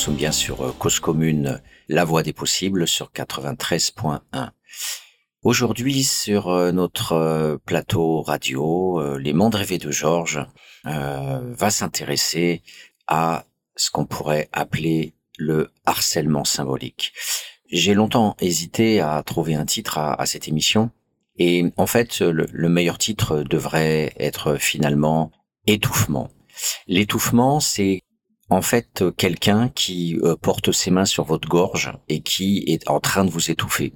sommes bien sur euh, Cause Commune, la voie des possibles sur 93.1. Aujourd'hui sur euh, notre plateau radio, Les mondes rêvés de Georges va s'intéresser à ce qu'on pourrait appeler le harcèlement symbolique. J'ai longtemps hésité à trouver un titre à, cette émission et en fait le meilleur titre devrait être finalement étouffement. L'étouffement, c'est en fait quelqu'un qui euh, porte ses mains sur votre gorge et qui est en train de vous étouffer,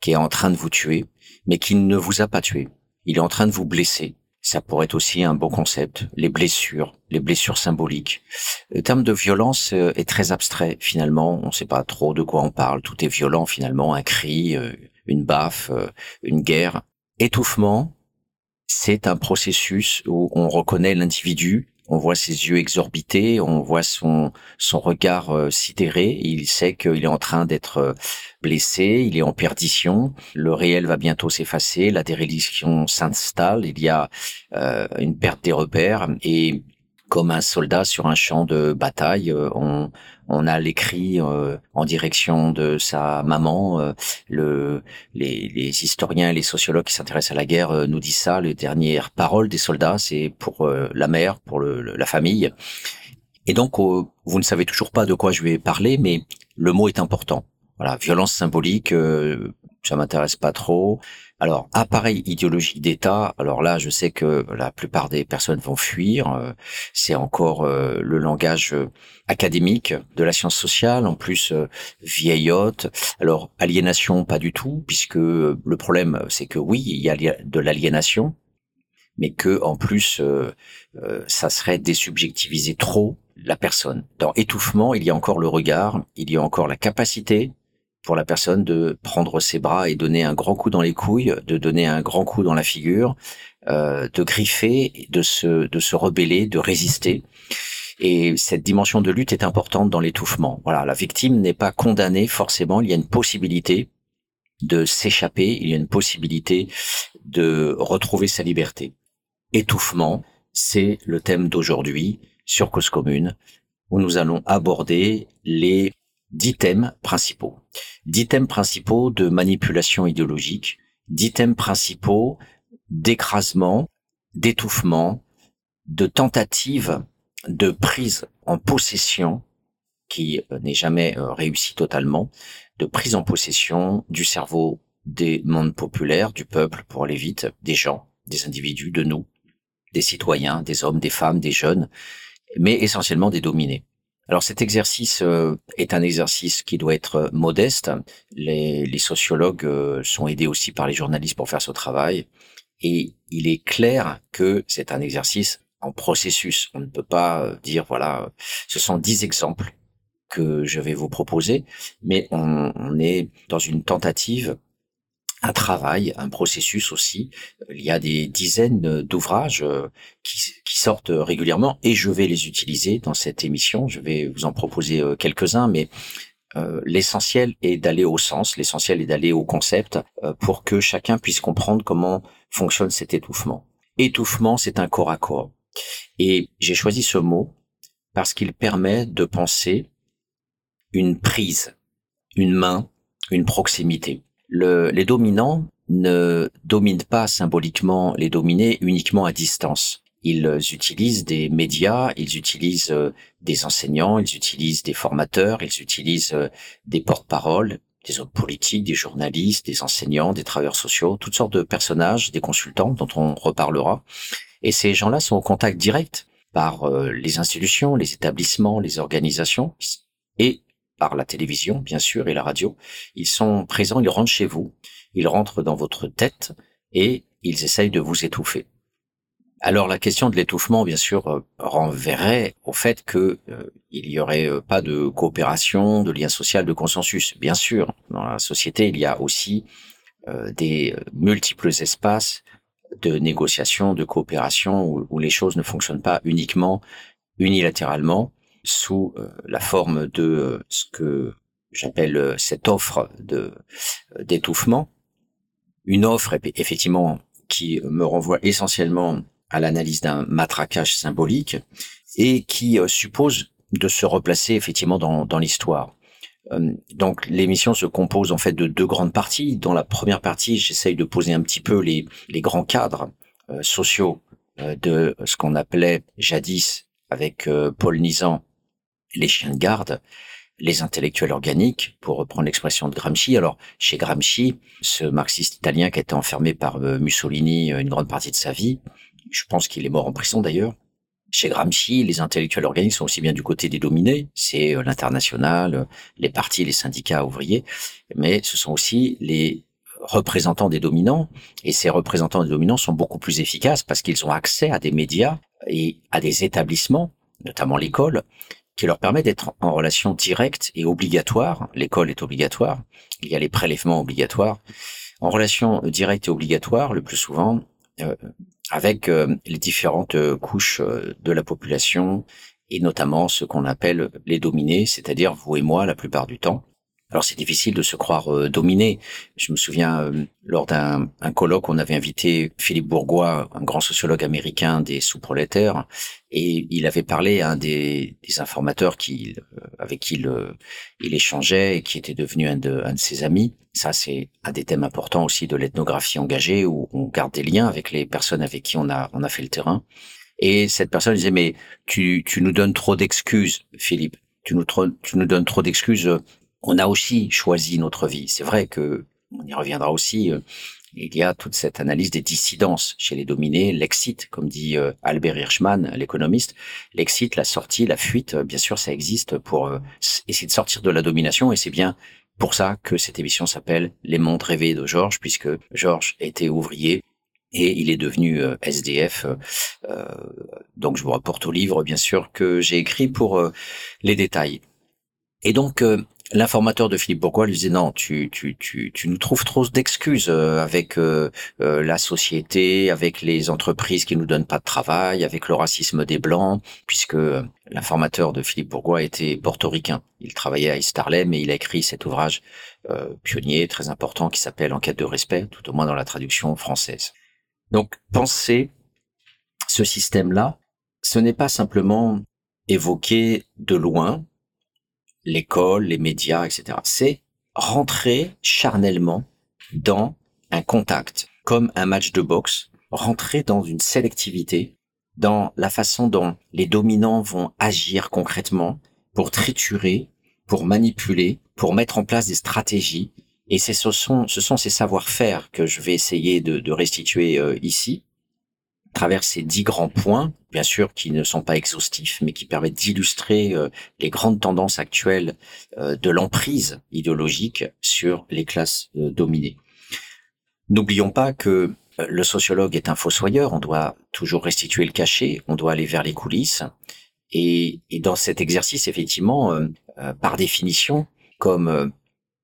qui est en train de vous tuer, mais qui ne vous a pas tué. Il est en train de vous blesser. Ça pourrait être aussi un bon concept. Les blessures, les blessures symboliques. Le terme de violence euh, est très abstrait finalement. On ne sait pas trop de quoi on parle. Tout est violent finalement. Un cri, euh, une baffe, une guerre. Étouffement, c'est un processus où on reconnaît l'individu on voit ses yeux exorbités, on voit son son regard euh, sidéré. Il sait qu'il est en train d'être euh, blessé, il est en perdition. Le réel va bientôt s'effacer, la déréliction s'installe. Il y a euh, une perte des repères et comme un soldat sur un champ de bataille. Euh, on, on a les cris euh, en direction de sa maman. Euh, le, les, les, historiens les sociologues qui s'intéressent à la guerre nous disent ça. Les dernières paroles des soldats, c'est pour la mère, pour le, la famille. Et donc, vous ne savez toujours pas de quoi je vais parler, mais le mot est important. Voilà, violence symbolique, ça m'intéresse pas trop. Alors, appareil idéologique d'État, alors là, je sais que la plupart des personnes vont fuir. Euh, c'est encore euh, le langage euh, académique de la science sociale, en plus vieillotte. Alors, aliénation, pas du tout, puisque le problème, c'est que oui, il y a de l'aliénation, mais que en plus, ça serait désubjectiviser trop la personne. Dans étouffement, il y a encore le regard, il y a encore la capacité pour la personne de prendre ses bras et donner un grand coup dans les couilles, de donner un grand coup dans la figure, euh, de griffer, de se, de se rebeller, de résister. Et cette dimension de lutte est importante dans l'étouffement. Voilà, la victime n'est pas condamnée forcément. Il y a une possibilité de s'échapper. Il y a une possibilité de retrouver sa liberté. Étouffement, c'est le thème d'aujourd'hui sur Cause Commune, où nous allons aborder les dix thèmes principaux. Dix thèmes principaux de manipulation idéologique, dix thèmes principaux d'écrasement, d'étouffement, de tentative de prise en possession qui euh, n'est jamais euh, réussi totalement, de prise en possession du cerveau des mondes populaires, du peuple, pour aller vite, des gens, des individus, de nous, des citoyens, des hommes, des femmes, des jeunes, mais essentiellement des dominés. Alors cet exercice euh, est un exercice qui doit être euh, modeste. Les, sociologues euh, sont aidés aussi par les journalistes pour faire ce travail. Et il est clair que c'est un exercice en processus. On ne peut pas dire, voilà, ce sont dix exemples que je vais vous proposer, mais on est dans une tentative un travail, un processus aussi. Il y a des dizaines d'ouvrages euh, qui, sortent régulièrement et je vais les utiliser dans cette émission. Je vais vous en proposer euh, quelques-uns, mais euh, l'essentiel est d'aller au sens, l'essentiel est d'aller au concept pour que chacun puisse comprendre comment fonctionne cet étouffement. Étouffement, c'est un corps à corps. Et j'ai choisi ce mot parce qu'il permet de penser une prise, une main, une proximité les dominants ne dominent pas symboliquement les dominés uniquement à distance. Ils utilisent des médias, ils utilisent euh, des enseignants, ils utilisent des formateurs, ils utilisent euh, des porte-paroles, des hommes politiques, des journalistes, des enseignants, des travailleurs sociaux, toutes sortes de personnages, des consultants dont on reparlera. Et ces gens-là sont au contact direct par euh, les institutions, les établissements, les organisations et par la télévision, bien sûr, et la radio. Ils sont présents, ils rentrent chez vous, ils rentrent dans votre tête et ils essayent de vous étouffer. Alors la question de l'étouffement, bien sûr, euh, renverrait au fait que euh, il y aurait euh, pas de coopération, de lien social, de consensus. Bien sûr, dans la société, il y a aussi des multiples espaces de négociation, de coopération, où, les choses ne fonctionnent pas uniquement unilatéralement, sous euh, la forme de euh, ce que j'appelle euh, cette offre de d'étouffement, une offre effectivement qui me renvoie essentiellement à l'analyse d'un matraquage symbolique et qui suppose de se replacer effectivement dans, dans l'histoire. Euh, donc l'émission se compose en fait de deux grandes parties. Dans la première partie, j'essaye de poser un petit peu les, les grands cadres euh, sociaux euh, de ce qu'on appelait jadis avec Paul Nizan les chiens de garde, les intellectuels organiques, pour reprendre l'expression de Gramsci. Alors, chez Gramsci, ce marxiste italien qui a été enfermé par Mussolini une grande partie de sa vie, je pense qu'il est mort en prison d'ailleurs, chez Gramsci, les intellectuels organiques sont aussi bien du côté des dominés, c'est euh, l'international, euh, les partis, les syndicats ouvriers, mais ce sont aussi les représentants des dominants, et ces représentants des dominants sont beaucoup plus efficaces parce qu'ils ont accès à des médias et à des établissements, notamment l'école, qui leur permet d'être en relation directe et obligatoire. L'école est obligatoire, il y a les prélèvements obligatoires. En relation directe et obligatoire, le plus souvent, euh, avec euh, les différentes euh, couches euh, de la population et notamment ce qu'on appelle les dominés, c'est-à-dire vous et moi la plupart du temps. Alors c'est difficile de se croire euh, dominé. Je me souviens euh, lors d'un colloque, on avait invité Philippe Bourgois, un grand sociologue américain des sous-prolétaires, et il avait parlé à un des, des informateurs qui, euh, avec qui il, il, échangeait et qui était devenu un de, un de ses amis. Ça, c'est un des thèmes importants aussi de l'ethnographie engagée, où on garde des liens avec les personnes avec qui on a, on a fait le terrain. Et cette personne disait, mais tu, tu nous donnes trop d'excuses, Philippe. Tu nous, tu nous donnes trop d'excuses on a aussi choisi notre vie. C'est vrai que on y reviendra aussi. Euh, il y a toute cette analyse des dissidences chez les dominés, l'exit, comme dit euh, Albert Hirschman, l'économiste, l'exit, la sortie, la fuite, euh, bien sûr, ça existe pour essayer de sortir de la domination, et c'est bien pour ça que cette émission s'appelle Les mondes rêvés de Georges, puisque Georges était ouvrier et il est devenu SDF. donc je vous rapporte au livre, bien sûr, que j'ai écrit pour les détails. Et donc, L'informateur de Philippe Bourgois lui disait non, tu, tu, tu, tu nous trouves trop d'excuses euh, avec euh, euh, la société, avec les entreprises qui nous donnent pas de travail, avec le racisme des blancs, puisque l'informateur de Philippe Bourgois était portoricain. Il travaillait à East Harlem et il a écrit cet ouvrage pionnier très important qui s'appelle Enquête de respect, tout au moins dans la traduction française. Donc penser ce système-là, ce n'est pas simplement évoquer de loin l'école, les médias, etc. C'est rentrer charnellement dans un contact, comme un match de boxe, rentrer dans une sélectivité, dans la façon dont les dominants vont agir concrètement pour triturer, pour manipuler, pour mettre en place des stratégies. Et ce sont, ce sont ces savoir-faire que je vais essayer de, restituer euh, ici travers ces dix grands points, bien sûr qui ne sont pas exhaustifs, mais qui permettent d'illustrer euh, les grandes tendances actuelles euh, de l'emprise idéologique sur les classes euh, dominées. N'oublions pas que le sociologue est un fossoyeur, on doit toujours restituer le cachet, on doit aller vers les coulisses, et, et dans cet exercice, effectivement, par définition, comme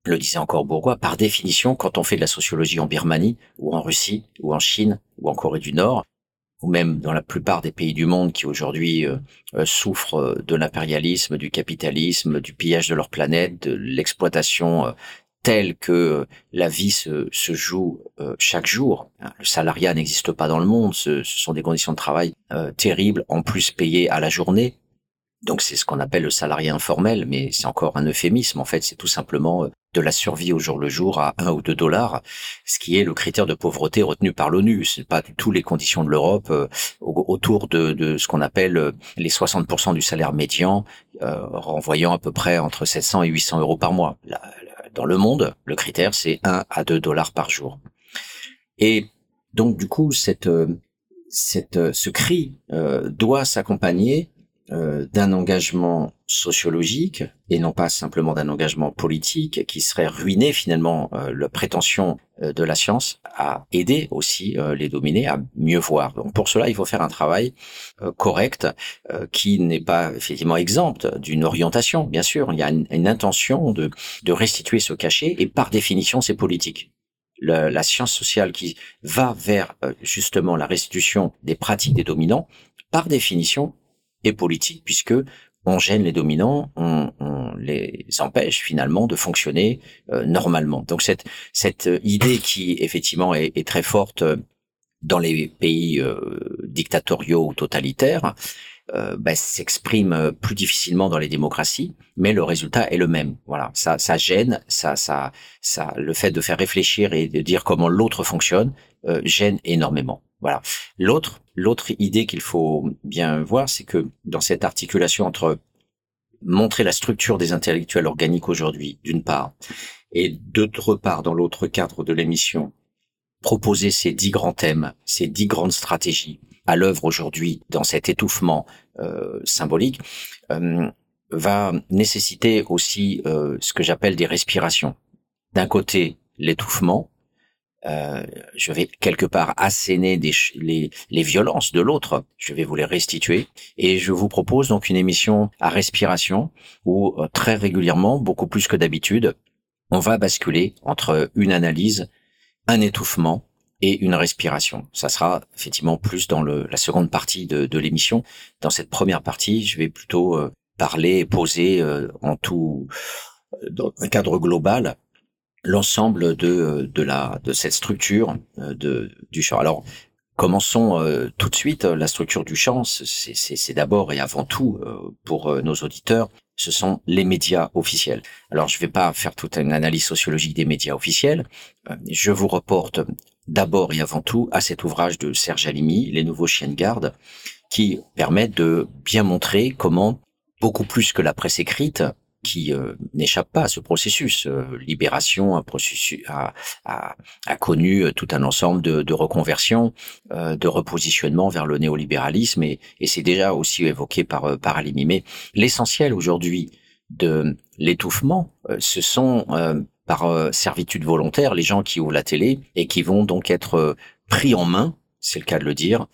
le disait encore Bourgois, par définition, quand on fait de la sociologie en Birmanie, ou en Russie, ou en Chine, ou en Corée du Nord, ou même dans la plupart des pays du monde qui aujourd'hui euh, euh, souffrent euh, de l'impérialisme, du capitalisme, du pillage de leur planète, de l'exploitation telle que la vie se, joue chaque jour. Hein, le salariat n'existe pas dans le monde, ce, sont des conditions de travail terribles, en plus payées à la journée. Donc c'est ce qu'on appelle le salarié informel, mais c'est encore un euphémisme. En fait, c'est tout simplement de la survie au jour le jour à 1 ou 2 dollars, ce qui est le critère de pauvreté retenu par l'ONU. Ce n'est pas du tout les conditions de l'Europe euh, autour de, ce qu'on appelle euh, les 60% du salaire médian, euh, renvoyant à peu près entre 700 et 800 euros par mois. dans le monde, le critère, c'est 1 à 2 dollars par jour. Et donc, du coup, cette, cette, ce cri doit s'accompagner euh, d'un engagement sociologique et non pas simplement d'un engagement politique qui serait ruiné finalement euh, la prétention euh, de la science à aider aussi les dominés à mieux voir. Donc pour cela, il faut faire un travail correct qui n'est pas effectivement exempt d'une orientation. Bien sûr, il y a une, intention de, de restituer ce cachet et par définition, c'est politique. la science sociale qui va vers justement la restitution des pratiques des dominants, par définition, et politique, puisque on gêne les dominants, on, on les empêche finalement de fonctionner euh, normalement. Donc cette cette idée qui effectivement est, est très forte dans les pays euh, dictatoriaux ou totalitaires euh, bah, s'exprime plus difficilement dans les démocraties, mais le résultat est le même. Voilà, ça, ça gêne, ça, ça, ça, le fait de faire réfléchir et de dire comment l'autre fonctionne euh, gêne énormément. Voilà. L'autre, l'autre idée qu'il faut bien voir, c'est que dans cette articulation entre montrer la structure des intellectuels organiques aujourd'hui, d'une part, et d'autre part, dans l'autre cadre de l'émission, proposer ces dix grands thèmes, ces dix grandes stratégies à l'œuvre aujourd'hui dans cet étouffement euh, symbolique, euh, va nécessiter aussi euh, ce que j'appelle des respirations. D'un côté, l'étouffement, euh, je vais quelque part asséner des, les, les violences de l'autre, je vais vous les restituer, et je vous propose donc une émission à respiration où euh, très régulièrement, beaucoup plus que d'habitude, on va basculer entre une analyse, un étouffement et une respiration. Ça sera effectivement plus dans le, la seconde partie de, de l'émission. Dans cette première partie, je vais plutôt euh, parler et poser en tout dans un cadre global l'ensemble de, de la de cette structure euh, de du chant. Alors commençons euh, tout de suite la structure du chant. C'est d'abord et avant tout euh, pour nos auditeurs, ce sont les médias officiels. Alors je ne vais pas faire toute une analyse sociologique des médias officiels. je vous reporte d'abord et avant tout à cet ouvrage de Serge Alimi, Les nouveaux chiens de garde, qui permet de bien montrer comment beaucoup plus que la presse écrite, qui euh, n'échappe pas à ce processus. Euh, Libération a, processus, a, a, a, connu euh, tout un ensemble de, de reconversions, de repositionnement vers le néolibéralisme, et, et c'est déjà aussi évoqué par, par Alimi. Mais l'essentiel aujourd'hui de l'étouffement, ce sont par servitude volontaire les gens qui ouvrent la télé et qui vont donc être pris en main, c'est le cas de le dire,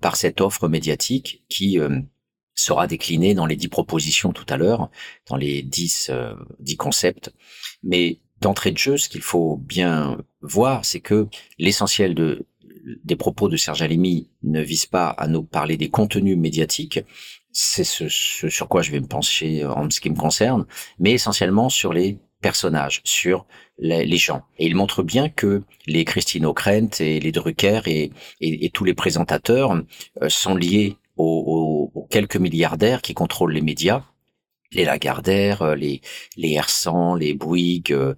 par cette offre médiatique qui sera décliné dans les dix propositions tout à l'heure, dans les dix, euh, dix concepts. Mais d'entrée de jeu, ce qu'il faut bien voir, c'est que l'essentiel de, des propos de Serge Alimi ne vise pas à nous parler des contenus médiatiques, c'est ce, sur quoi je vais me pencher en ce qui me concerne, mais essentiellement sur les personnages, sur les, gens. Et il montre bien que les Christine O'Krent et les Drucker et, et, tous les présentateurs euh, sont liés aux, quelques milliardaires qui contrôlent les médias, les Lagardère, euh, les les Hersant, les Bouygues euh,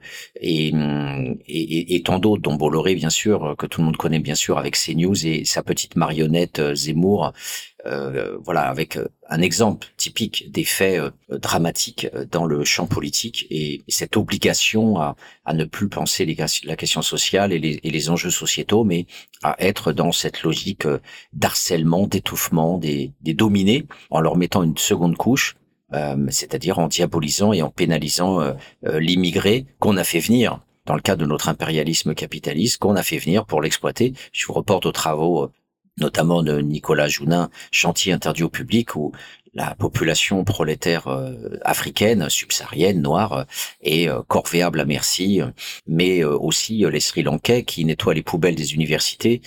hum, et, et, tant d'autres, dont Bolloré bien sûr, euh, que tout le monde connaît bien sûr avec CNews et sa petite marionnette Zemmour, voilà, avec un exemple typique des faits dramatiques dans le champ politique et cette obligation à, à ne plus penser la question sociale et les, les, enjeux sociétaux, mais à être dans cette logique d'harcèlement, d'étouffement des, des, dominés, en leur mettant une seconde couche, euh, c'est-à-dire en diabolisant et en pénalisant euh, l'immigré qu'on a fait venir dans le cas de notre impérialisme capitaliste qu'on a fait venir pour l'exploiter. Je vous reporte aux travaux notamment de Nicolas Jounin, Chantier interdit au public, où la population prolétaire euh, africaine, subsaharienne, noire, euh, est euh, corvéable à merci, mais aussi les Sri Lankais qui nettoient les poubelles des universités.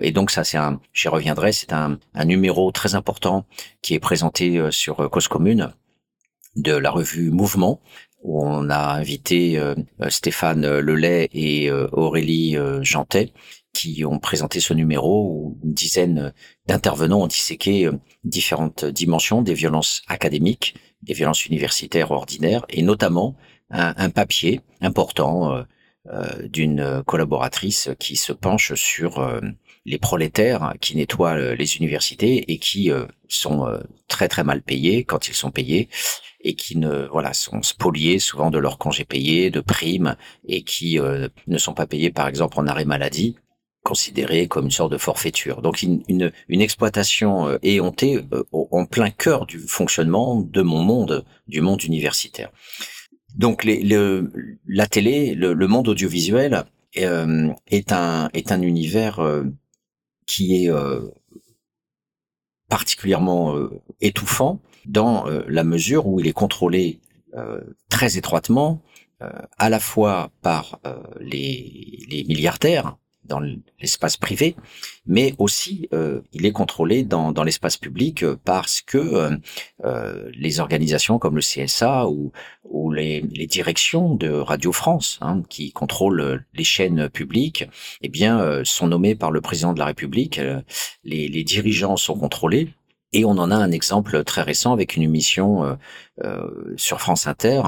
et donc ça, c'est un, j'y reviendrai, c'est un, un, numéro très important qui est présenté sur Cause Commune de la revue Mouvement, où on a invité Stéphane Lelay et Aurélie Jantet, qui ont présenté ce numéro où une dizaine d'intervenants ont disséqué euh, différentes dimensions des violences académiques, des violences universitaires ordinaires, et notamment un, papier important euh, euh, d'une collaboratrice qui se penche sur les prolétaires qui nettoient les universités et qui sont très très mal payés quand ils sont payés et qui ne voilà sont spoliés souvent de leurs congés payés, de primes et qui ne sont pas payés par exemple en arrêt maladie considéré comme une sorte de forfaiture. Donc une, une, exploitation euh, éhontée euh, en plein cœur du fonctionnement de mon monde, du monde universitaire. Donc la télé, le, monde audiovisuel euh, est un est un univers euh, qui est particulièrement étouffant dans la mesure où il est contrôlé très étroitement à la fois par les milliardaires dans l'espace privé, mais aussi euh, il est contrôlé dans, dans l'espace public euh, parce que euh, les organisations comme le CSA ou, les, directions de Radio France, hein, qui contrôlent les chaînes publiques, eh bien, sont nommées par le président de la République. Les, dirigeants sont contrôlés Et on en a un exemple très récent avec une émission sur France Inter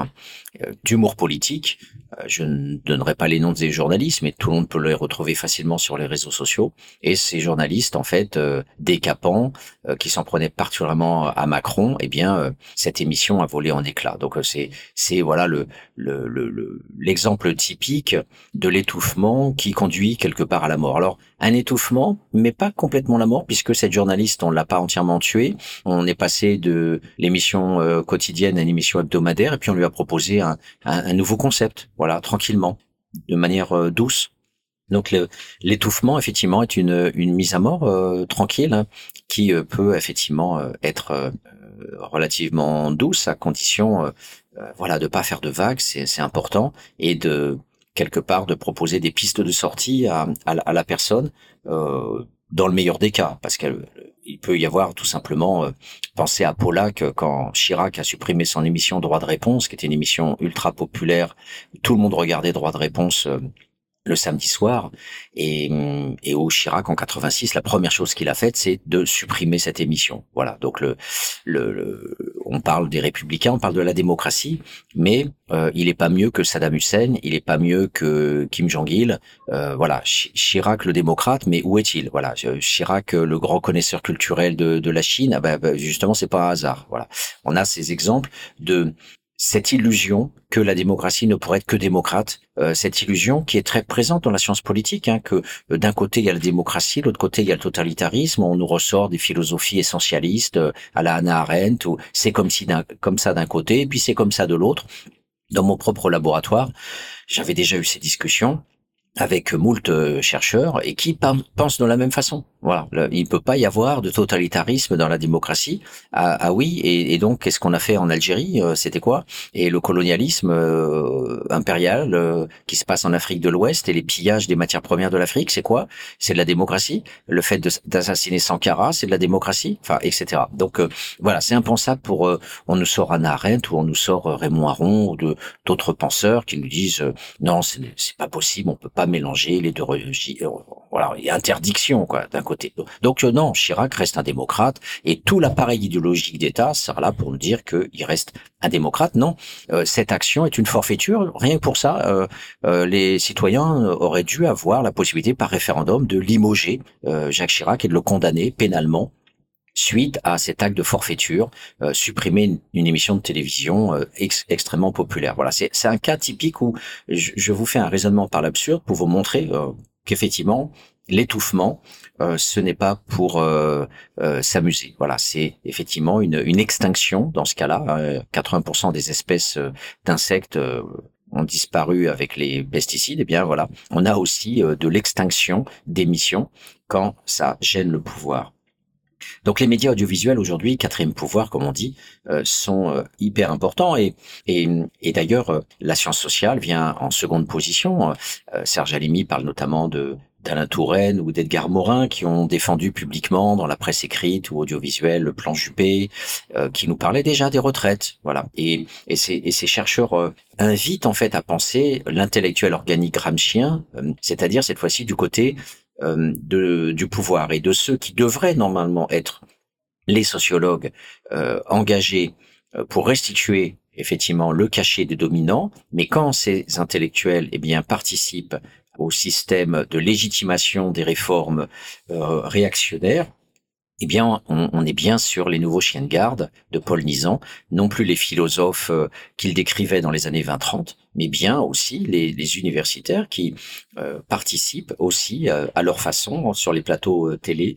d'humour politique. Je ne donnerai pas les noms des journalistes, mais tout le monde peut les retrouver facilement sur les réseaux sociaux. Et ces journalistes, en fait, décapants, qui s'en prenaient particulièrement à Macron, eh bien, cette émission a volé en éclats. Donc c'est c'est voilà le l'exemple le, typique de l'étouffement qui conduit quelque part à la mort. Alors un étouffement, mais pas complètement la mort, puisque cette journaliste, on l'a pas entièrement tuée. On est passé de l'émission euh, quotidienne à une émission hebdomadaire, et puis on lui a proposé un, un, nouveau concept, voilà, tranquillement, de manière euh, douce. Donc l'étouffement, effectivement, est une, mise à mort euh, tranquille, hein, qui peut effectivement être relativement douce, à condition, voilà, de pas faire de vagues, c'est important, et de quelque part de proposer des pistes de sortie à, la personne euh, dans le meilleur des cas, parce qu'il peut y avoir tout simplement euh, penser à Polak quand Chirac a supprimé son émission Droit de réponse, qui était une émission ultra populaire, tout le monde regardait Droit de réponse euh, le samedi soir. Et, et au Chirac en 86 la première chose qu'il a faite c'est de supprimer cette émission. Voilà. Donc le, le, on parle des républicains on parle de la démocratie mais euh, il est pas mieux que Saddam Hussein il est pas mieux que Kim Jong Il euh, voilà. Chirac le démocrate mais où est-il? Voilà. Chirac le grand connaisseur culturel de, de la Chine ah ben, ben justement c'est pas un hasard. Voilà. On a ces exemples de cette illusion que la démocratie ne pourrait être que démocrate, euh, cette illusion qui est très présente dans la science politique, hein, que euh, d'un côté il y a la démocratie, de l'autre côté il y a le totalitarisme, on nous ressort des philosophies essentialistes euh, à la Hannah Arendt, ou c'est comme si comme ça d'un côté, et puis c'est comme ça de l'autre. Dans mon propre laboratoire, j'avais déjà eu ces discussions avec moult chercheurs et qui pensent de la même façon. Voilà, il peut pas y avoir de totalitarisme dans la démocratie. Ah, ah oui, et, donc qu'est-ce qu'on a fait en Algérie euh, C'était quoi? Et le colonialisme euh, impérial euh, qui se passe en Afrique de l'Ouest et les pillages des matières premières de l'Afrique, c'est quoi? C'est de la démocratie. Le fait d'assassiner Sankara, c'est de la démocratie, enfin, etc. Donc voilà, c'est impensable pour on nous sort Anna Arendt ou on nous sort Raymond Aron ou d'autres penseurs qui nous disent non, c'est pas possible, on peut pas mélanger les deux. Voilà, il y a interdiction quoi d'un côté donc euh, non, Chirac reste un démocrate et tout l'appareil idéologique d'État sera là pour nous dire qu'il reste un démocrate. Non, euh, cette action est une forfaiture. Rien que pour ça, euh, les citoyens auraient dû avoir la possibilité par référendum de limoger Jacques Chirac et de le condamner pénalement suite à cet acte de forfaiture, supprimer une, émission de télévision extrêmement populaire. Voilà, c'est un cas typique où je, je, vous fais un raisonnement par l'absurde pour vous montrer qu'effectivement, l'étouffement, euh, ce n'est pas pour euh, euh, s'amuser. Voilà, c'est effectivement une, une, extinction dans ce cas-là. 80% des espèces d'insectes ont disparu avec les pesticides. Eh bien voilà, on a aussi de l'extinction d'émissions quand ça gêne le pouvoir. Donc les médias audiovisuels aujourd'hui, quatrième pouvoir comme on dit, sont hyper importants et, et, et d'ailleurs la science sociale vient en seconde position. Serge Alimi parle notamment de d'Alain Touraine ou d'Edgar Morin qui ont défendu publiquement dans la presse écrite ou audiovisuelle le plan Juppé, euh, qui nous parlait déjà des retraites. Voilà. Et, et, ces, et ces chercheurs euh, invitent en fait à penser l'intellectuel organique gramscien, euh, c'est-à-dire cette fois-ci du côté de, du pouvoir et de ceux qui devraient normalement être les sociologues engagés pour restituer effectivement le cachet des dominants, mais quand ces intellectuels eh bien participent au système de légitimation des réformes euh, réactionnaires, eh bien, on, est bien sur les nouveaux chiens de garde de Paul Nizan, non plus les philosophes euh, qu'il décrivait dans les années 20-30, mais bien aussi les, universitaires qui euh, participent aussi à leur façon sur les plateaux télé,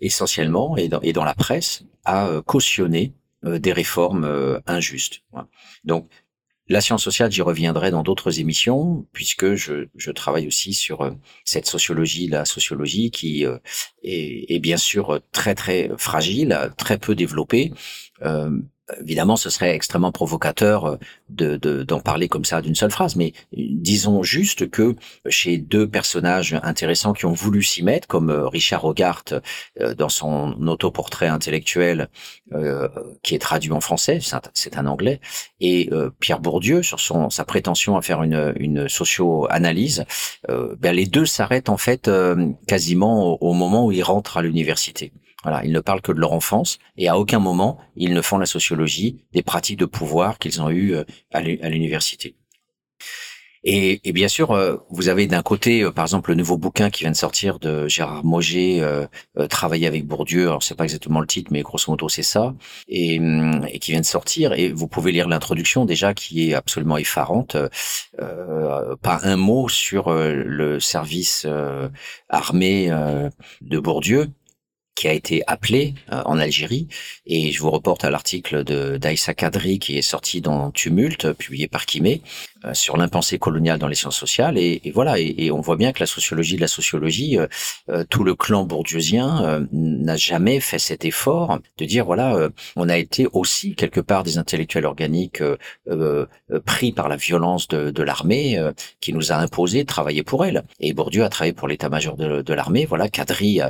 essentiellement, et dans, et dans la presse, à cautionner des réformes injustes. Donc, la science sociale, j'y reviendrai dans d'autres émissions, puisque je, travaille aussi sur euh, cette sociologie, la sociologie qui euh, est, bien sûr très très fragile, très peu développée. Euh, évidemment, ce serait extrêmement provocateur euh, de d'en parler comme ça d'une seule phrase, mais disons juste que chez deux personnages intéressants qui ont voulu s'y mettre, comme euh, Richard Hogarth euh, dans son autoportrait intellectuel qui est traduit en français, c'est un, anglais, et Pierre Bourdieu sur sa prétention à faire une, une socio-analyse, ben les deux s'arrêtent en fait quasiment au, au moment où ils rentrent à l'université. Voilà, ils ne parlent que de leur enfance et à aucun moment ils ne font la sociologie des pratiques de pouvoir qu'ils ont eues à l'université. Et, bien sûr, euh, vous avez d'un côté, euh, par exemple, le nouveau bouquin qui vient de sortir de Gérard Moget, euh, Travailler avec Bourdieu. Alors, c'est pas exactement le titre, mais grosso modo, c'est ça. Et, qui vient de sortir. Et vous pouvez lire l'introduction déjà, qui est absolument effarante. pas un mot sur le service armé de Bourdieu qui a été appelé en Algérie. Et je vous reporte à l'article de d'Aïssa Kadri qui est sorti dans Tumulte, publié par Kimé, euh, sur l'impensée coloniale dans les sciences sociales. Et, et voilà, et, on voit bien que la sociologie de la sociologie, euh, euh, tout le clan bourdieusien n'a jamais fait cet effort de dire voilà, on a été aussi quelque part des intellectuels organiques pris par la violence de, de l'armée qui nous a imposé de travailler pour elle. Et Bourdieu a travaillé pour l'état-major de, de l'armée. Voilà, Kadri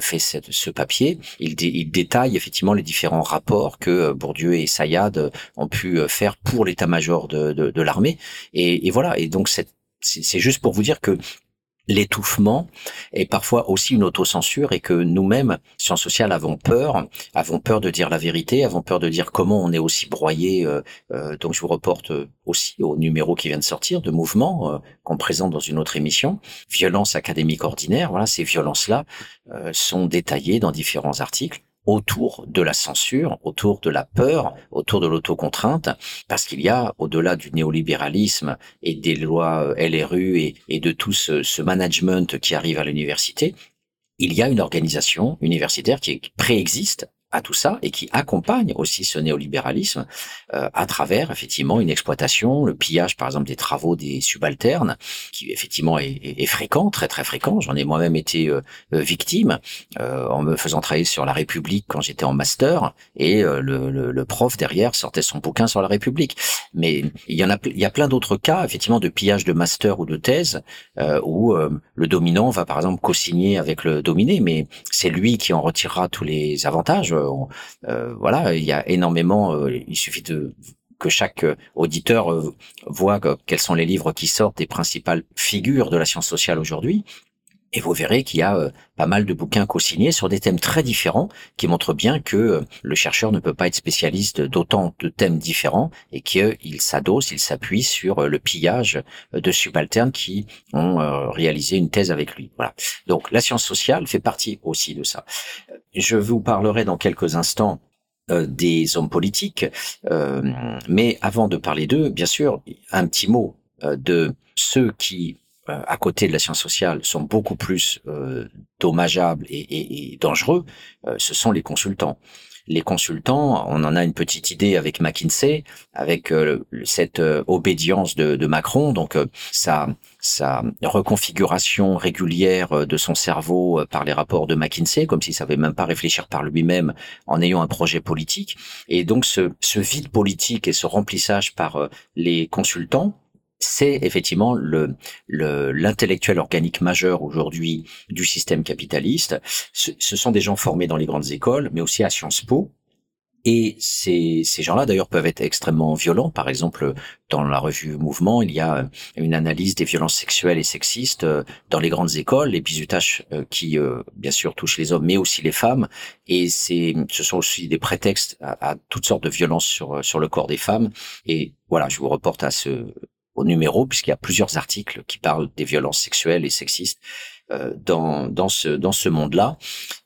fait cette, ce papier. Il, il détaille effectivement les différents rapports que Bourdieu et Sayad ont pu faire pour l'état-major de, de, de l'armée. Et, et voilà. Et donc c'est juste pour vous dire que l'étouffement est parfois aussi une autocensure et que nous-mêmes, sciences sociales, avons peur, avons peur de dire la vérité, avons peur de dire comment on est aussi broyé. Euh, euh, donc je vous reporte aussi au numéro qui vient de sortir de Mouvement euh, qu'on présente dans une autre émission, violence académique ordinaire. Voilà, ces violences-là sont détaillées dans différents articles autour de la censure, autour de la peur, autour de l'autocontrainte, parce qu'il y a, au-delà du néolibéralisme et des lois euh, LRU et, de tout ce management qui arrive à l'université, il y a une organisation universitaire qui préexiste à tout ça et qui accompagne aussi ce néolibéralisme euh, à travers effectivement une exploitation, le pillage par exemple des travaux des subalternes, qui effectivement est, est, fréquent, très très fréquent. J'en ai moi-même été euh, euh, victime euh, en me faisant travailler sur la République quand j'étais en master et le, le, le, prof derrière sortait son bouquin sur la République. Mais il y en a, il y a plein d'autres cas effectivement de pillage de master ou de thèse où le dominant va par exemple co-signer avec le dominé, mais c'est lui qui en retirera tous les avantages euh, voilà, il y a énormément. Euh, il suffit de que chaque euh, auditeur voit quels sont les livres qui sortent des principales figures de la science sociale aujourd'hui. Et vous verrez qu'il y a pas mal de bouquins co-signés sur des thèmes très différents qui montrent bien que le chercheur ne peut pas être spécialiste d'autant de thèmes différents et qu'il s'adosse, il s'appuie sur le pillage de subalternes qui ont réalisé une thèse avec lui. Voilà. Donc la science sociale fait partie aussi de ça. Je vous parlerai dans quelques instants euh, des hommes politiques, euh, mais avant de parler d'eux, bien sûr, un petit mot euh, de ceux qui, à côté de la science sociale, sont beaucoup plus dommageables et, et dangereux, ce sont les consultants les consultants, on en a une petite idée avec McKinsey, avec euh, cette euh, obédience de, de, Macron, donc euh, sa, sa reconfiguration régulière de son cerveau par les rapports de McKinsey, comme s'il savait même pas réfléchir par lui-même en ayant un projet politique. Et donc ce, ce vide politique et ce remplissage par les consultants, c'est effectivement le l'intellectuel organique majeur aujourd'hui du système capitaliste. Ce, ce, sont des gens formés dans les grandes écoles, mais aussi à Sciences Po. Et ces, ces gens-là, d'ailleurs, peuvent être extrêmement violents. Par exemple, dans la revue Mouvement, il y a une analyse des violences sexuelles et sexistes euh, dans les grandes écoles, les bizutages euh, qui, euh, bien sûr, touchent les hommes, mais aussi les femmes. Et c'est, ce sont aussi des prétextes à, à toutes sortes de violences sur, sur le corps des femmes. Et voilà, je vous reporte à ce, au numéro, puisqu'il y a plusieurs articles qui parlent des violences sexuelles et sexistes euh, dans, dans ce, dans ce monde-là.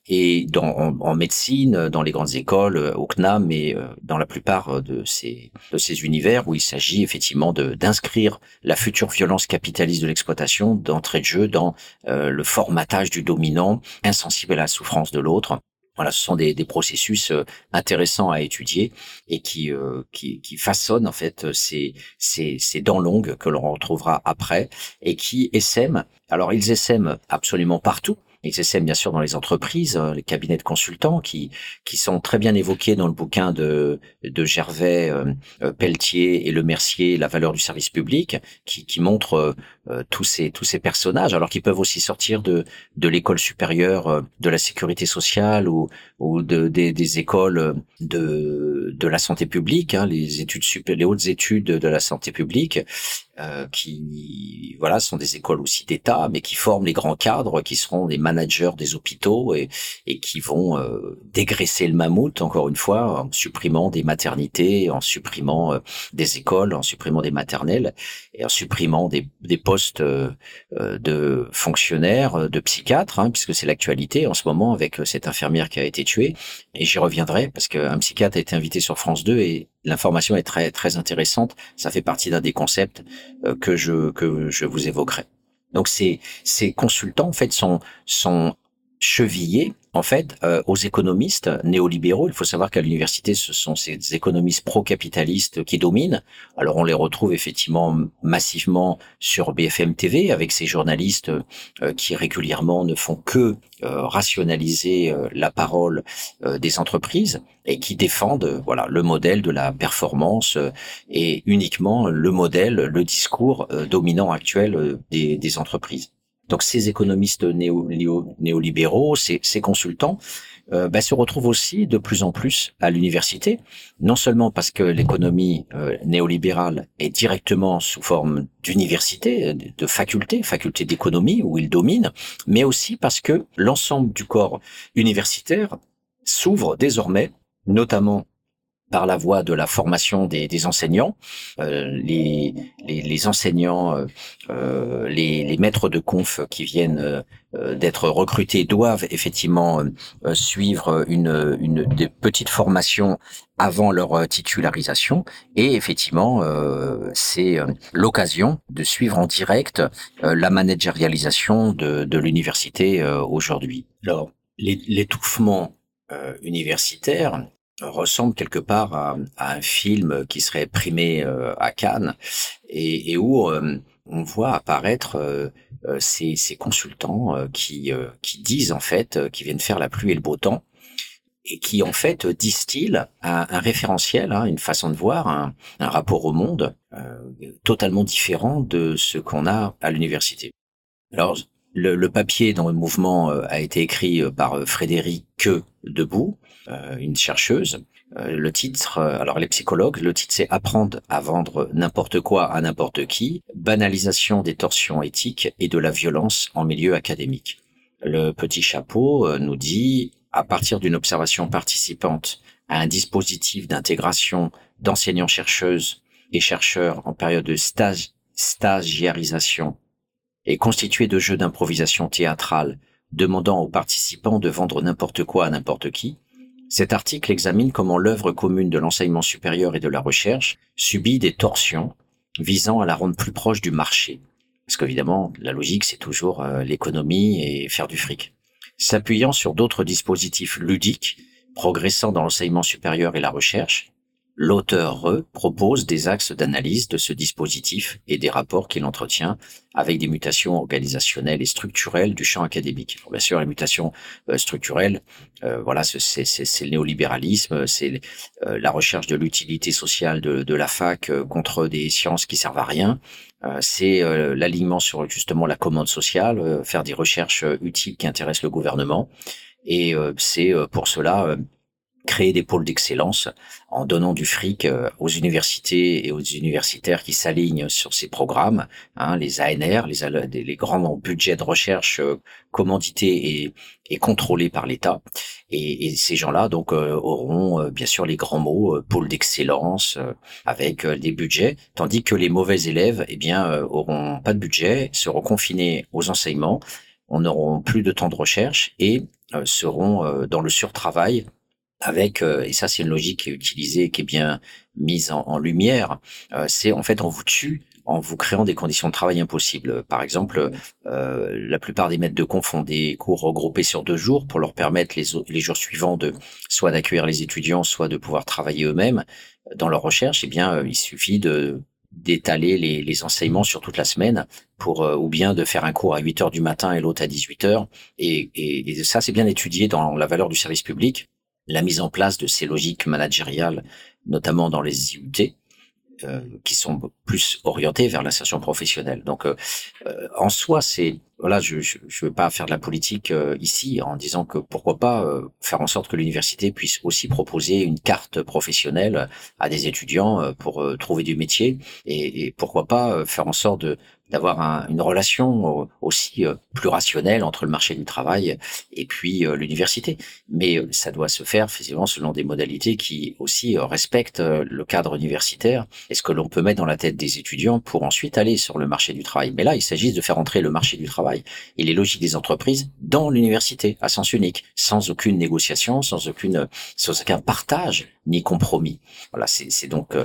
Et dans, en, médecine, dans les grandes écoles, euh, au CNAM, mais euh, dans la plupart de ces, de ces univers où il s'agit effectivement d'inscrire la future violence capitaliste de l'exploitation d'entrée de jeu dans le formatage du dominant, insensible à la souffrance de l'autre, voilà, ce sont des, des, processus euh, intéressants à étudier et qui, euh, qui, qui, façonnent en fait ces, ces, ces dents longues que l'on retrouvera après et qui essaiment. Alors ils essaiment absolument partout, essaient bien sûr dans les entreprises, euh, les cabinets de consultants qui qui sont très bien évoqués dans le bouquin de de Gervais, euh, euh, Pelletier et Le Mercier, La valeur du service public, qui qui montre tous ces tous ces personnages, alors qu'ils peuvent aussi sortir de de l'école supérieure de la sécurité sociale ou ou de des, des écoles de de la santé publique, hein, les études super, les hautes études de la santé publique euh, qui voilà sont des écoles aussi d'État, mais qui forment les grands cadres, qui seront des managers des hôpitaux et, et qui vont euh, dégraisser le mammouth encore une fois en supprimant des maternités, en supprimant euh, des écoles, en supprimant des maternelles et en supprimant des, des postes de fonctionnaires, de psychiatres, hein, puisque c'est l'actualité en ce moment avec cette infirmière qui a été tuée. Et j'y reviendrai parce qu'un psychiatre a été invité sur France 2 et l'information est très très intéressante. Ça fait partie d'un des concepts euh, que je que je vous évoquerai. Donc ces ces consultants en fait sont sont chevillés en fait euh, aux économistes néolibéraux. Il faut savoir qu'à l'université, ce sont ces économistes pro-capitalistes qui dominent. Alors on les retrouve effectivement massivement sur BFM TV avec ces journalistes euh, qui régulièrement ne font que euh, rationaliser la parole des entreprises et qui défendent voilà le modèle de la performance et uniquement le modèle, le discours dominant actuel des, des entreprises. Donc ces économistes néo, néolibéraux, ces, consultants, euh, bah, se retrouvent aussi de plus en plus à l'université, non seulement parce que l'économie euh, néolibérale est directement sous forme d'université, de faculté, faculté d'économie où ils dominent, mais aussi parce que l'ensemble du corps universitaire s'ouvre désormais, notamment par la voie de la formation des, des enseignants. Euh, les, les, les, enseignants, euh, euh les, les, maîtres de conf qui viennent euh, d'être recrutés doivent effectivement euh, suivre une, une des petites formations avant leur titularisation et effectivement c'est l'occasion de suivre en direct la managérialisation de, de l'université aujourd'hui. Alors l'étouffement universitaire ressemble quelque part à, un film qui serait primé euh, à Cannes et, où euh, on voit apparaître euh, ces, consultants qui, qui disent en fait, qui viennent faire la pluie et le beau temps et qui en fait distillent un, un référentiel, hein, une façon de voir, un, un rapport au monde totalement différent de ce qu'on a à l'université. Alors le, le, papier dans le mouvement a été écrit par Frédéric Debout, euh, une chercheuse. Euh, le titre, euh, alors les psychologues, le titre c'est Apprendre à vendre n'importe quoi à n'importe qui, banalisation des torsions éthiques et de la violence en milieu académique. Le petit chapeau nous dit, à partir d'une observation participante à un dispositif d'intégration d'enseignants-chercheuses et chercheurs en période de stagiarisation et constitué de jeux d'improvisation théâtrale demandant aux participants de vendre n'importe quoi à n'importe qui, cet article examine comment l'œuvre commune de l'enseignement supérieur et de la recherche subit des torsions visant à la rendre plus proche du marché. Parce qu'évidemment, la logique, c'est toujours euh, l'économie et faire du fric. S'appuyant sur d'autres dispositifs ludiques, progressant dans l'enseignement supérieur et la recherche, L'auteur propose des axes d'analyse de ce dispositif et des rapports qu'il entretient avec des mutations organisationnelles et structurelles du champ académique. bien sûr, les mutations euh, structurelles, euh, voilà, c'est le néolibéralisme, c'est euh, la recherche de l'utilité sociale de, de, la fac contre des sciences qui servent à rien. c'est l'alignement sur justement la commande sociale, faire des recherches utiles qui intéressent le gouvernement. Et c'est pour cela créer des pôles d'excellence en donnant du fric euh, aux universités et aux universitaires qui s'alignent sur ces programmes, hein, les ANR, les, les grands budgets de recherche euh, commandités et, et contrôlés par l'État. Et, et, ces gens-là donc euh, auront bien sûr les grands mots pôles d'excellence avec des budgets, tandis que les mauvais élèves, eh bien, auront pas de budget, seront confinés aux enseignements, on n'auront plus de temps de recherche et seront dans le surtravail avec, euh, et ça c'est une logique qui est utilisée, qui est bien mise en, lumière, euh, c'est en fait on vous tue en vous créant des conditions de travail impossibles. Par exemple, euh, la plupart des maîtres de conf font des cours regroupés sur deux jours pour leur permettre les, les jours suivants de soit d'accueillir les étudiants, soit de pouvoir travailler eux-mêmes dans leur recherche. Eh bien, il suffit de d'étaler les, les, enseignements sur toute la semaine pour ou bien de faire un cours à 8 heures du matin et l'autre à 18 heures et, et, et ça c'est bien étudié dans la valeur du service public la mise en place de ces logiques managériales, notamment dans les IUT, euh, qui sont plus orientées vers l'insertion professionnelle. Donc, euh, euh, en soi, c'est voilà, je ne veux pas faire de la politique euh, ici en disant que pourquoi pas euh, faire en sorte que l'université puisse aussi proposer une carte professionnelle à des étudiants pour trouver du métier et, et pourquoi pas faire en sorte de, d'avoir une relation aussi euh, plus rationnelle entre le marché du travail et puis euh, l'université. Mais euh, ça doit se faire effectivement selon des modalités qui aussi respectent le cadre universitaire et ce que l'on peut mettre dans la tête des étudiants pour ensuite aller sur le marché du travail. Mais là, il s'agit de faire entrer le marché du travail et les logiques des entreprises dans l'université à sens unique, sans aucune négociation, sans aucune, sans aucun partage ni compromis. Voilà, c'est donc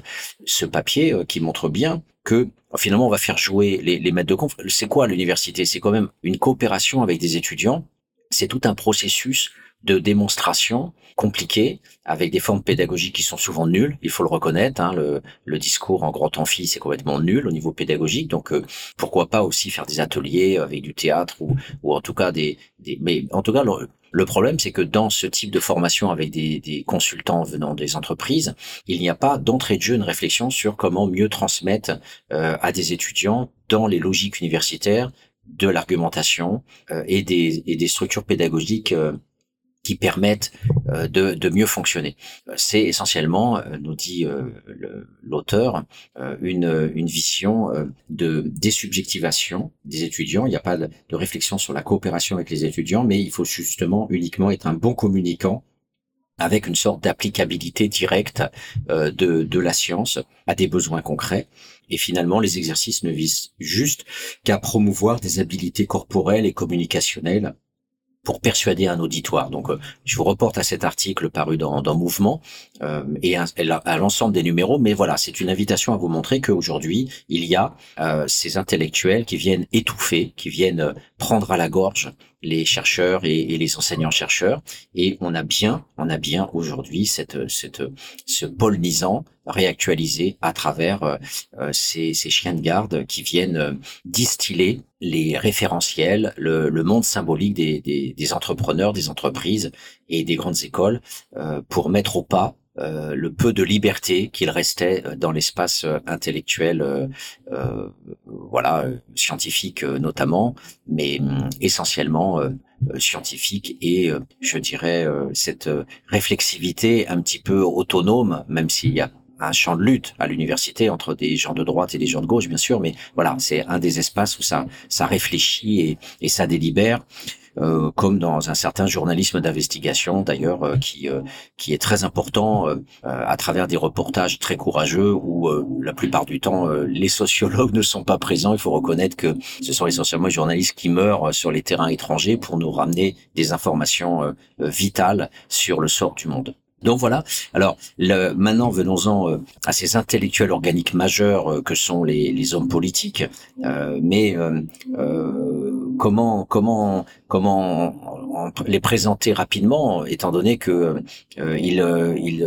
ce papier qui montre bien que finalement on va faire jouer les, les maîtres de conf. C'est quoi l'université? C'est quand même une coopération avec des étudiants. C'est tout un processus de démonstration compliqué avec des formes pédagogiques qui sont souvent nulles, il faut le reconnaître. Hein, le, le, discours en grand amphi, c'est complètement nul au niveau pédagogique. Donc, euh, pourquoi pas aussi faire des ateliers avec du théâtre ou, ou en tout cas des, des... Mais en tout cas, le problème, c'est que dans ce type de formation avec des, consultants venant des entreprises, il n'y a pas d'entrée de jeu une réflexion sur comment mieux transmettre euh, à des étudiants dans les logiques universitaires de l'argumentation euh, et, des, et des structures pédagogiques euh, qui permettent euh, de, de, mieux fonctionner. C'est essentiellement, euh, nous dit euh, l'auteur, une, une vision de désubjectivation des étudiants. Il n'y a pas de, de réflexion sur la coopération avec les étudiants, mais il faut justement uniquement être un bon communicant avec une sorte d'applicabilité directe de, de la science à des besoins concrets. Et finalement, les exercices ne visent juste qu'à promouvoir des habiletés corporelles et communicationnelles pour persuader un auditoire. Donc, euh, je vous reporte à cet article paru dans, Mouvement euh, et à, l'ensemble des numéros. Mais voilà, c'est une invitation à vous montrer qu'aujourd'hui, il y a euh, ces intellectuels qui viennent étouffer, qui viennent prendre à la gorge les chercheurs et, les enseignants-chercheurs. Et on a bien, on a bien aujourd'hui cette, cette, ce polnisant réactualisé à travers euh, ces, ces, chiens de garde qui viennent distiller les référentiels, le, le monde symbolique des, des, des, entrepreneurs, des entreprises et des grandes écoles euh, pour mettre au pas euh, le peu de liberté qu'il restait dans l'espace intellectuel, euh, voilà, scientifique notamment, mais hum, essentiellement scientifique et je dirais cette réflexivité un petit peu autonome, même s'il y a un champ de lutte à l'université entre des gens de droite et des gens de gauche, bien sûr, mais voilà, c'est un des espaces où ça, ça réfléchit et, et ça délibère. Euh, comme dans un certain journalisme d'investigation d'ailleurs euh, qui euh, qui est très important à travers des reportages très courageux où la plupart du temps les sociologues ne sont pas présents. Il faut reconnaître que ce sont essentiellement les journalistes qui meurent sur les terrains étrangers pour nous ramener des informations vitales sur le sort du monde. Donc voilà. Alors le, maintenant, venons-en euh, à ces intellectuels organiques majeurs euh, que sont les, les hommes politiques. Euh, mais comment comment comment les présenter rapidement, étant donné que ils, ils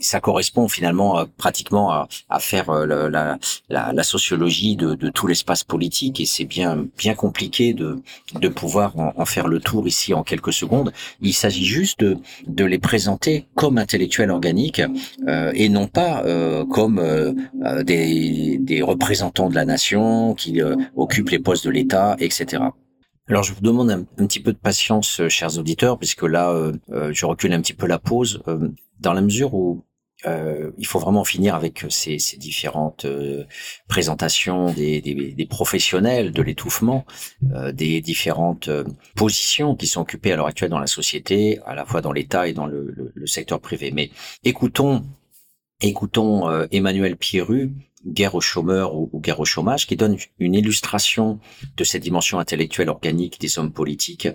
ça correspond finalement pratiquement à, à faire euh, la, la, la, sociologie de, de tout l'espace politique et c'est bien bien compliqué de, de pouvoir en, faire le tour ici en quelques secondes. Il s'agit juste de, de les présenter comme intellectuels organiques euh, et non pas euh, comme euh, des, des représentants de la nation qui occupent les postes de l'État, etc. Alors je vous demande un, petit peu de patience, chers auditeurs, puisque là, je recule un petit peu la pause, dans la mesure où euh, il faut vraiment finir avec ces, ces différentes euh, présentations des, des, des, professionnels de l'étouffement, euh, des différentes euh, positions qui sont occupées à l'heure actuelle dans la société, à la fois dans l'État et dans le, le, le, secteur privé. Mais écoutons, écoutons euh, Emmanuel Pierru, Guerre aux chômeurs ou, ou, guerre au chômage, qui donne une illustration de cette dimension intellectuelle organique des hommes politiques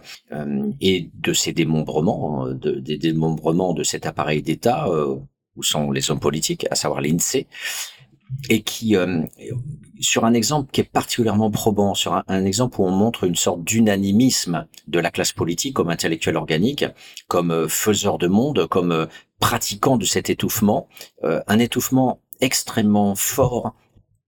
et de ces démembrements, de, des démembrements de cet appareil d'État où sont les hommes politiques, à savoir l'INSEE, et qui, euh, sur un exemple qui est particulièrement probant, sur un, exemple où on montre une sorte d'unanimisme de la classe politique comme intellectuel organique, comme euh, faiseur de monde, comme euh, pratiquant de cet étouffement, un étouffement extrêmement fort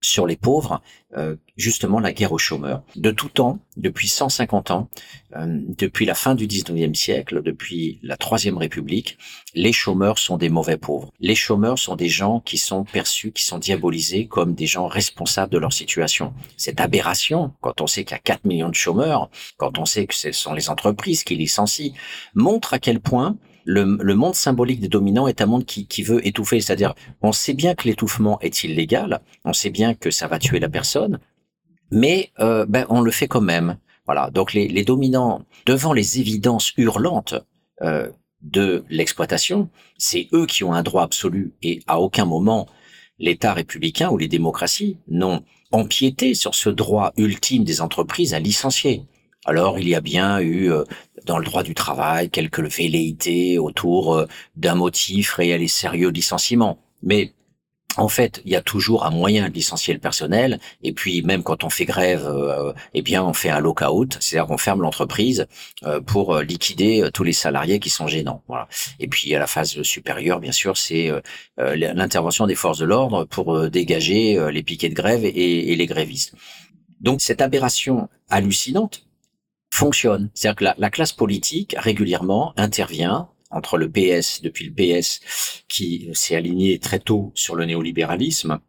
sur les pauvres, euh, justement la guerre aux chômeurs. De tout temps, depuis 150 ans, euh, depuis la fin du 19e siècle, depuis la Troisième République, les chômeurs sont des mauvais pauvres. Les chômeurs sont des gens qui sont perçus, qui sont diabolisés comme des gens responsables de leur situation. Cette aberration, quand on sait qu'il y a 4 millions de chômeurs, quand on sait que ce sont les entreprises qui licencient, montre à quel point le, monde symbolique des dominants est un monde qui, veut étouffer. C'est-à-dire, on sait bien que l'étouffement est illégal, on sait bien que ça va tuer la personne, mais euh, ben, on le fait quand même. Voilà. Donc les, dominants, devant les évidences hurlantes euh, de l'exploitation, c'est eux qui ont un droit absolu et à aucun moment l'État républicain ou les démocraties n'ont empiété sur ce droit ultime des entreprises à licencier. Alors il y a bien eu euh, dans le droit du travail quelques velléités autour euh, d'un motif réel et sérieux licenciement. Mais en fait, il y a toujours un moyen de licencier le personnel. Et puis, même quand on fait grève, euh, eh bien, on fait un lockout, c'est-à-dire qu'on ferme l'entreprise pour liquider tous les salariés qui sont gênants. Voilà. Et puis, à la phase supérieure, bien sûr, c'est l'intervention des forces de l'ordre pour dégager les piquets de grève et les grévistes. Donc, cette aberration hallucinante fonctionne. C'est-à-dire que la, la, classe politique régulièrement intervient entre le PS, depuis le PS, qui s'est aligné très tôt sur le néolibéralisme,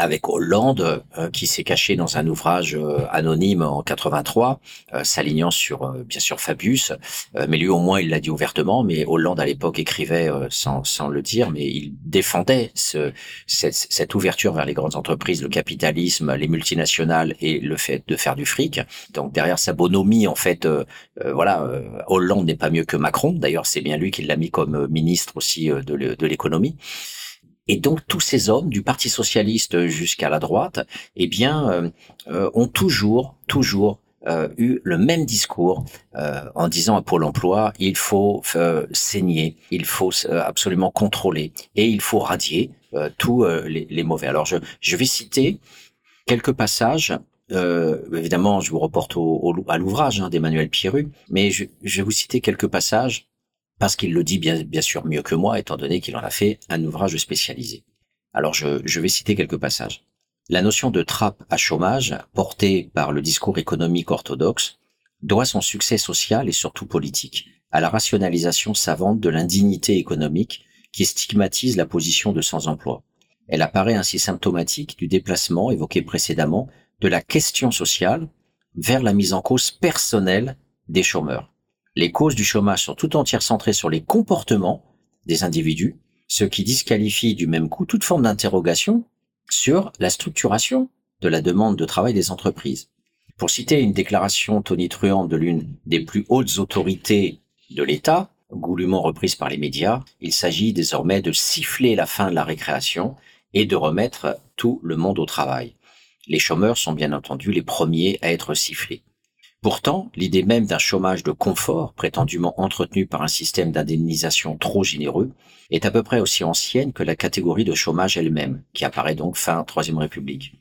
avec Hollande euh, qui s'est caché dans un ouvrage euh, anonyme en 83, euh, s'alignant sur bien sûr Fabius, mais lui au moins il l'a dit ouvertement. Mais Hollande à l'époque écrivait sans, sans le dire, mais il défendait ce, cette, cette, ouverture vers les grandes entreprises, le capitalisme, les multinationales et le fait de faire du fric. Donc derrière sa bonhomie, en fait, voilà, Hollande n'est pas mieux que Macron. D'ailleurs, c'est bien lui qui l'a mis comme ministre aussi de l'économie. Et donc tous ces hommes, du Parti socialiste jusqu'à la droite, eh bien, euh, euh, ont toujours, toujours euh, eu le même discours en disant à Pôle Emploi il faut saigner, il faut absolument contrôler et il faut radier tous les, mauvais. Alors je, vais citer quelques passages. évidemment, je vous reporte à l'ouvrage hein, d'Emmanuel Pierru, mais je vais vous citer quelques passages parce qu'il le dit bien, sûr mieux que moi, étant donné qu'il en a fait un ouvrage spécialisé. Alors je, je vais citer quelques passages. La notion de trappe à chômage, portée par le discours économique orthodoxe, doit son succès social et surtout politique à la rationalisation savante de l'indignité économique qui stigmatise la position de sans-emploi. Elle apparaît ainsi symptomatique du déplacement évoqué précédemment de la question sociale vers la mise en cause personnelle des chômeurs. Les causes du chômage sont tout entières centrées sur les comportements des individus, ce qui disqualifie du même coup toute forme d'interrogation sur la structuration de la demande de travail des entreprises. Pour citer une déclaration tonitruante de l'une des plus hautes autorités de l'État, goulûment reprise par les médias, il s'agit désormais de siffler la fin de la récréation et de remettre tout le monde au travail. Les chômeurs sont bien entendu les premiers à être sifflés. Pourtant, l'idée même d'un chômage de confort, prétendument entretenu par un système d'indemnisation trop généreux, est à peu près aussi ancienne que la catégorie de chômage elle-même, qui apparaît donc fin Troisième République.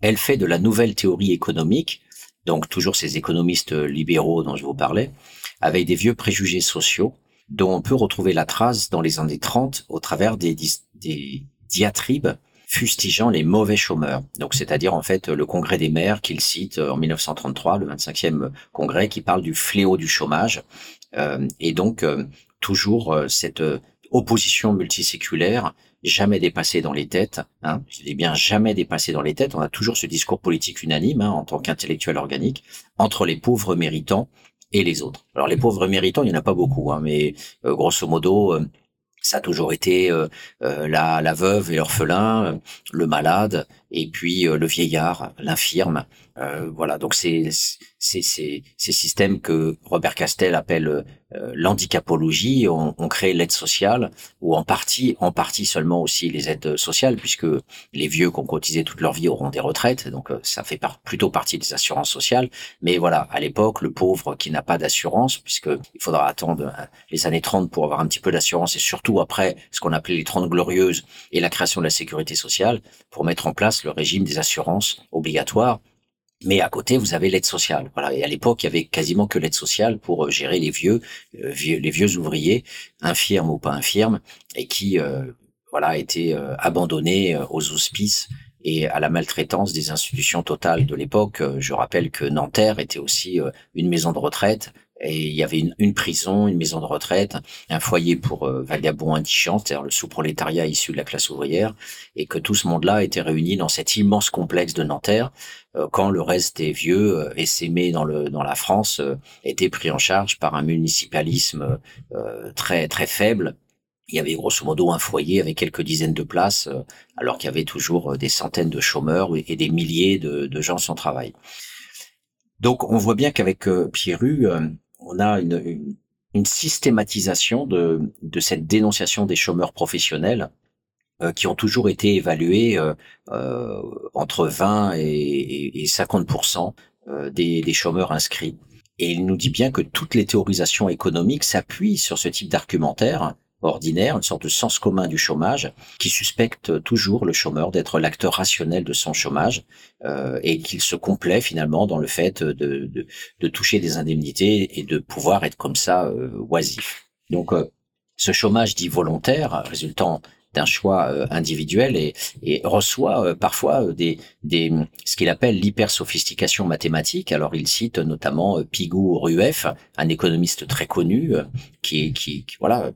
Elle fait de la nouvelle théorie économique, donc toujours ces économistes libéraux dont je vous parlais, avec des vieux préjugés sociaux, dont on peut retrouver la trace dans les années 30 au travers des, des diatribes fustigeant les mauvais chômeurs. Donc, c'est-à-dire en fait le congrès des maires qu'il cite euh, en 1933, le 25e congrès, qui parle du fléau du chômage. Euh, et donc, euh, toujours cette opposition multiséculaire, jamais dépassée dans les têtes. Hein, je dis bien jamais dépassée dans les têtes. On a toujours ce discours politique unanime hein, en tant qu'intellectuel organique entre les pauvres méritants et les autres. Alors les pauvres méritants, il n'y en a pas beaucoup, hein, mais grosso modo, ça a toujours été euh, euh, la, la, veuve et l'orphelin, euh, le malade, et puis le vieillard, l'infirme. voilà, donc c'est ces systèmes que Robert Castel appelle euh, l'handicapologie, on, on, crée l'aide sociale, ou en partie, en partie seulement aussi les aides sociales, puisque les vieux qui ont cotisé toute leur vie auront des retraites, donc euh, ça fait plutôt partie des assurances sociales. Mais voilà, à l'époque, le pauvre qui n'a pas d'assurance, puisque il faudra attendre euh, les années 30 pour avoir un petit peu d'assurance, et surtout après ce qu'on appelait les 30 glorieuses et la création de la sécurité sociale, pour mettre en place le régime des assurances obligatoires mais à côté, vous avez l'aide sociale. Voilà. Et à l'époque, il y avait quasiment que l'aide sociale pour euh, gérer les vieux, euh, les vieux ouvriers, infirmes ou pas infirmes, et qui, euh, voilà, étaient abandonnés aux auspices et à la maltraitance des institutions totales de l'époque. Je rappelle que Nanterre était aussi une maison de retraite et il y avait une, prison, une maison de retraite, un foyer pour euh, vagabonds indigents, c'est-à-dire le sous-prolétariat issu de la classe ouvrière, et que tout ce monde-là était réuni dans cet immense complexe de Nanterre, euh, quand le reste des vieux euh, essaimés dans le dans la France euh, était pris en charge par un municipalisme très très faible. Il y avait grosso modo un foyer avec quelques dizaines de places, alors qu'il y avait toujours des centaines de chômeurs et des milliers de, de gens sans travail. Donc on voit bien qu'avec Pierru, on a une, systématisation de, cette dénonciation des chômeurs professionnels euh, qui ont toujours été évalués euh, euh, entre 20 et, 50 des, des chômeurs inscrits. Et il nous dit bien que toutes les théorisations économiques s'appuient sur ce type d'argumentaire ordinaire, une sorte de sens commun du chômage, qui suspecte toujours le chômeur d'être l'acteur rationnel de son chômage euh, et qu'il se complaît finalement dans le fait de, de, toucher des indemnités et de pouvoir être comme ça euh, oisif. Donc euh, ce chômage dit volontaire, résultant d'un choix euh, individuel et, et reçoit euh, parfois des, des ce qu'il appelle l'hypersophistication mathématique. Alors il cite notamment Pigou-Rueff, un économiste très connu qui, qui, qui voilà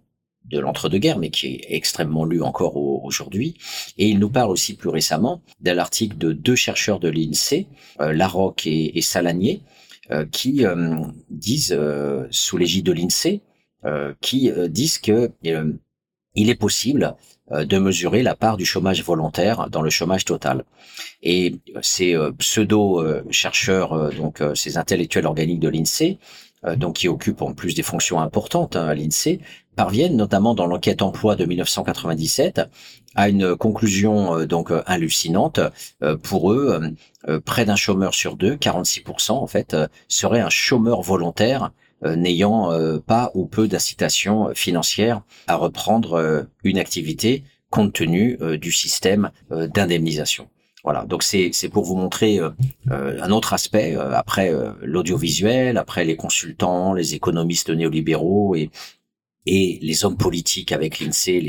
de l'entre-deux-guerres, mais qui est extrêmement lu encore aujourd'hui. Et il nous parle aussi plus récemment d'un article de deux chercheurs de l'INSEE, euh, Larocque et, Salanier, euh, qui euh, disent, euh, sous l'égide de l'INSEE, qui disent que il est possible de mesurer la part du chômage volontaire dans le chômage total. Et ces pseudo-chercheurs, donc ces intellectuels organiques de l'INSEE, donc qui occupent en plus des fonctions importantes hein, à l'INSEE, parviennent, notamment dans l'enquête emploi de 1997, à une conclusion euh, donc euh, hallucinante. Euh, pour eux, près d'un chômeur sur deux, 46% en fait, serait un chômeur volontaire n'ayant pas ou peu d'incitation financière à reprendre une activité compte tenu du système d'indemnisation. Voilà, donc c'est pour vous montrer un autre aspect après l'audiovisuel, après les consultants, les économistes néolibéraux et, et les hommes politiques avec l'INSEE,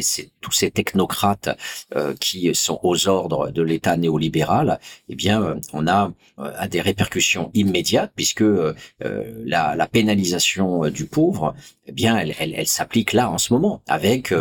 tous ces technocrates euh, qui sont aux ordres de l'État néolibéral, eh bien, euh, on a, euh, des répercussions immédiates puisque euh, la, pénalisation du pauvre, eh bien, elle, elle, elle s'applique là en ce moment avec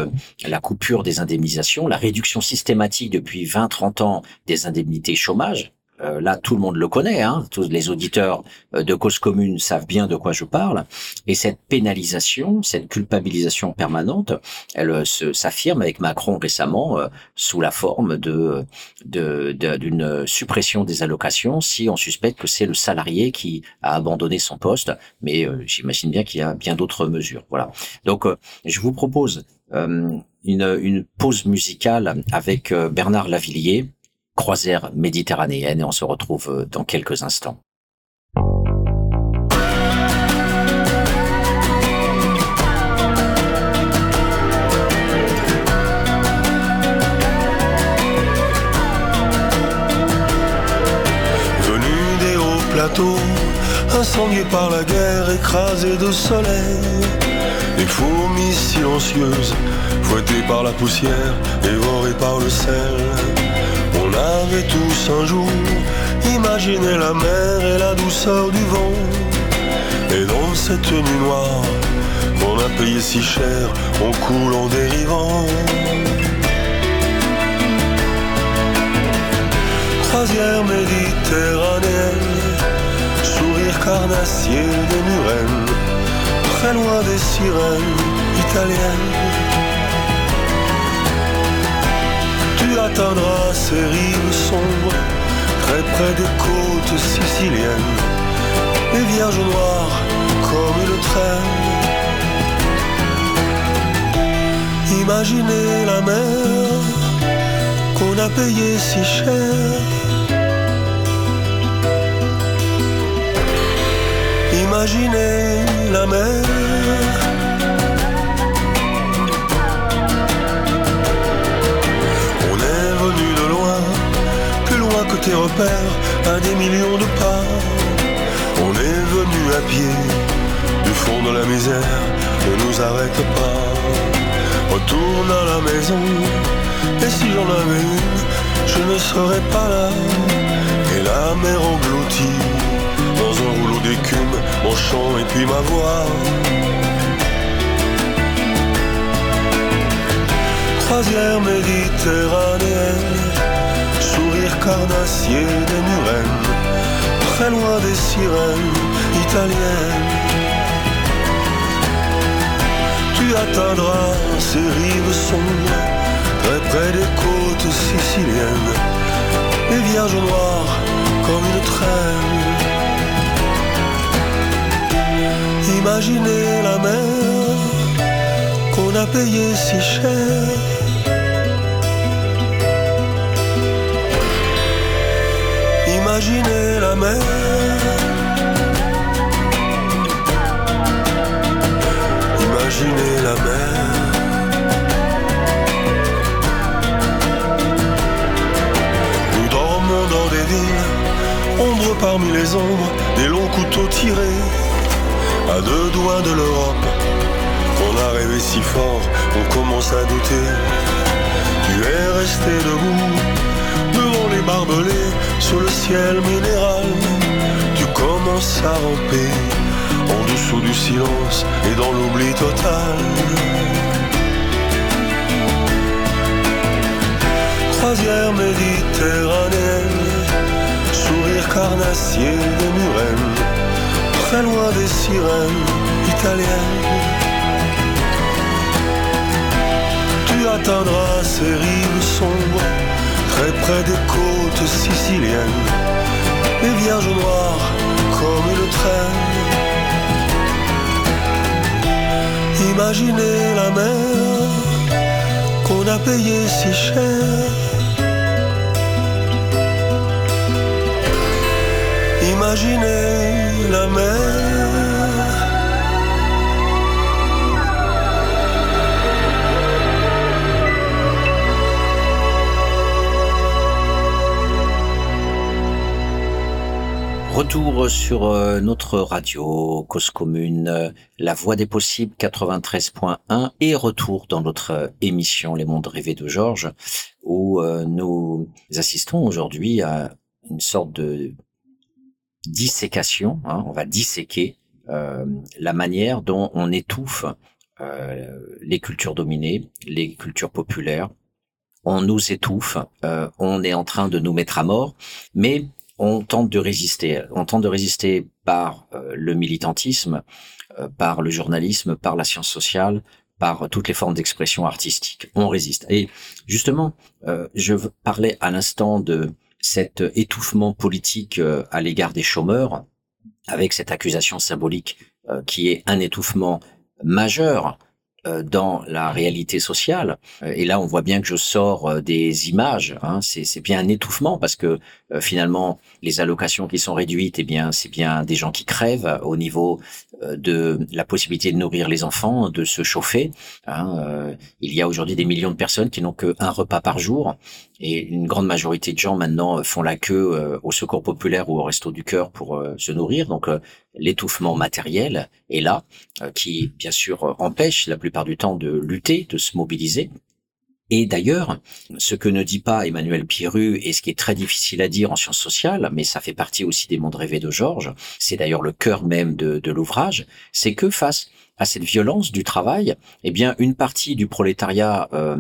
la coupure des indemnisations, la réduction systématique depuis 20-30 ans des indemnités chômage, euh, là tout le monde le connaît, hein, tous les auditeurs euh, de cause commune savent bien de quoi je parle, et cette pénalisation, cette culpabilisation permanente, elle euh, s'affirme avec Macron récemment sous la forme de d'une suppression des allocations si on suspecte que c'est le salarié qui a abandonné son poste, mais j'imagine bien qu'il y a bien d'autres mesures. Voilà. Donc je vous propose une, une pause musicale avec Bernard Lavillier croisière méditerranéenne et on se retrouve euh, dans quelques instants. Venu des hauts plateaux, incendiés par la guerre, écrasés de soleil, des fourmis silencieuses, fouettées par la poussière, dévorées par le sel avait tous un jour imaginé la mer et la douceur du vent. Et dans cette nuit noire qu'on a payé si cher, on coule en dérivant. Croisière méditerranéenne, sourire carnassier des murennes, très loin des sirènes italiennes tu atteindras ces rives sombres, très près des côtes siciliennes, les vierges noires comme le train. Imaginez la mer qu'on a payée si cher. Imaginez la mer tes repères à des millions de pas. On est venu à pied du fond de la misère, ne nous arrête pas. Retourne à la maison, et si j'en avais une, je ne serai pas là. Et la mer engloutit dans un rouleau d'écume mon chant et puis ma voix. Croisière méditerranéenne, sourire carnassier des murennes, très loin des sirènes italiennes. Tu atteindras ces rives sombres, très près des côtes siciliennes, les vierges noires comme une traîne. Imaginez la mer qu'on a payée si cher. Imaginez la mer. Imaginez la mer. Nous dormons dans des villes, ombre parmi les ombres, des longs couteaux tirés, à deux doigts de l'Europe. On a rêvé si fort, on commence à douter. Tu es resté debout, les barbelés, sur le ciel minéral. Tu commences à ramper en dessous du silence et dans l'oubli total. Croisière méditerranéenne, sourire carnassier des murennes, très loin des sirènes italiennes. Tu atteindras ces rives sombres, très près des côtes siciliennes, les vierges noires comme une traîne. Imaginez la mer qu'on a payée si cher. Imaginez la mer. Retour sur euh, notre radio Cause Commune, euh, La Voix des Possibles 93.1 et retour dans notre euh, émission Les Mondes Rêvés de Georges où nous assistons aujourd'hui à une sorte de dissécation, hein, on va disséquer la manière dont on étouffe les cultures dominées, les cultures populaires, on nous étouffe, on est en train de nous mettre à mort, mais on tente de résister. On tente de résister par euh, le militantisme, euh, par le journalisme, par la science sociale, par toutes les formes d'expression artistique. On résiste. Et justement, euh, je parlais à l'instant de cet étouffement politique à l'égard des chômeurs, avec cette accusation symbolique qui est un étouffement majeur euh, dans la réalité sociale. Euh, et là, on voit bien que je sors euh, des images. Hein. C'est bien un étouffement parce que finalement, les allocations qui sont réduites, eh bien, c'est bien des gens qui crèvent au niveau de la possibilité de nourrir les enfants, de se chauffer. Hein. Il y a aujourd'hui des millions de personnes qui n'ont qu'un repas par jour. Et une grande majorité de gens maintenant font la queue au secours populaire ou au resto du cœur pour se nourrir. Donc l'étouffement matériel est là, euh, qui bien sûr empêche la plupart du temps de lutter, de se mobiliser. Et d'ailleurs, ce que ne dit pas Emmanuel Pierru et ce qui est très difficile à dire en sciences sociales, mais ça fait partie aussi des mondes rêvés de Georges, c'est d'ailleurs le cœur même de, l'ouvrage, c'est que face à cette violence du travail, eh bien, une partie du prolétariat euh,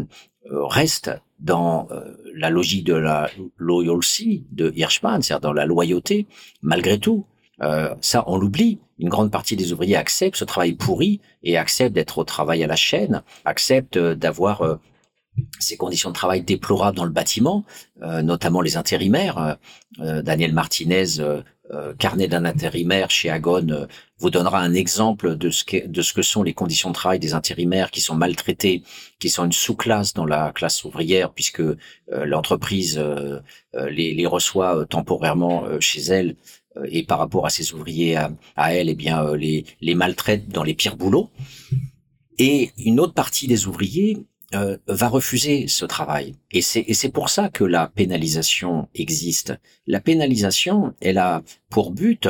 euh, reste dans la logique de la loyalty de Hirschman, c'est-à-dire dans la loyauté, malgré tout. Euh, ça, on l'oublie. Une grande partie des ouvriers acceptent ce travail pourri et acceptent d'être au travail à la chaîne, acceptent euh, d'avoir euh, ces conditions de travail déplorables dans le bâtiment, notamment les intérimaires. Daniel Martinez, carnet d'un intérimaire chez Agon, vous donnera un exemple de ce, que, sont les conditions de travail des intérimaires qui sont maltraités, qui sont une sous-classe dans la classe ouvrière, puisque l'entreprise les, reçoit temporairement chez elle euh, et par rapport à ses ouvriers à, elle, eh bien, euh, les, les maltraite dans les pires boulots. Et une autre partie des ouvriers euh, va refuser ce travail. Et c'est pour ça que la pénalisation existe. La pénalisation, elle a pour but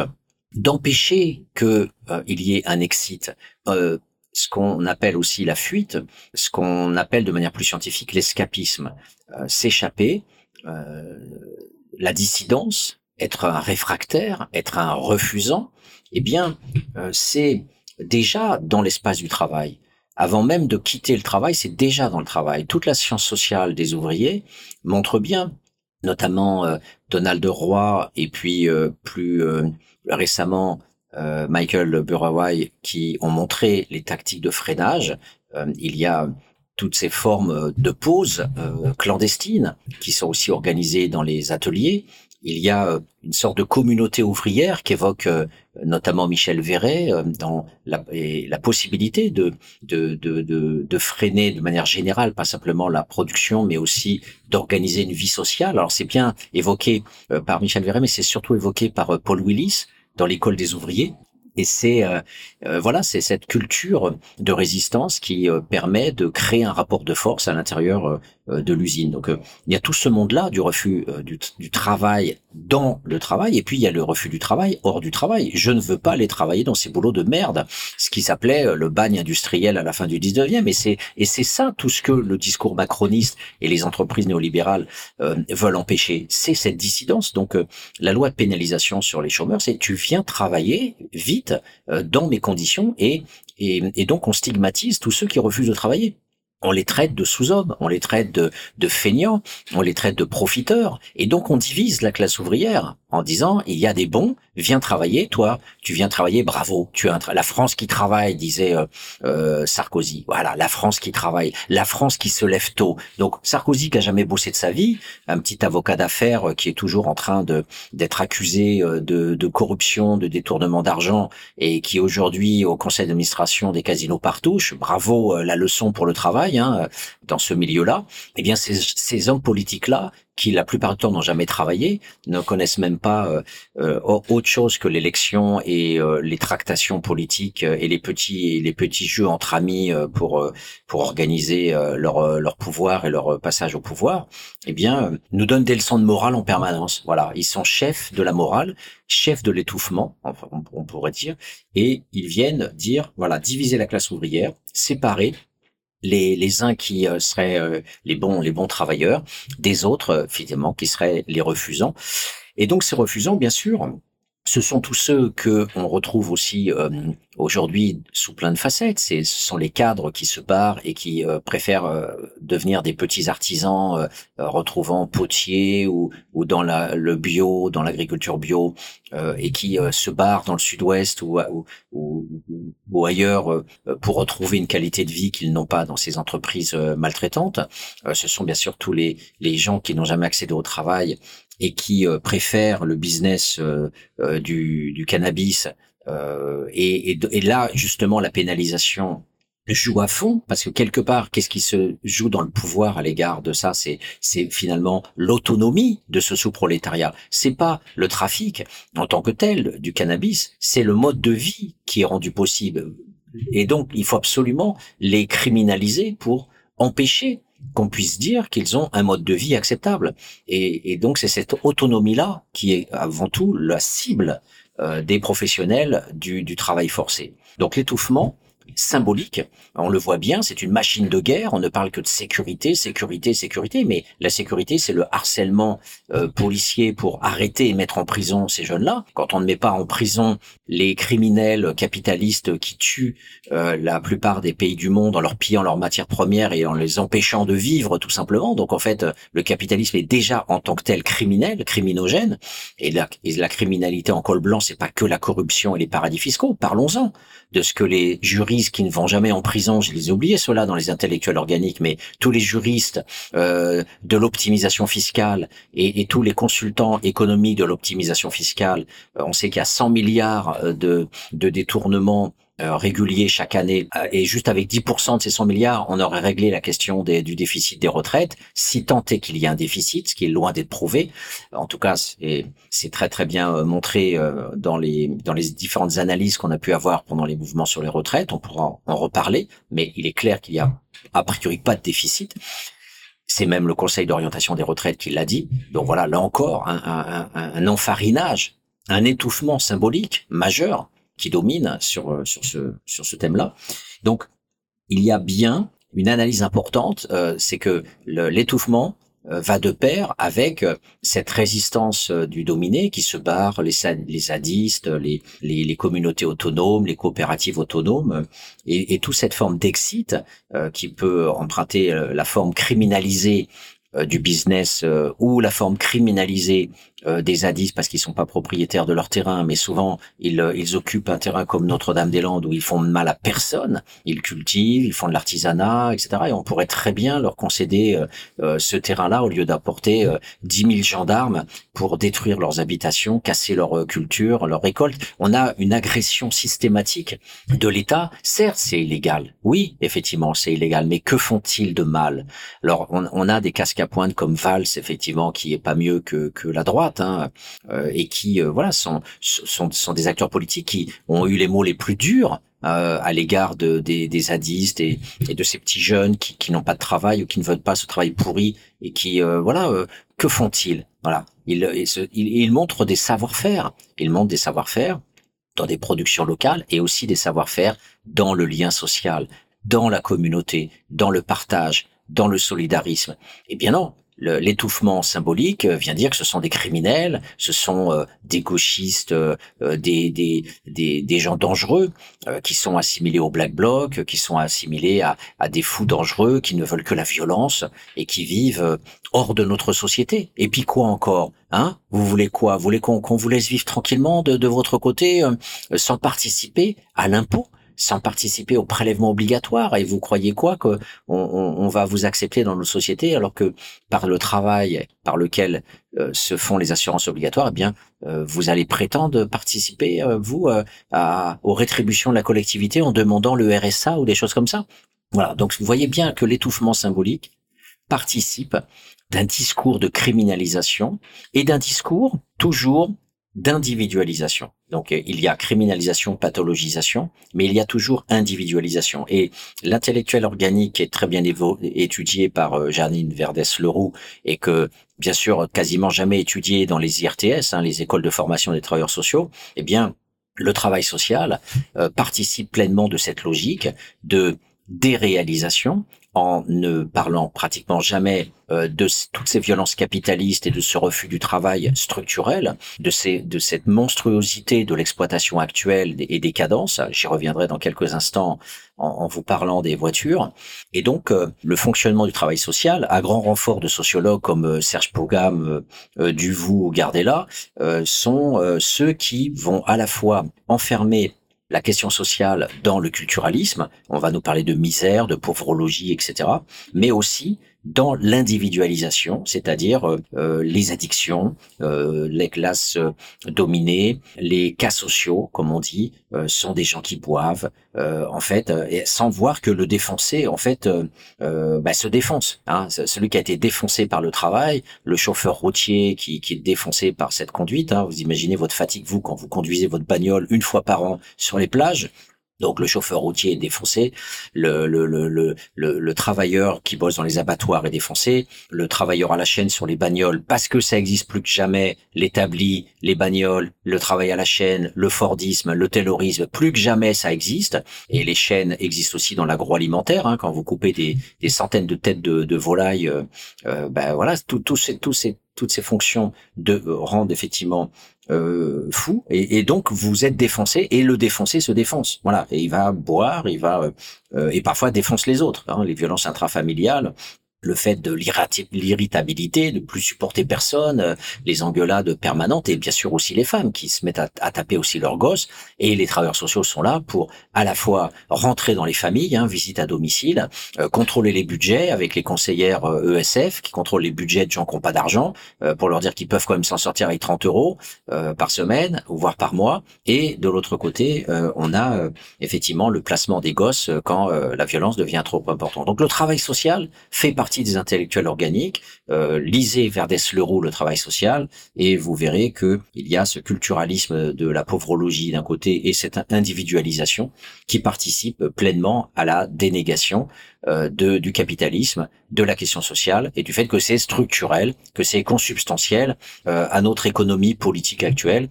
d'empêcher que il y ait un exit. ce qu'on appelle aussi la fuite, ce qu'on appelle de manière plus scientifique l'escapisme, s'échapper, la dissidence, être un réfractaire, être un refusant, eh bien, c'est déjà dans l'espace du travail. Avant même de quitter le travail, c'est déjà dans le travail. Toute la science sociale des ouvriers montre bien, notamment Donald Roy et puis plus récemment Michael Burawai, qui ont montré les tactiques de freinage. il y a toutes ces formes de pause euh, clandestines qui sont aussi organisées dans les ateliers. Il y a euh, une sorte de communauté ouvrière qu'évoque euh, notamment Michel Verret dans la, possibilité de freiner de manière générale, pas simplement la production, mais aussi d'organiser une vie sociale. Alors c'est bien évoqué par Michel Verret, mais c'est surtout évoqué par Paul Willis dans l'école des ouvriers, et c'est euh, euh, voilà, c'est cette culture de résistance qui euh, permet de créer un rapport de force à l'intérieur de l'usine. Donc il y a tout ce monde-là du refus du, du, travail dans le travail, et puis il y a le refus du travail hors du travail. Je ne veux pas aller travailler dans ces boulots de merde, ce qui s'appelait le bagne industriel à la fin du 19e. Et c'est et c'est ça tout ce que le discours macroniste et les entreprises néolibérales veulent empêcher. C'est cette dissidence. Donc la loi de pénalisation sur les chômeurs, c'est tu viens travailler vite euh, dans mes conditions et, et, donc on stigmatise tous ceux qui refusent de travailler on les traite de sous-hommes, on les traite de, de feignants, on les traite de profiteurs, et donc on divise la classe ouvrière en disant il y a des bons, viens travailler, toi, tu viens travailler, bravo, tu la France qui travaille, disait euh, euh, Sarkozy. Voilà, la France qui travaille, la France qui se lève tôt. Donc Sarkozy qui a jamais bossé de sa vie, un petit avocat d'affaires euh, qui est toujours en train de d'être accusé de, de corruption, de détournement d'argent et qui aujourd'hui au conseil d'administration des casinos partouche, bravo la leçon pour le travail hein, dans ce milieu-là. Eh bien ces, ces hommes politiques là qui la plupart du temps n'ont jamais travaillé, ne connaissent même pas euh, euh, autre chose que l'élection et euh, les tractations politiques et les petits les petits jeux entre amis pour pour organiser leur leur pouvoir et leur passage au pouvoir, eh bien nous donnent des leçons de morale en permanence. Voilà, ils sont chefs de la morale, chefs de l'étouffement, on pourrait dire, et ils viennent dire voilà diviser la classe ouvrière, séparer les, les uns qui euh, seraient euh, les bons les bons travailleurs, des autres euh, finalement qui seraient les refusants. Et donc ces refusants, bien sûr, ce sont tous ceux que on retrouve aussi aujourd'hui sous plein de facettes. ce sont les cadres qui se barrent et qui euh, préfèrent euh, devenir des petits artisans, euh, retrouvant potiers ou, ou dans la, le bio, dans l'agriculture bio, et qui se barrent dans le sud-ouest ou, ou, ou, ailleurs pour retrouver une qualité de vie qu'ils n'ont pas dans ces entreprises maltraitantes. ce sont bien sûr tous les, les gens qui n'ont jamais accédé au travail et qui préfèrent le business du, du cannabis euh, et, et, et, là, justement, la pénalisation joue à fond parce que quelque part, qu'est-ce qui se joue dans le pouvoir à l'égard de ça? C'est c'est finalement l'autonomie de ce sous-prolétariat. C'est pas le trafic en tant que tel du cannabis, c'est le mode de vie qui est rendu possible. Et donc, il faut absolument les criminaliser pour empêcher qu'on puisse dire qu'ils ont un mode de vie acceptable. Et, donc, c'est cette autonomie-là qui est avant tout la cible euh, des professionnels du travail forcé. Donc l'étouffement, symbolique. On le voit bien, c'est une machine de guerre. On ne parle que de sécurité, sécurité, sécurité. Mais la sécurité, c'est le harcèlement euh, policier pour arrêter et mettre en prison ces jeunes-là. Quand on ne met pas en prison les criminels capitalistes qui tuent euh, la plupart des pays du monde en leur pillant leurs matières premières et en les empêchant de vivre tout simplement. Donc en fait, le capitalisme est déjà en tant que tel criminel, criminogène. Et la, et la criminalité en col blanc, c'est pas que la corruption et les paradis fiscaux. Parlons-en de ce que les juristes qui ne vont jamais en prison, je les ai oubliés ceux-là dans les intellectuels organiques, mais tous les juristes euh, de l'optimisation fiscale et, tous les consultants économiques de l'optimisation fiscale, euh, on sait qu'il y a 100 milliards euh, de, détournements régulier chaque année, euh, et juste avec 10% de ces 100 milliards, on aurait réglé la question des, du déficit des retraites, si tant est qu'il y a un déficit, ce qui est loin d'être prouvé. En tout cas, c'est très très bien euh, montré dans les dans les différentes analyses qu'on a pu avoir pendant les mouvements sur les retraites. On pourra en reparler, mais il est clair qu'il y a a priori pas de déficit. C'est même le Conseil d'orientation des retraites qui l'a dit. Donc voilà, là encore, un, un, un enfarinage, un étouffement symbolique majeur qui domine sur euh, sur ce sur ce thème-là. Donc il y a bien une analyse importante, euh, c'est que l'étouffement va de pair avec cette résistance du dominé qui se barre, les, les sadistes, les, les, les, communautés autonomes, les coopératives autonomes, et, et toute cette forme d'exit qui peut emprunter la forme criminalisée du business ou la forme criminalisée euh, des zadistes parce qu'ils sont pas propriétaires de leur terrain, mais souvent ils, euh, ils occupent un terrain comme Notre-Dame-des-Landes où ils font mal à personne. Ils cultivent, ils font de l'artisanat, etc. Et on pourrait très bien leur concéder euh, ce terrain-là au lieu d'apporter dix 10 000 gendarmes pour détruire leurs habitations, casser leur culture, leur récolte. On a une agression systématique de l'État. Certes, c'est illégal. Oui, effectivement, c'est illégal. Mais que font-ils de mal? Alors, on, on, a des casques à pointe comme Valls, effectivement, qui est pas mieux que, que la droite Hein, euh, et qui euh, voilà sont, sont, sont des acteurs politiques qui ont eu les mots les plus durs euh, à l'égard de, des, des zadistes et, de ces petits jeunes qui, qui n'ont pas de travail ou qui ne veulent pas ce travail pourri et qui voilà que font-ils? Voilà. Ils, ils, ils montrent des savoir-faire. Ils montrent des savoir-faire dans des productions locales et aussi des savoir-faire dans le lien social dans la communauté dans le partage dans le solidarisme. Eh bien non, l'étouffement symbolique euh, vient dire que ce sont des criminels, ce sont euh, des gauchistes, euh, des, des, des, des, gens dangereux qui sont assimilés au black bloc, qui sont assimilés à, à, des fous dangereux, qui ne veulent que la violence et qui vivent hors de notre société. Et puis quoi encore Hein? Vous voulez quoi? Vous voulez qu'on vous laisse vivre tranquillement de, de votre côté sans participer à l'impôt? Sans participer au prélèvement obligatoire. Et vous croyez quoi que on, on, va vous accepter dans nos sociétés alors que par le travail par lequel euh, se font les assurances obligatoires, eh bien euh, vous allez prétendre participer euh, vous à, aux rétributions de la collectivité en demandant le RSA ou des choses comme ça? Voilà. Donc vous voyez bien que l'étouffement symbolique participe d'un discours de criminalisation et d'un discours toujours d'individualisation. Donc euh, il y a criminalisation, pathologisation, mais il y a toujours individualisation. Et l'intellectuel organique est très bien étudié par euh, Janine Verdès-Leroux et que bien sûr quasiment jamais étudié dans les IRTS, hein, les écoles de formation des travailleurs sociaux. Eh bien, le travail social euh, participe pleinement de cette logique de déréalisation en ne parlant pratiquement jamais euh, de toutes ces violences capitalistes et de ce refus du travail structurel, de, ces, de cette monstruosité de l'exploitation actuelle et des cadences. J'y reviendrai dans quelques instants en, vous parlant des voitures. Et donc, euh, le fonctionnement du travail social, à grand renfort de sociologues comme euh, Serge Pogam, Duvou ou Gardella, sont ceux qui vont à la fois enfermer la question sociale dans le culturalisme, on va nous parler de misère, de pauvreologie, etc., mais aussi dans l'individualisation, c'est-à-dire euh, euh, les addictions, euh, les classes dominées, les cas sociaux, comme on dit, sont des gens qui boivent, en fait, sans voir que le défoncé, en fait, bah, se défonce. Hein. Celui qui a été défoncé par le travail, le chauffeur routier qui, qui est défoncé par cette conduite. Hein. Vous imaginez votre fatigue, vous, quand vous conduisez votre bagnole une fois par an sur les plages. Donc le chauffeur routier est défoncé, le, le, le, le, le travailleur qui bosse dans les abattoirs est défoncé, le travailleur à la chaîne sur les bagnoles, parce que ça existe plus que jamais, l'établi, les bagnoles, le travail à la chaîne, le Fordisme, le Taylorisme, plus que jamais ça existe. Et les chaînes existent aussi dans l'agroalimentaire, hein, quand vous coupez des, des, centaines de têtes de, de volailles, euh, euh ben voilà, tout, tout ces, tout ces, toutes ces fonctions de, euh, rendent effectivement euh, fou. Et, et, donc vous êtes défoncé et le défoncé se défonce. Voilà. Et il va boire il va euh, et parfois défonce les autres hein, les violences intrafamiliales le fait de l'irritabilité, de plus supporter personne, euh, les engueulades permanentes et bien sûr aussi les femmes qui se mettent à, taper aussi leurs gosses et les travailleurs sociaux sont là pour à la fois rentrer dans les familles, hein, visite à domicile, euh, contrôler les budgets avec les conseillères ESF euh, e qui contrôlent les budgets de gens qui n'ont pas d'argent pour leur dire qu'ils peuvent quand même s'en sortir avec 30 euros par semaine ou voire par mois et de l'autre côté on a effectivement le placement des gosses quand la violence devient trop importante. Donc le travail social fait partie des intellectuels organiques. Euh, lisez Verdès-Leroux, le travail social, et vous verrez que il y a ce culturalisme de la pauvrologie d'un côté et cette individualisation qui participe pleinement à la dénégation euh, de, du capitalisme, de la question sociale et du fait que c'est structurel, que c'est consubstantiel euh, à notre économie politique actuelle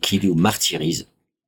qui nous martyrise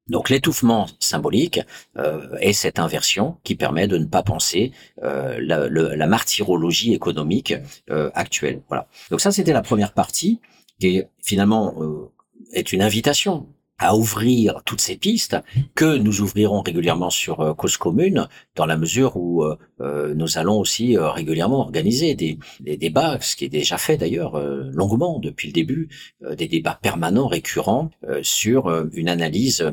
Donc l'étouffement symbolique euh, est cette inversion qui permet de ne pas penser euh, la, la, martyrologie économique euh, actuelle. Voilà. Donc ça c'était la première partie qui finalement euh, est une invitation à ouvrir toutes ces pistes que nous ouvrirons régulièrement sur euh, Cause Commune dans la mesure où euh, euh, nous allons aussi régulièrement organiser des, des, débats, ce qui est déjà fait d'ailleurs longuement depuis le début, des débats permanents, récurrents sur une analyse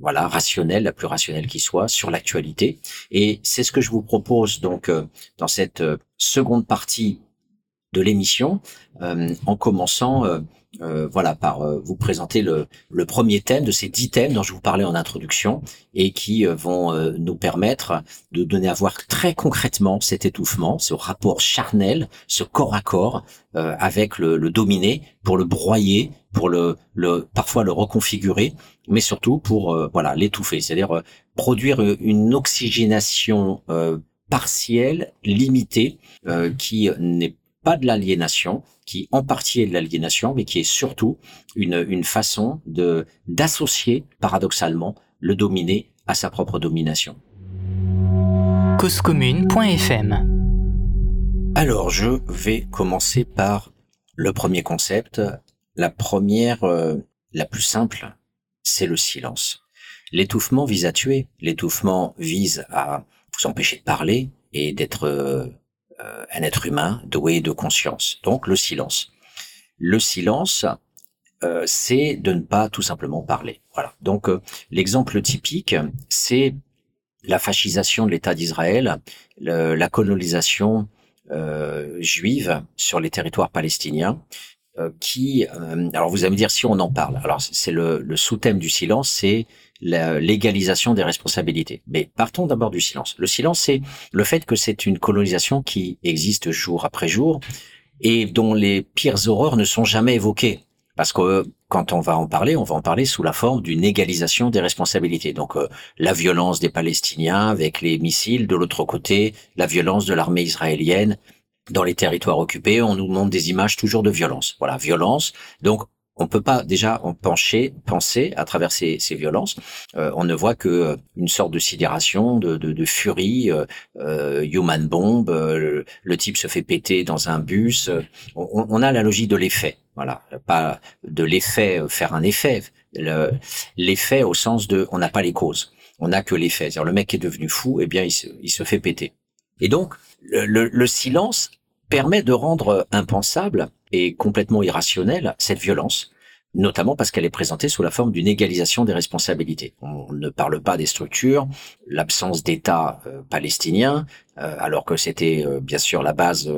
voilà rationnelle, la plus rationnelle qui soit, sur l'actualité. Et c'est ce que je vous propose donc dans cette seconde partie de l'émission, en commençant euh, voilà, par euh, vous présenter le, premier thème de ces dix thèmes dont je vous parlais en introduction et qui euh, vont nous permettre de donner à voir très concrètement cet étouffement, ce rapport charnel, ce corps à corps avec le, le, dominé pour le broyer, pour le, le parfois le reconfigurer, mais surtout pour voilà l'étouffer, c'est-à-dire produire une oxygénation partielle, limitée, qui n'est pas de l'aliénation, qui en partie est de l'aliénation, mais qui est surtout une, une façon de d'associer paradoxalement le dominé à sa propre domination. Causecommune.fm Alors, je vais commencer par le premier concept. La première, euh, la plus simple, c'est le silence. L'étouffement vise à tuer. L'étouffement vise à vous empêcher de parler et d'être euh, un être humain doué de conscience. Donc le silence. Le silence, euh, c'est de ne pas tout simplement parler. Voilà. Donc euh, l'exemple typique, c'est la fascisation de l'État d'Israël, la colonisation juive sur les territoires palestiniens, qui, alors vous allez me dire si on en parle. Alors c'est le, le sous-thème du silence, c'est légalisation des responsabilités. Mais partons d'abord du silence. Le silence, c'est le fait que c'est une colonisation qui existe jour après jour et dont les pires horreurs ne sont jamais évoquées. Parce que quand on va en parler, on va en parler sous la forme d'une égalisation des responsabilités. Donc euh, la violence des Palestiniens avec les missiles, de l'autre côté, la violence de l'armée israélienne dans les territoires occupés, on nous montre des images toujours de violence. Voilà, violence. Donc on peut pas déjà en pencher, penser à travers ces, ces violences. Euh, on ne voit que euh, une sorte de sidération, de, de, de furie, euh, human bomb. le, type se fait péter dans un bus. On, on a la logique de l'effet, voilà, pas de l'effet faire un effet. L'effet au sens de, on n'a pas les causes, on n'a que l'effet. C'est-à-dire le mec est devenu fou, eh bien il se, il se fait péter. Et donc le, le silence permet de rendre impensable et complètement irrationnelle cette violence, notamment parce qu'elle est présentée sous la forme d'une égalisation des responsabilités. On ne parle pas des structures, l'absence d'État euh, palestinien, euh, alors que c'était euh, bien sûr la base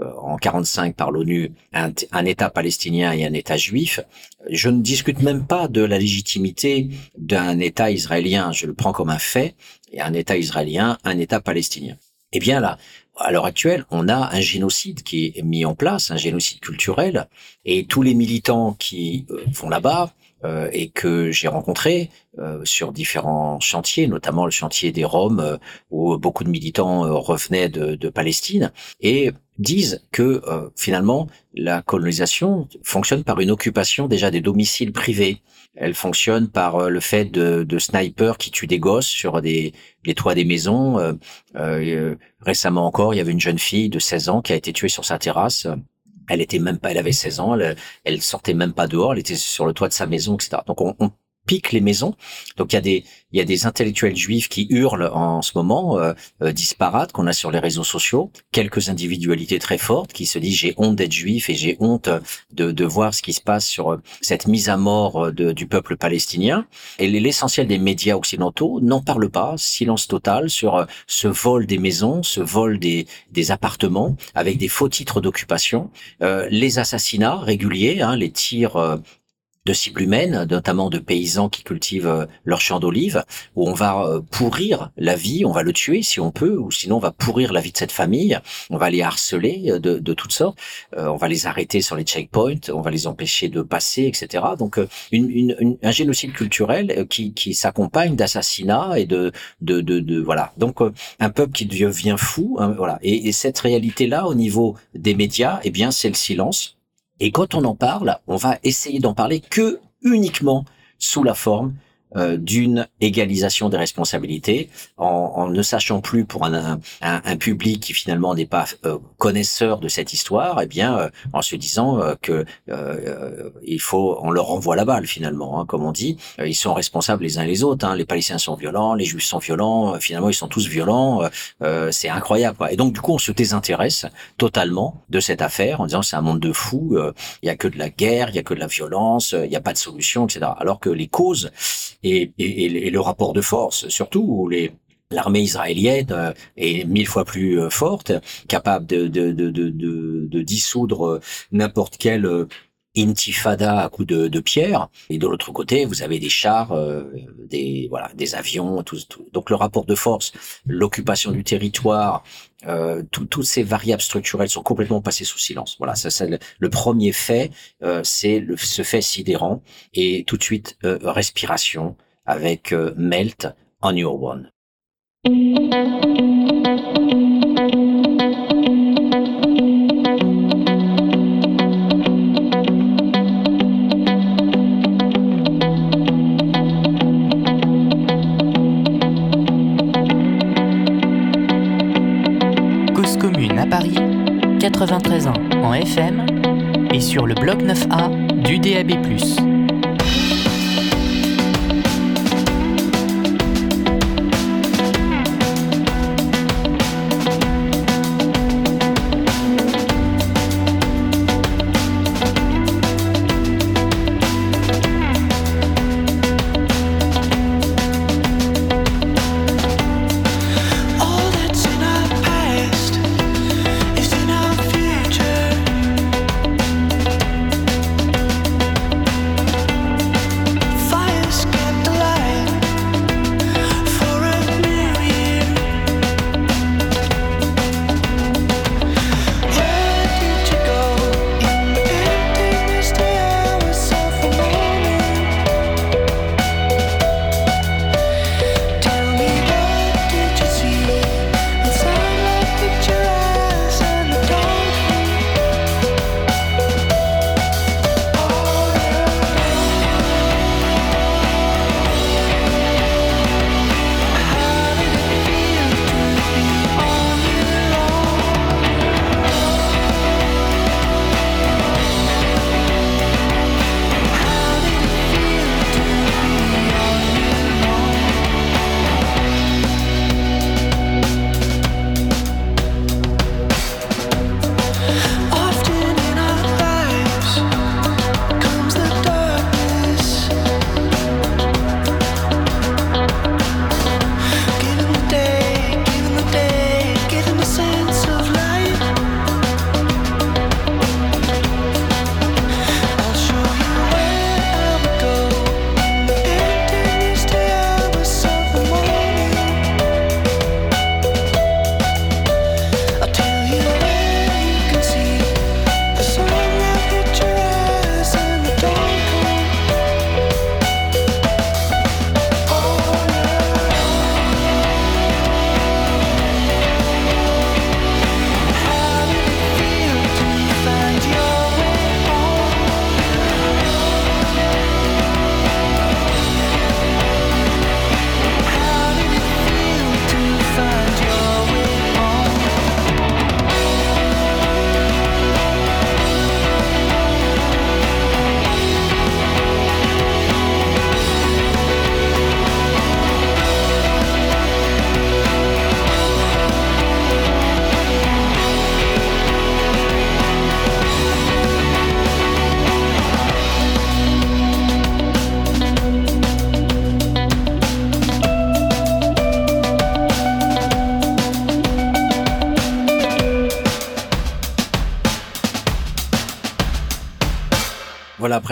en 45 par l'ONU, un, un, État palestinien et un État juif. Je ne discute même pas de la légitimité d'un État israélien, je le prends comme un fait, et un État israélien, un État palestinien. Eh bien là, à l'heure actuelle, on a un génocide qui est mis en place, un génocide culturel, et tous les militants qui euh, vont là-bas euh, et que j'ai rencontrés euh, sur différents chantiers, notamment le chantier des Roms, où beaucoup de militants revenaient de, de, Palestine, et disent que finalement la colonisation fonctionne par une occupation déjà des domiciles privés elle fonctionne par euh, le fait de, de snipers qui tuent des gosses sur des, les toits des maisons. Euh, euh, récemment encore, il y avait une jeune fille de 16 ans qui a été tuée sur sa terrasse. Elle était même pas, elle avait 16 ans, elle, elle sortait même pas dehors, elle était sur le toit de sa maison, etc. Donc on, on pique les maisons. Donc il y a des il y a des intellectuels juifs qui hurlent en ce moment euh, euh, disparates qu'on a sur les réseaux sociaux. Quelques individualités très fortes qui se disent j'ai honte d'être juif et j'ai honte de, de voir ce qui se passe sur euh, cette mise à mort de, du peuple palestinien. Et l'essentiel des médias occidentaux n'en parle pas. Silence total sur ce vol des maisons, ce vol des, des appartements avec des faux titres d'occupation, les assassinats réguliers, hein, les tirs de cibles humaines, notamment de paysans qui cultivent euh, leurs champs d'olives, où on va euh, pourrir la vie, on va le tuer si on peut, ou sinon on va pourrir la vie de cette famille, on va les harceler euh, de, toutes sortes, on va les arrêter sur les checkpoints, on va les empêcher de passer, etc. Donc une, une, un génocide culturel qui, qui s'accompagne d'assassinats et de, de, de, de, voilà. Donc un peuple qui devient fou, hein, voilà. Et, et cette réalité-là, au niveau des médias, eh bien c'est le silence et quand on en parle, on va essayer d'en parler que uniquement sous la forme euh, d'une égalisation des responsabilités, en, en, ne sachant plus pour un, un, un public qui finalement n'est pas euh, connaisseur de cette histoire, et eh bien euh, en se disant que il faut, on leur renvoie la balle finalement, hein, comme on dit, ils sont responsables les uns les autres. Hein. les Palestiniens sont violents, les Juifs sont violents, finalement ils sont tous violents, c'est incroyable. Quoi. Et donc du coup on se désintéresse totalement de cette affaire en disant c'est un monde de fous, il y a que de la guerre, il y a que de la violence, il n'y a pas de solution, etc. Alors que les causes et, le rapport de force, surtout où L'armée israélienne euh, est mille fois plus euh, forte, capable de, de, dissoudre n'importe quelle euh, intifada à coups de, de pierre. Et de l'autre côté, vous avez des chars, des voilà, des avions, tout, tout. Donc le rapport de force, l'occupation du territoire, euh, toutes ces variables structurelles sont complètement passées sous silence. Voilà, ça le, premier fait, euh, c'est ce fait sidérant et tout de suite euh, respiration avec Melt on Your One. 93 ans en FM et sur le bloc 9A du DAB+.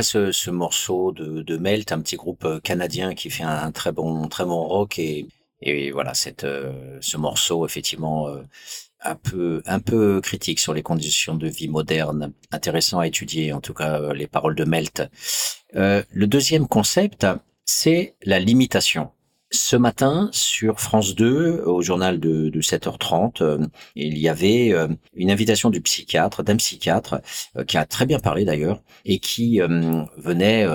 Ce, morceau de, Melt, un petit groupe euh, canadien qui fait un très bon, très bon rock et, et voilà, cette, euh, ce morceau effectivement euh, un peu, un peu critique sur les conditions de vie modernes, intéressant à étudier en tout cas les paroles de Melt. le deuxième concept, c'est la limitation. Ce matin, sur France 2, au journal de, de 7h30, euh, il y avait euh, une invitation du psychiatre, d'un psychiatre, euh, qui a très bien parlé d'ailleurs, et qui venait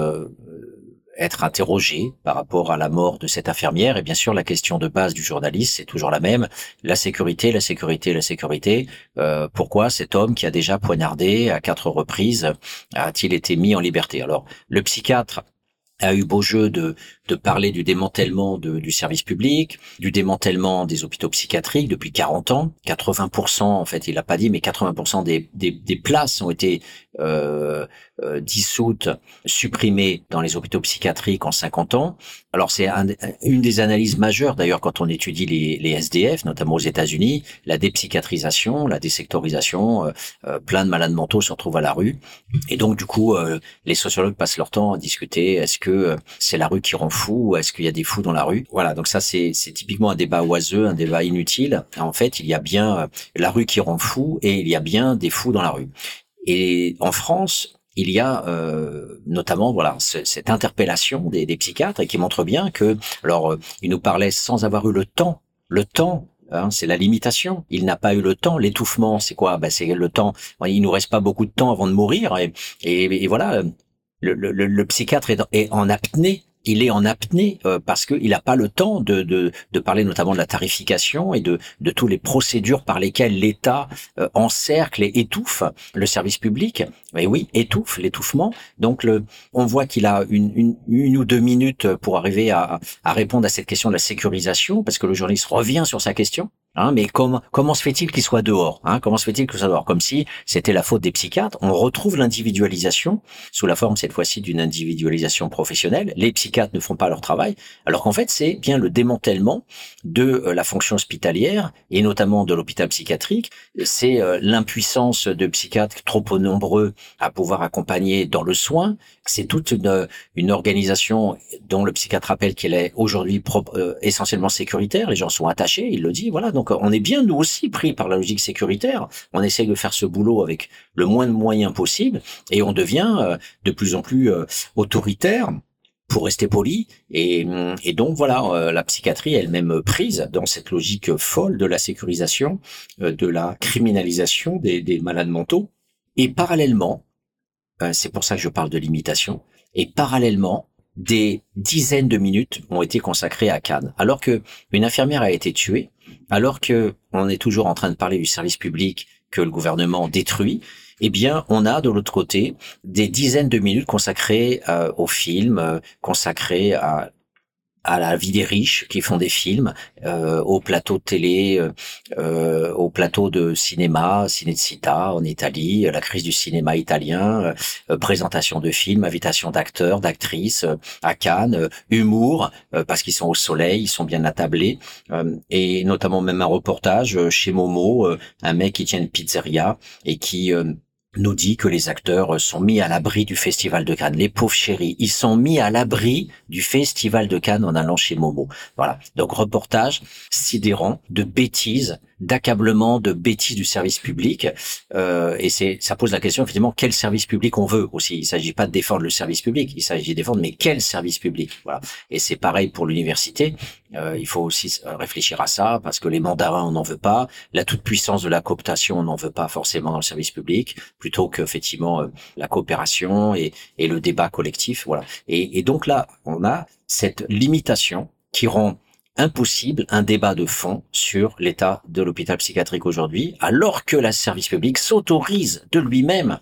être interrogé par rapport à la mort de cette infirmière. Et bien sûr, la question de base du journaliste, c'est toujours la même. La sécurité, la sécurité, la sécurité. Euh, pourquoi cet homme qui a déjà poignardé à quatre reprises a-t-il été mis en liberté? Alors, le psychiatre a eu beau jeu de, de parler du démantèlement du service public, du démantèlement des hôpitaux psychiatriques depuis 40 ans. 80%, en fait, il n'a pas dit, mais 80% des, des, des, places ont été euh, euh, dissoutes, supprimées dans les hôpitaux psychiatriques en 50 ans. Alors c'est une des analyses majeures d'ailleurs quand on étudie les, les, SDF, notamment aux États-Unis, la dépsychiatrisation, la désectorisation, euh, euh, plein de malades mentaux se retrouvent à la rue. Et donc du coup, euh, les sociologues passent leur temps à discuter est-ce que c'est la rue qui rend fou ou est-ce qu'il y a des fous dans la rue. Voilà, donc ça c'est typiquement un débat oiseux, un débat inutile. En fait, il y a bien la rue qui rend fou et il y a bien des fous dans la rue. Et en France, il y a euh, notamment voilà cette interpellation des, psychiatres et qui montre bien que alors euh, il nous parlait sans avoir eu le temps le temps hein, c'est la limitation. Il n'a pas eu le temps l'étouffement c'est quoi? Ben, c'est le temps. Il nous reste pas beaucoup de temps avant de mourir et, voilà. Le, psychiatre est en apnée il est en apnée euh, parce qu'il n'a pas le temps de, de, parler notamment de la tarification et de, de toutes les procédures par lesquelles l'État euh, encercle et étouffe le service public. Mais oui, étouffe l'étouffement. Donc le, on voit qu'il a une, une, une, ou deux minutes pour arriver à, à répondre à cette question de la sécurisation parce que le journaliste revient sur sa question. Hein, mais comment se fait-il qu'il soit dehors hein Comment se fait-il qu'il soit dehors? Comme si c'était la faute des psychiatres. On retrouve l'individualisation sous la forme cette fois-ci d'une individualisation professionnelle. Les psychiatres ne font pas leur travail, alors qu'en fait c'est bien le démantèlement de euh, la fonction hospitalière et notamment de l'hôpital psychiatrique. C'est euh, l'impuissance de psychiatres trop nombreux à pouvoir accompagner dans le soin. C'est toute une, une organisation dont le psychiatre rappelle qu'elle est aujourd'hui euh, essentiellement sécuritaire. Les gens sont attachés, il le dit. Voilà. Donc on est bien nous aussi pris par la logique sécuritaire. On essaye de faire ce boulot avec le moins de moyens possible et on devient euh, de plus en plus euh, autoritaire pour rester poli. Et, et donc voilà, euh, la psychiatrie elle-même prise dans cette logique folle de la sécurisation, de la criminalisation des, des malades mentaux. Et parallèlement, c'est pour ça que je parle de limitation, et parallèlement, des dizaines de minutes ont été consacrées à Cannes. Alors que une infirmière a été tuée, alors que on est toujours en train de parler du service public que le gouvernement détruit, eh bien, on a de l'autre côté des dizaines de minutes consacrées euh, au film, euh, consacrées à à la vie des riches qui font des films, euh, au plateau de télé, euh, euh, au plateau de cinéma, Cinecittà en Italie, la crise du cinéma italien, euh, présentation de films, invitation d'acteurs, d'actrices à Cannes, humour parce qu'ils sont au soleil, ils sont bien attablés, et notamment même un reportage chez Momo, un mec qui tient une pizzeria et qui nous dit que les acteurs sont mis à l'abri du Festival de Cannes. Les pauvres chéris, ils sont mis à l'abri du Festival de Cannes en allant chez Momo. Voilà. Donc reportage sidérant de bêtises d'accablement, de bêtises du service public. Euh, et c'est, ça pose la question effectivement quel service public on veut aussi. Il s'agit pas de défendre le service public, il s'agit de défendre mais quel service public. Voilà. Et c'est pareil pour l'université. Euh, il faut aussi réfléchir à ça parce que les mandarins on n'en veut pas, la toute puissance de la cooptation on n'en veut pas forcément dans le service public, plutôt que effectivement euh, la coopération et, et le débat collectif. Voilà. Et, et donc là on a cette limitation qui rend impossible un débat de fond sur l'état de l'hôpital psychiatrique aujourd'hui, alors que la service public s'autorise de lui-même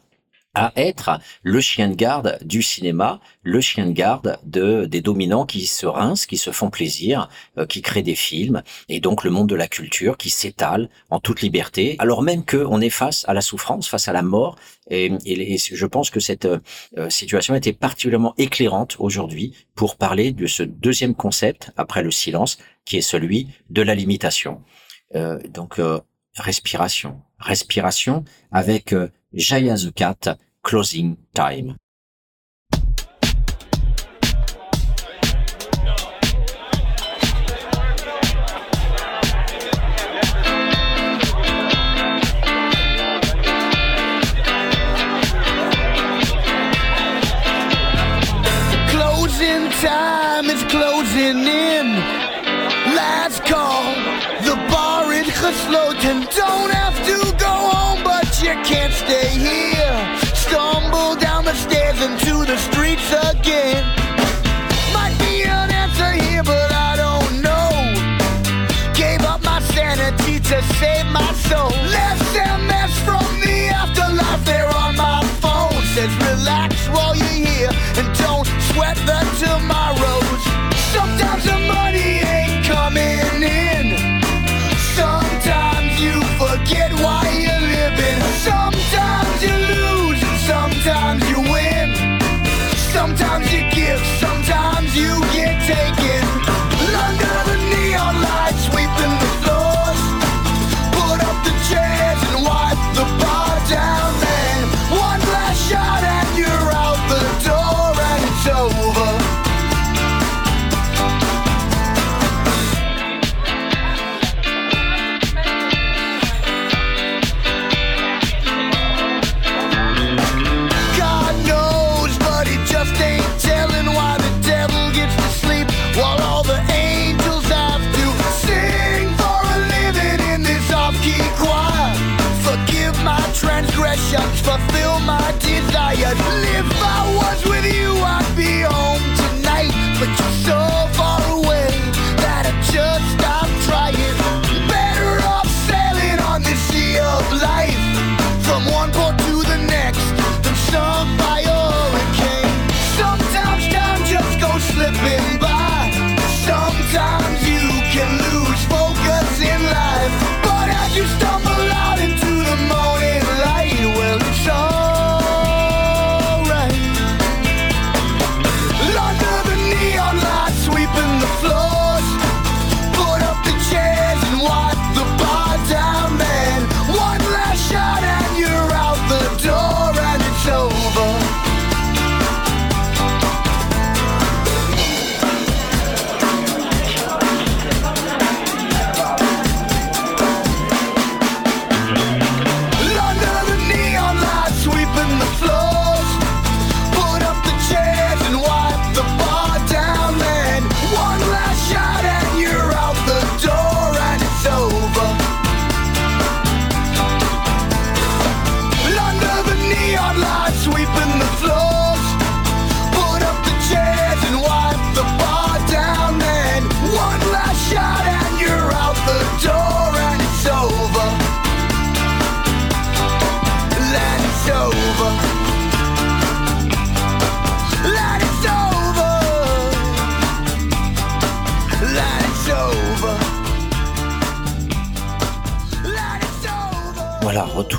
à être le chien de garde du cinéma, le chien de garde de des dominants qui se rincent, qui se font plaisir, euh, qui créent des films, et donc le monde de la culture qui s'étale en toute liberté, alors même que on est face à la souffrance, face à la mort, et, et, je pense que cette euh, situation était particulièrement éclairante aujourd'hui pour parler de ce deuxième concept après le silence, qui est celui de la limitation. Euh, donc respiration, respiration avec Jaya the Cat, Closing Time.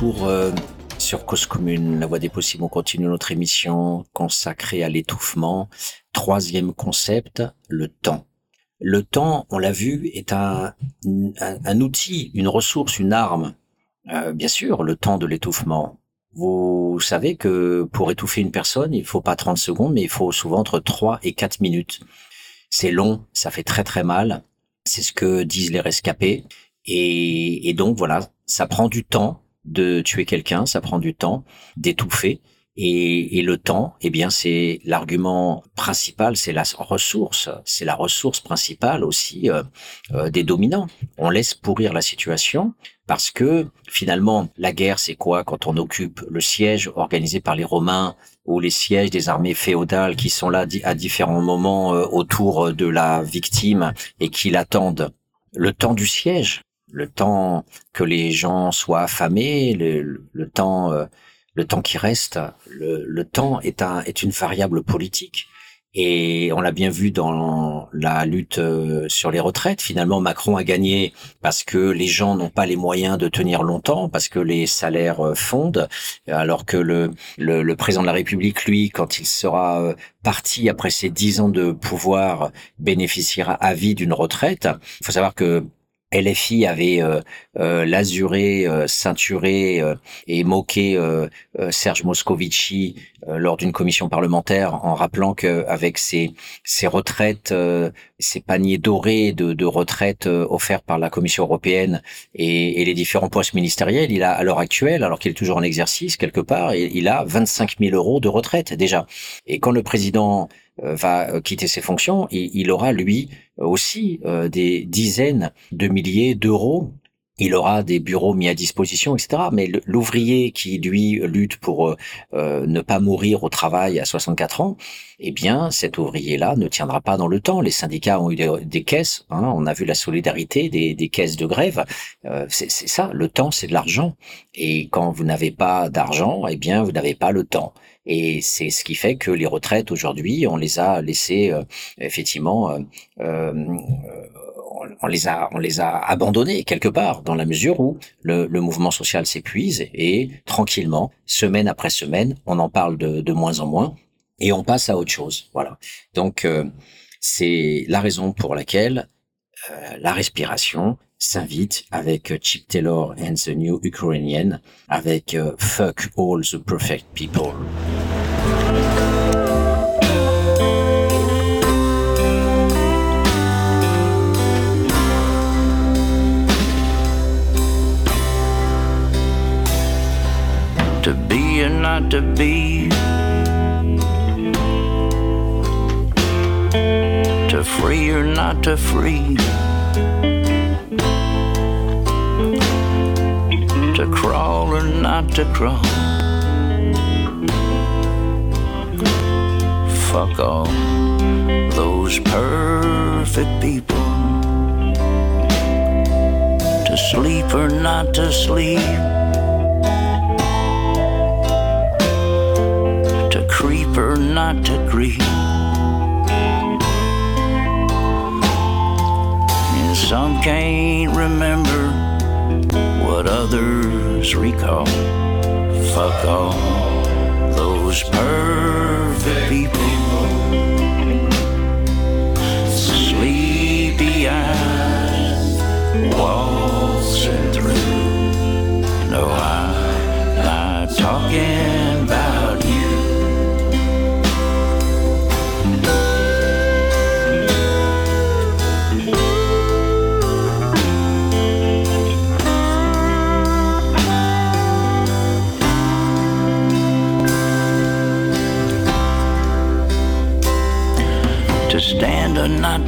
Euh, sur Cause Commune, la voie des possibles. On continue notre émission consacrée à l'étouffement. Troisième concept, le temps. Le temps, on l'a vu, est un, outil, une ressource, une arme. Euh, bien sûr, le temps de l'étouffement. Vous savez que pour étouffer une personne, il faut pas 30 secondes, mais il faut souvent entre 3 et 4 minutes. C'est long, ça fait très très mal. C'est ce que disent les rescapés. Et, et donc voilà, ça prend du temps de tuer quelqu'un, ça prend du temps d'étouffer. Et, et le temps, eh bien, c'est l'argument principal, c'est la ressource, c'est la ressource principale aussi euh, euh, des dominants. On laisse pourrir la situation parce que finalement, la guerre, c'est quoi quand on occupe le siège organisé par les Romains ou les sièges des armées féodales qui sont là à différents moments euh, autour de la victime et qui l'attendent? Le temps du siège, le temps que les gens soient affamés, le, temps, euh, le temps qui reste, le, temps est un est une variable politique. Et on l'a bien vu dans la lutte euh, sur les retraites. Finalement, Macron a gagné parce que les gens n'ont pas les moyens de tenir longtemps, parce que les salaires euh, fondent, alors que le, le, le président de la République, lui, quand il sera parti après ses dix ans de pouvoir, bénéficiera à vie d'une retraite. Il faut savoir que LFI avait euh, euh, lasuré, euh, ceinturé euh, et moqué euh, euh, Serge Moscovici lors d'une commission parlementaire en rappelant qu'avec ses, ses retraites, ces paniers dorés de, de retraite euh, offerts par la Commission européenne et, et les différents postes ministériels, il a à l'heure actuelle, alors qu'il est toujours en exercice quelque part, il il a 25 000 euros de retraite déjà. Et quand le président va euh, quitter ses fonctions, il, il aura lui aussi euh, des dizaines de milliers d'euros. Il aura des bureaux mis à disposition, etc. Mais l'ouvrier qui lui lutte pour euh, euh, ne pas mourir au travail à 64 ans, eh bien, cet ouvrier-là ne tiendra pas dans le temps. Les syndicats ont eu des, caisses. hein, on a vu la solidarité des, caisses de grève. Euh, c'est ça. Le temps, c'est de l'argent. Et quand vous n'avez pas d'argent, eh bien, vous n'avez pas le temps. Et c'est ce qui fait que les retraites aujourd'hui, on les a laissées euh, effectivement, euh, euh, on, les a, on les a abandonnées quelque part dans la mesure où le, le mouvement social s'épuise et tranquillement, semaine après semaine, on en parle de, de moins en moins. et on passe à autre chose. Voilà. Donc euh, c'est la raison pour laquelle euh, la respiration s'invite avec Chip Taylor and the New Ukrainian avec euh, Fuck All the Perfect People. not to be, to crawl or not to crawl. Fuck all those perfect people. To sleep or not to sleep. to creep or not to creep. And some can't remember what others recall. Fuck all those perfect people. Sleepy eyes waltzing through. No, I'm not talking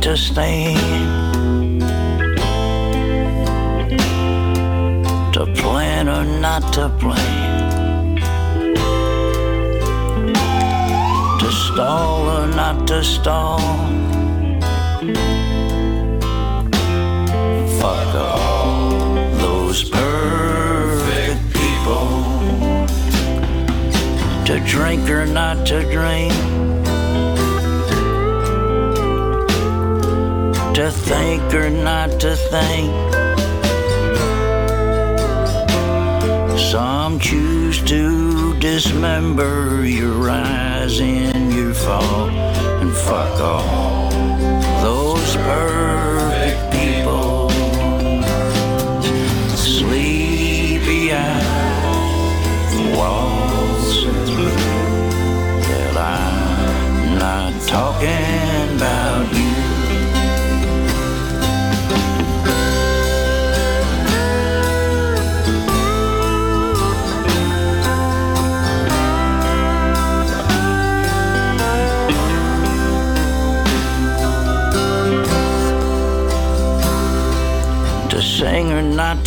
to stand, to plan or not to plan, to stall or not to stall. Fuck all those perfect people. To drink or not to drink. To think or not to think. Some choose to dismember your rise and your fall, and fuck all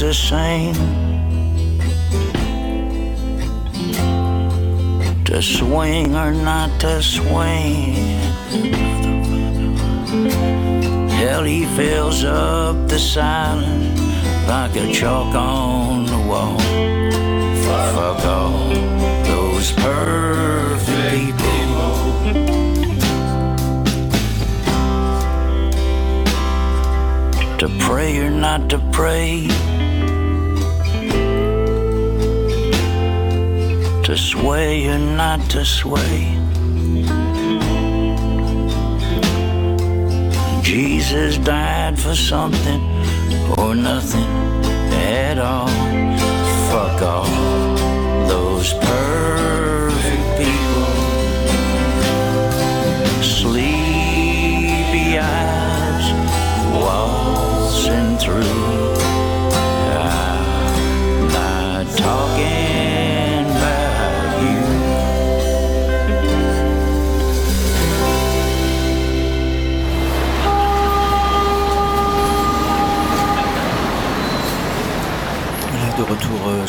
to sing, to swing or not to swing. Hell, he fills up the silence like a chalk on the wall. Fuck all those perfect people. to pray or not to pray, sway or not to sway. Jesus died for something or nothing at all. Fuck all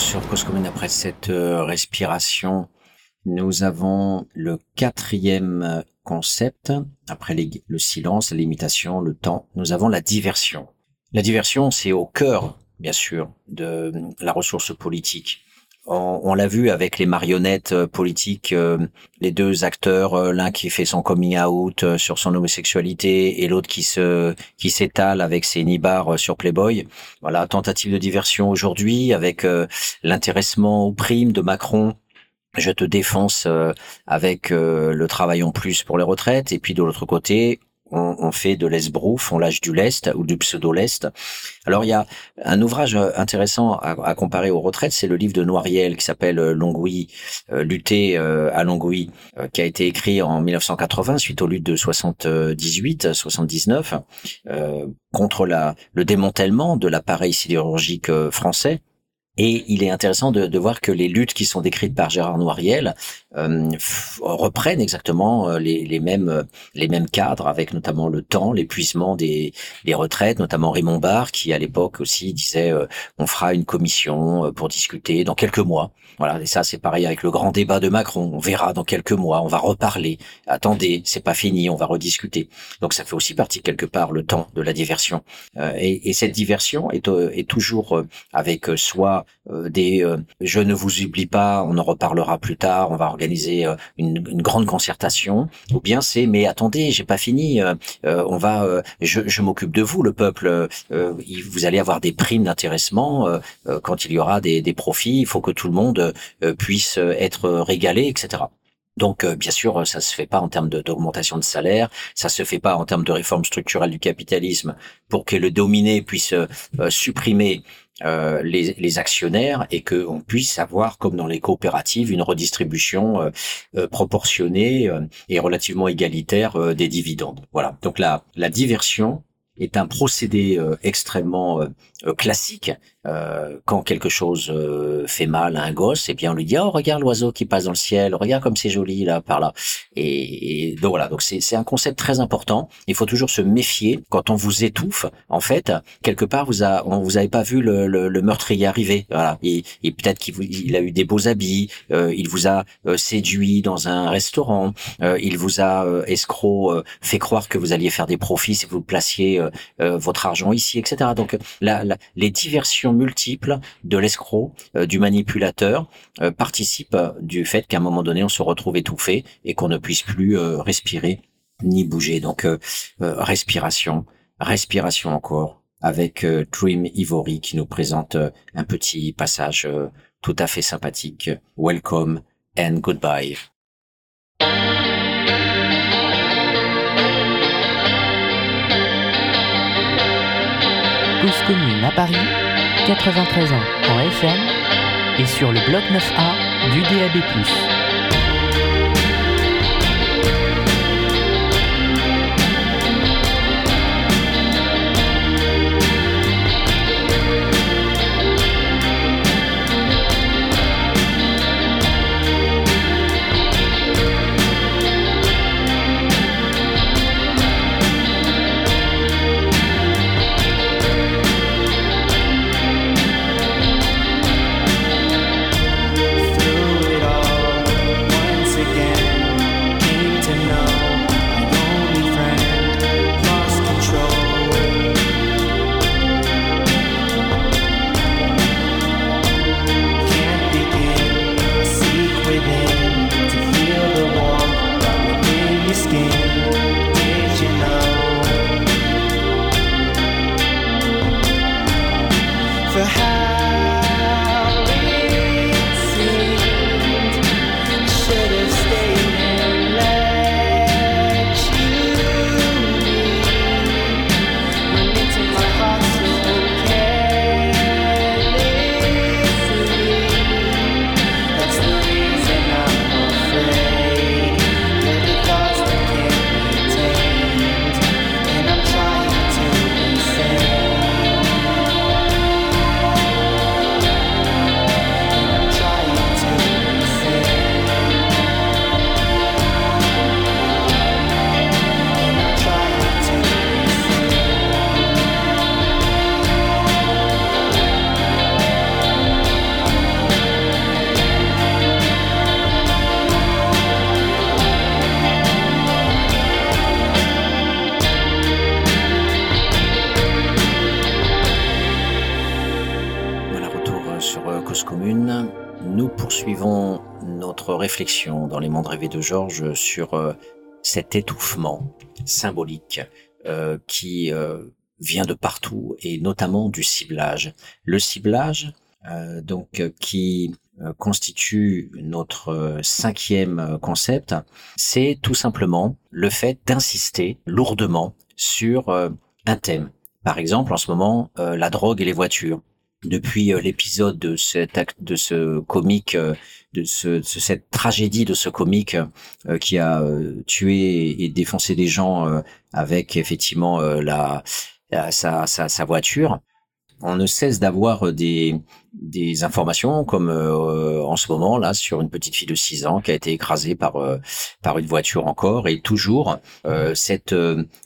sur Cause Commune après cette euh, respiration. Nous avons le quatrième euh, concept, après le silence, limitation, le temps, nous avons la diversion. La diversion, c'est au cœur, bien sûr, de la ressource politique. On, on l'a vu avec les marionnettes euh, politiques, euh, les deux acteurs, euh, l'un qui fait son coming out euh, sur son homosexualité et l'autre qui se qui s'étale avec ses nibards sur Playboy. Voilà, tentative de diversion aujourd'hui avec l'intéressement aux primes de Macron je te défonce avec le travail en plus pour les retraites, et puis de l'autre côté, on, fait de l'esbrouf, on lâche du lest ou du pseudo-lest. Alors il y a un ouvrage intéressant à, comparer aux retraites, c'est le livre de Noiriel qui s'appelle euh, Longwy, euh, lutter euh, à Longwy, qui a été écrit en 1980 suite aux luttes de 78, 79 contre la, le démantèlement de l'appareil sidérurgique français. Et il est intéressant de, de, voir que les luttes qui sont décrites par Gérard Noiriel euh, reprennent exactement euh, les, les, mêmes les mêmes cadres, avec notamment le temps, l'épuisement des, des retraites, notamment Raymond Barre qui à l'époque aussi disait euh, on fera une commission pour discuter dans quelques mois. Voilà, et ça c'est pareil avec le grand débat de Macron. On verra dans quelques mois, on va reparler. Attendez, c'est pas fini, on va rediscuter. Donc ça fait aussi partie quelque part le temps de la diversion. et, et, cette diversion est, est toujours avec soit des je ne vous oublie pas, on en reparlera plus tard, on va organiser euh, une, grande concertation, ou bien c'est mais attendez, j'ai pas fini, euh, euh, on va, je, m'occupe de vous, le peuple, vous allez avoir des primes d'intéressement quand il y aura des, profits, il faut que tout le monde puisse être régalé, etc. Donc, bien sûr, ça se fait pas en termes d'augmentation de, salaire, ça se fait pas en termes de réforme structurelle du capitalisme pour que le dominé puisse supprimer euh, les, actionnaires et qu'on puisse avoir, comme dans les coopératives, une redistribution euh, euh, proportionnée et relativement égalitaire des dividendes. Voilà. Donc la diversion est un procédé extrêmement classique euh, quand quelque chose euh, fait mal à un gosse, et eh bien on lui dit oh regarde l'oiseau qui passe dans le ciel, regarde comme c'est joli là par là. Et, donc voilà, donc c'est un concept très important. Il faut toujours se méfier quand on vous étouffe. En fait, quelque part vous a on vous avez pas vu le, le, le meurtrier arriver. Voilà, et, et peut-être qu'il il a eu des beaux habits, euh, il vous a séduit dans un restaurant, il vous a escroc fait croire que vous alliez faire des profits si vous placiez votre argent ici, etc. Donc les diversions multiples de l'escroc, euh, du manipulateur, euh, participe du fait qu'à un moment donné, on se retrouve étouffé et qu'on ne puisse plus euh, respirer ni bouger. Donc, respiration, respiration encore, avec Dream Ivory qui nous présente un petit passage tout à fait sympathique. Welcome and goodbye. Cause commune à Paris 93 ans en FM et sur le bloc 9A du DAB+. Dans les mondes rêvés de Georges sur euh, cet étouffement symbolique euh, qui euh, vient de partout et notamment du ciblage. Le ciblage, donc, qui constitue notre cinquième concept, c'est tout simplement le fait d'insister lourdement sur un thème. Par exemple, en ce moment, la drogue et les voitures depuis euh, l'épisode de cet acte, de ce comique, euh, de, ce, cette tragédie de ce comique euh, qui a tué et défoncé des gens avec effectivement la, sa, sa, sa, voiture, on ne cesse d'avoir des, des informations comme euh, en ce moment là sur une petite fille de 6 ans qui a été écrasée par euh, par une voiture encore. Et toujours euh, cette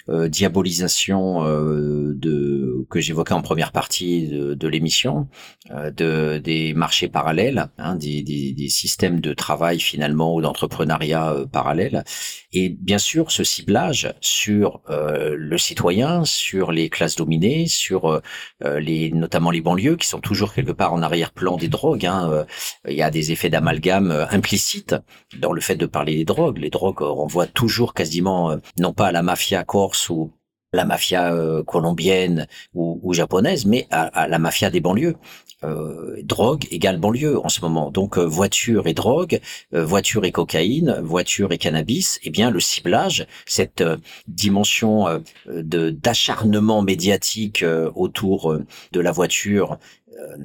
diabolisation de que j'évoquais en première partie de, de l'émission de des marchés parallèles hein, des, des, des, systèmes de travail finalement ou d'entrepreneuriat parallèle et bien sûr ce ciblage sur le citoyen sur les classes dominées sur les notamment les banlieues qui sont toujours quelque part en arrière-plan des drogues. Hein. Euh, il y a des effets d'amalgame euh, implicites dans le fait de parler des drogues. Les drogues renvoient toujours quasiment, euh, non pas à la mafia corse ou la mafia colombienne ou, japonaise, mais à, la mafia des banlieues. drogue égale banlieue en ce moment. Donc voiture et drogue, voiture et cocaïne, voiture et cannabis. Eh bien, le ciblage, cette dimension de d'acharnement médiatique autour de la voiture euh,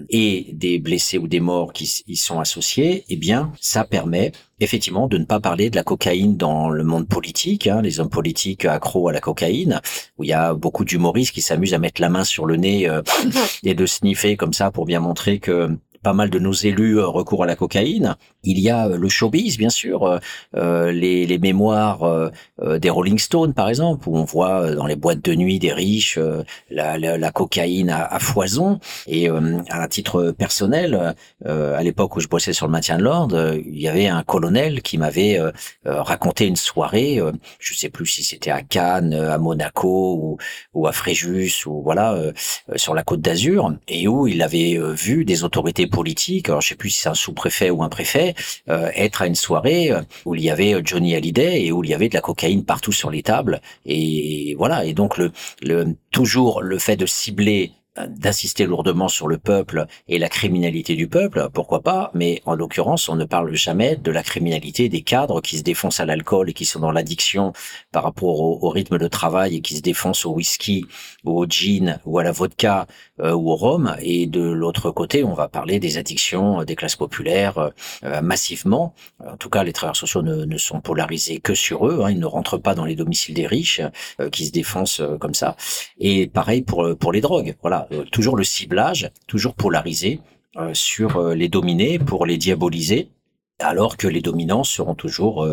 et des blessés ou des morts qui y sont associés, eh bien, ça permet effectivement de ne pas parler de la cocaïne dans le monde politique, hein, les hommes politiques accros à la cocaïne, où il y a beaucoup d'humoristes qui s'amusent à mettre la main sur le nez euh, et de sniffer comme ça pour bien montrer que pas mal de nos élus euh, recourent à la cocaïne. Il y a euh, le showbiz, bien sûr, euh, les, les, mémoires des Rolling Stones, par exemple, où on voit dans les boîtes de nuit des riches la, la, cocaïne à, foison. Et à titre personnel, à l'époque où je bossais sur le maintien de l'ordre, il y avait un colonel qui m'avait raconté une soirée, je sais plus si c'était à Cannes, à Monaco ou, ou à Fréjus ou voilà sur la Côte d'Azur, et où il avait vu des autorités politique, alors je sais plus si c'est un sous-préfet ou un préfet, euh, être à une soirée euh, où il y avait euh, Johnny Hallyday et où il y avait de la cocaïne partout sur les tables. Et voilà. Et donc le, toujours le fait de cibler d'insister lourdement sur le peuple et la criminalité du peuple, pourquoi pas, mais en l'occurrence, on ne parle jamais de la criminalité des cadres qui se défoncent à l'alcool et qui sont dans l'addiction par rapport au, rythme de travail et qui se défoncent au whisky ou au gin ou à la vodka ou au rhum. Et de l'autre côté, on va parler des addictions des classes populaires euh, massivement. En tout cas, les travailleurs sociaux ne, sont polarisés que sur eux. Hein. ils ne rentrent pas dans les domiciles des riches euh, qui se défoncent comme ça. Et pareil pour pour les drogues. Voilà, euh, toujours le ciblage, toujours polarisé euh, sur euh, les dominés pour les diaboliser alors que les dominants seront toujours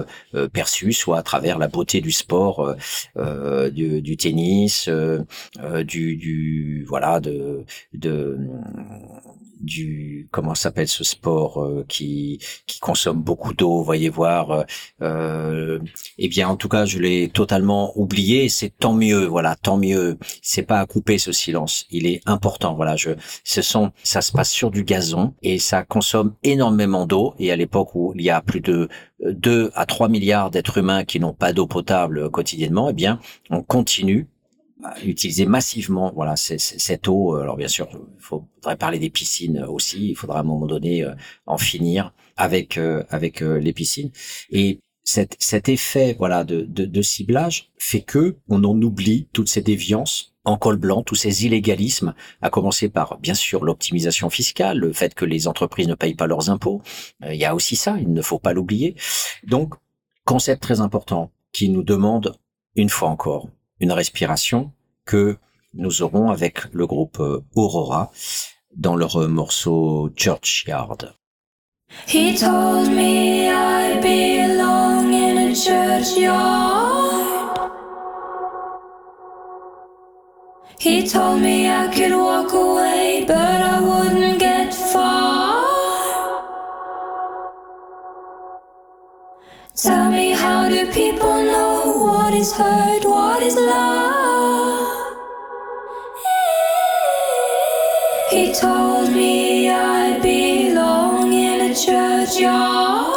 perçus soit à travers la beauté du sport, du, tennis, du, du, voilà de de du comment s'appelle ce sport euh, qui qui consomme beaucoup d'eau, voyez voir. Euh, euh, eh bien, en tout cas, je l'ai totalement oublié. C'est tant mieux, voilà, tant mieux. C'est pas à couper ce silence. Il est important, voilà. Je, ce sont, ça se passe sur du gazon et ça consomme énormément d'eau. Et à l'époque où il y a plus de 2 à 3 milliards d'êtres humains qui n'ont pas d'eau potable quotidiennement, eh bien, on continue utiliser massivement voilà cette eau alors bien sûr il faudrait parler des piscines aussi il faudra à un moment donné euh, en finir avec euh, avec euh, les piscines et cet, cet effet voilà de, de, de, ciblage fait que on en oublie toute cette déviance en col blanc, tous ces illégalismes, à commencer par bien sûr l'optimisation fiscale, le fait que les entreprises ne payent pas leurs impôts. il y a aussi ça, il ne faut pas l'oublier. Donc, concept très important qui nous demande une fois encore une respiration que nous aurons avec le groupe euh, Aurora dans leur morceau Churchyard. He told me I belong in a churchyard. He told me I could walk away, but I wouldn't get far. Tell me, how do people know what is hurt, what is love? He told me I belong in a churchyard.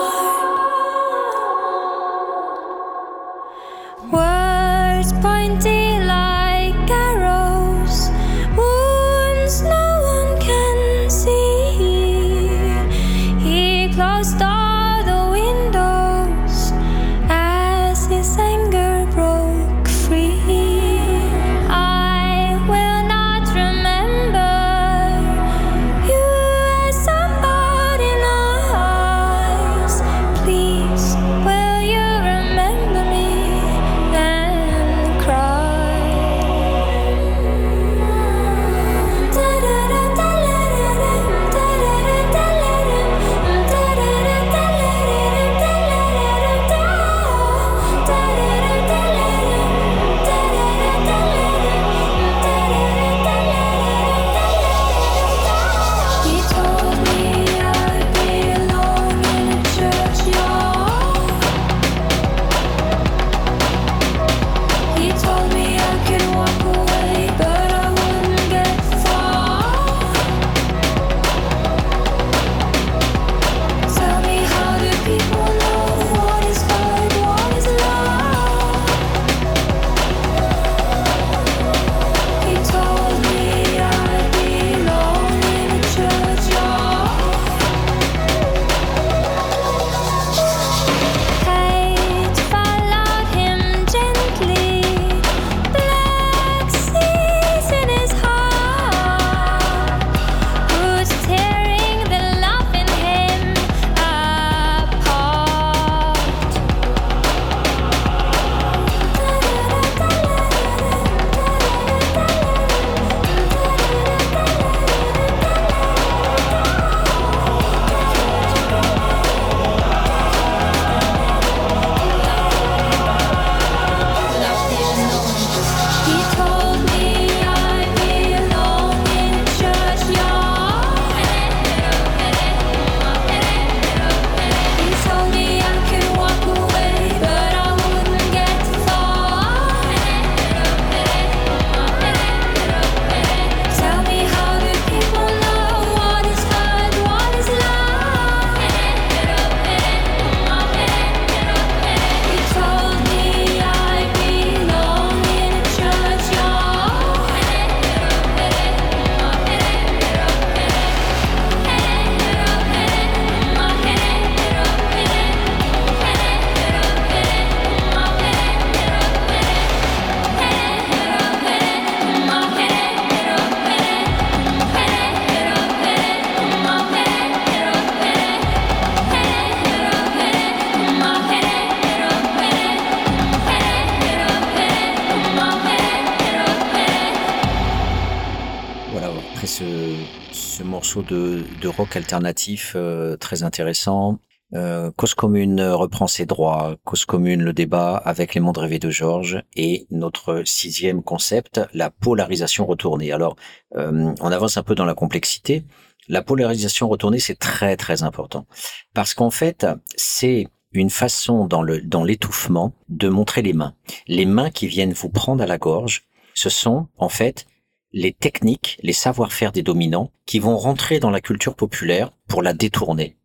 De, rock alternatif euh, très intéressant. Euh, Cause commune reprend ses droits, cause commune le débat avec les mondes rêvés de Georges et notre sixième concept, la polarisation retournée. Alors, euh, on avance un peu dans la complexité. La polarisation retournée, c'est très très important parce qu'en fait, c'est une façon dans le dans l'étouffement de montrer les mains. Les mains qui viennent vous prendre à la gorge, ce sont en fait les techniques, les savoir-faire des dominants qui vont rentrer dans la culture populaire pour la détourner.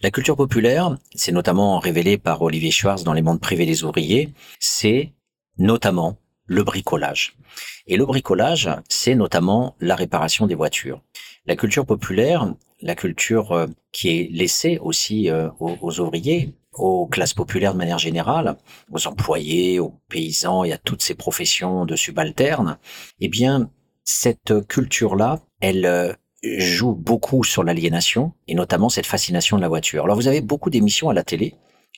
La culture populaire, c'est notamment révélé par Olivier Schwartz dans Les mondes privés des ouvriers, c'est notamment le bricolage. Et le bricolage, c'est notamment la réparation des voitures. La culture populaire, la culture euh, qui est laissée aussi euh, aux, ouvriers, aux classes populaires de manière générale, aux employés, aux paysans et à toutes ces professions de subalternes, eh bien, cette culture-là, elle euh, joue beaucoup sur l'aliénation et notamment cette fascination de la voiture. Alors vous avez beaucoup d'émissions à la télé,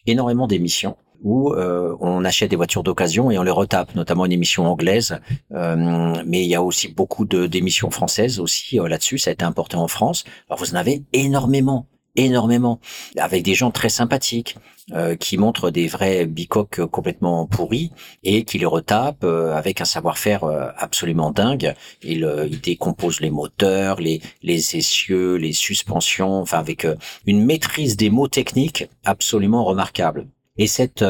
énormément d'émissions où euh, on achète des voitures d'occasion et on les retape, notamment une émission anglaise, euh, mais il y a aussi beaucoup d'émissions françaises aussi là-dessus, ça a été importé en France. Alors vous en avez énormément énormément, avec des gens très sympathiques euh, qui montrent des vrais bicoques complètement pourris et qui les retapent euh, avec un savoir-faire euh, absolument dingue. Ils, ils, décomposent les moteurs, les, les essieux, les suspensions, enfin avec une maîtrise des mots techniques absolument remarquable. Et cette,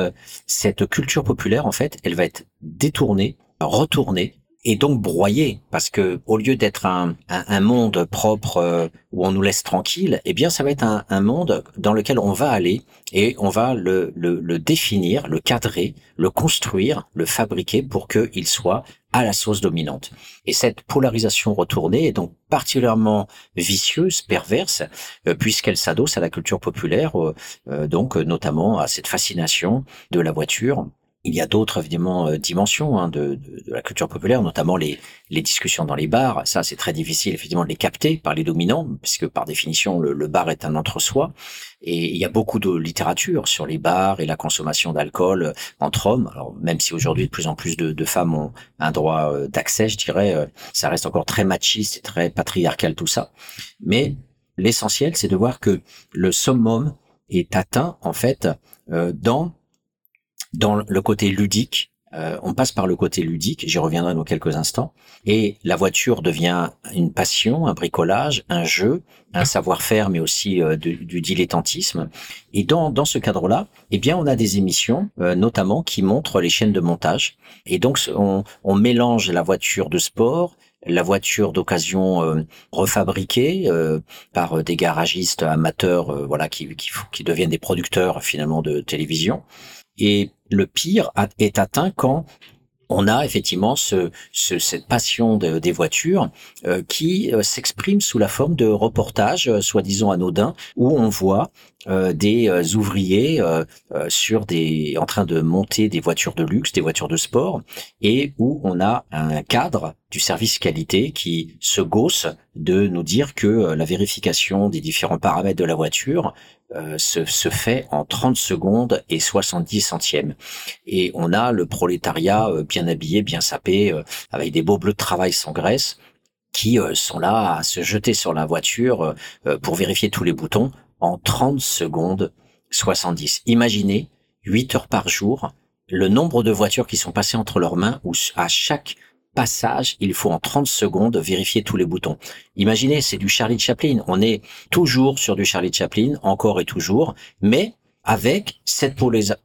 cette culture populaire, en fait, elle va être détournée, retournée et donc broyé parce que au lieu d'être un, un, monde propre euh, où on nous laisse tranquille, eh bien ça va être un, un, monde dans lequel on va aller et on va le, le, le définir, le cadrer, le construire, le fabriquer pour qu'il soit à la sauce dominante. Et cette polarisation retournée est donc particulièrement vicieuse, perverse, euh, puisqu'elle s'adosse à la culture populaire, euh, donc notamment à cette fascination de la voiture il y a d'autres évidemment euh, dimensions hein, de, de, de, la culture populaire, notamment les, les discussions dans les bars. Ça, c'est très difficile effectivement de les capter par les dominants, puisque par définition le, le bar est un entre-soi. Et il y a beaucoup de littérature sur les bars et la consommation d'alcool euh, entre hommes. Alors même si aujourd'hui de plus en plus de, de femmes ont un droit euh, d'accès, je dirais, ça reste encore très machiste et très patriarcal tout ça. Mais l'essentiel, c'est de voir que le summum est atteint en fait dans dans le côté ludique. Euh, on passe par le côté ludique, j'y reviendrai dans quelques instants, et la voiture devient une passion, un bricolage, un jeu, un savoir-faire, mais aussi euh, du, du, dilettantisme. Et dans, dans ce cadre-là, eh bien, on a des émissions, euh, notamment, qui montrent les chaînes de montage. Et donc, on, on mélange la voiture de sport, la voiture d'occasion euh, refabriquée euh, par des garagistes amateurs, voilà, qui, qui, qui deviennent des producteurs finalement de télévision. Et le pire est atteint quand on a effectivement ce, cette passion des voitures euh, qui euh, s'exprime sous la forme de reportages euh, soi-disant anodins où on voit des ouvriers en train de monter des voitures de luxe, des voitures de sport et où on a un cadre du service qualité qui se gausse de nous dire que la vérification des différents paramètres de la voiture euh, se, se, fait en 30 secondes et 70 centièmes. Et on a le prolétariat euh, bien habillé, bien sapé, euh, avec des beaux bleus de travail sans graisse, qui sont là à se jeter sur la voiture pour vérifier tous les boutons en 30 secondes 70. Imaginez 8 heures par jour le nombre de voitures qui sont passées entre leurs mains où à chaque passage, il faut en 30 secondes vérifier tous les boutons. Imaginez, c'est du Charlie Chaplin. On est toujours sur du Charlie Chaplin, encore et toujours, mais avec cette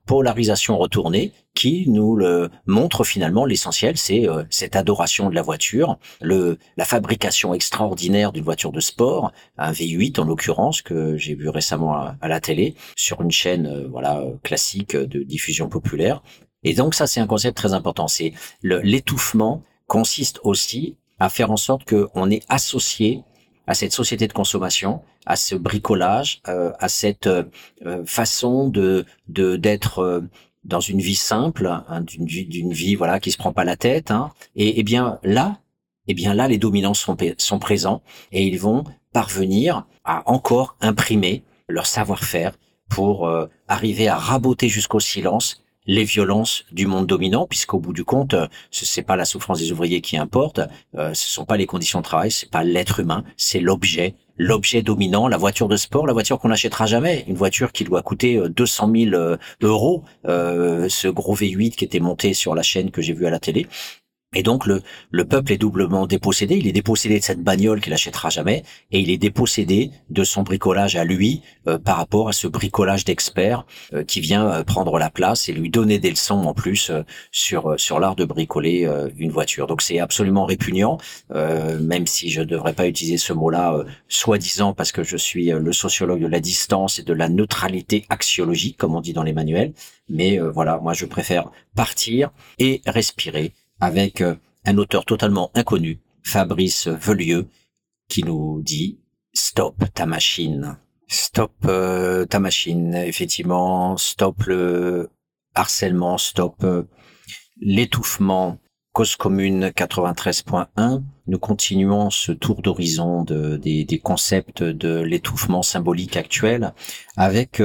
polarisation retournée qui nous le montre finalement l'essentiel, c'est euh, cette adoration de la voiture, la fabrication extraordinaire d'une voiture de sport, un V8 en l'occurrence que j'ai vu récemment à, la télé sur une chaîne euh, voilà classique de diffusion populaire. Et donc ça c'est un concept très important, c'est l'étouffement consiste aussi à faire en sorte qu'on est associé à cette société de consommation, à ce bricolage, euh, à cette euh, façon de d'être euh, dans une vie simple, hein, d'une vie voilà qui se prend pas la tête. Hein. Et, bien là, et bien là, les dominants sont, sont présents et ils vont parvenir à encore imprimer leur savoir-faire pour arriver à raboter jusqu'au silence les violences du monde dominant, puisqu'au bout du compte, euh, ce n'est pas la souffrance des ouvriers qui importe, euh, ce sont pas les conditions de travail, c'est pas l'être humain, c'est l'objet, l'objet dominant, la voiture de sport, la voiture qu'on n'achètera jamais, une voiture qui doit coûter 200 000 euros, ce gros V8 qui était monté sur la chaîne que j'ai vu à la télé, et donc le, le peuple est doublement dépossédé. Il est dépossédé de cette bagnole qu'il achètera jamais, et il est dépossédé de son bricolage à lui euh, par rapport à ce bricolage d'expert euh, qui vient euh, prendre la place et lui donner des leçons en plus sur sur l'art de bricoler une voiture. Donc c'est absolument répugnant, même si je ne devrais pas utiliser ce mot-là, soi-disant parce que je suis le sociologue de la distance et de la neutralité axiologique, comme on dit dans les manuels. Mais voilà, moi je préfère partir et respirer avec euh, un auteur totalement inconnu, Fabrice Velieux, qui nous dit Stop ta machine. Stop euh, ta machine, effectivement, stop le harcèlement, stop euh, l'étouffement. Cause commune 93.1, nous continuons ce tour d'horizon de, des, des, concepts de l'étouffement symbolique actuel avec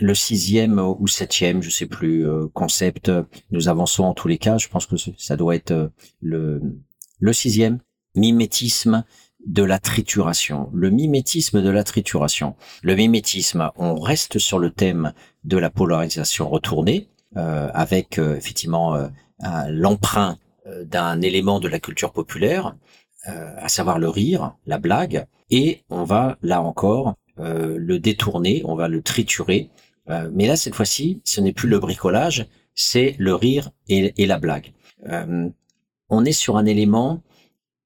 le sixième ou septième, je sais plus, euh, concept. Nous avançons en tous les cas. Je pense que ça doit être euh, le, sixième, mimétisme de la trituration. Le mimétisme de la trituration. Le mimétisme, on reste sur le thème de la polarisation retournée, euh, avec effectivement l'emprunt d'un élément de la culture populaire, à savoir le rire, la blague, et on va là encore le détourner, on va le triturer euh, mais là, cette fois-ci, ce n'est plus le bricolage, c'est le rire et, la blague. Euh, on est sur un élément,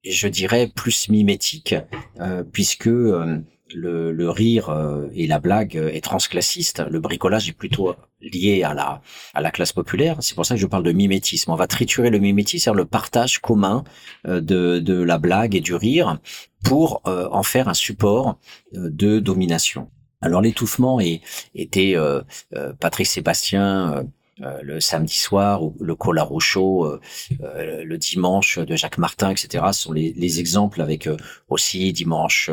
je dirais, plus mimétique, euh, puisque le, rire et la blague est transclassiste. Le bricolage est plutôt lié à la, classe populaire. C'est pour ça que je parle de mimétisme. On va triturer le mimétisme, c'est-à-dire le partage commun de la blague et du rire pour en faire un support de domination. Alors l'étouffement était euh, euh, Patrick Sébastien euh, euh, le samedi soir ou le Colaro Show euh, euh, le dimanche de Jacques Martin, etc. sont les, les exemples avec aussi dimanche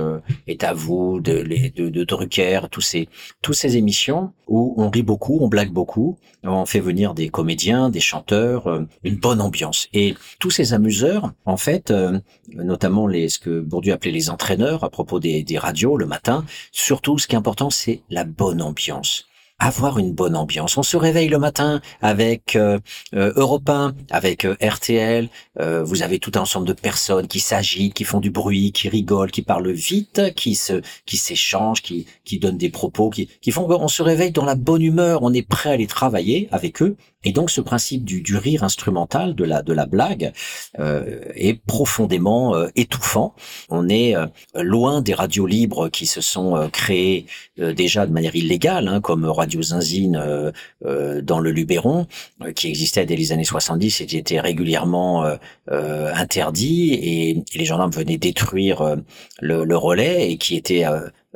est à vous de, de, de Drucker, tous ces tous ces émissions où on rit beaucoup, on blague beaucoup, on fait venir des comédiens, des chanteurs, une bonne ambiance. Et tous ces amuseurs, en fait, notamment les ce que Bourdieu appelait les entraîneurs à propos des, des radios le matin, surtout ce qui est important, c'est la bonne ambiance avoir une bonne ambiance. On se réveille le matin avec euh, euh Europe 1, avec euh, RTL. Euh, vous avez tout un ensemble de personnes qui s'agitent, qui font du bruit, qui rigolent, qui parlent vite, qui se, qui s'échangent, qui, qui donnent des propos, qui, qui font qu'on se réveille dans la bonne humeur. On est prêt à aller travailler avec eux. Et donc ce principe du, du rire instrumental, de la, de la blague, euh, est profondément euh, étouffant. On est euh, loin des radios libres qui se sont euh, créées déjà de manière illégale, hein, comme Radio Zinzine dans le Luberon, qui existait dès les années 70 et qui était régulièrement interdit, et, et, les gendarmes venaient détruire le, le relais et qui était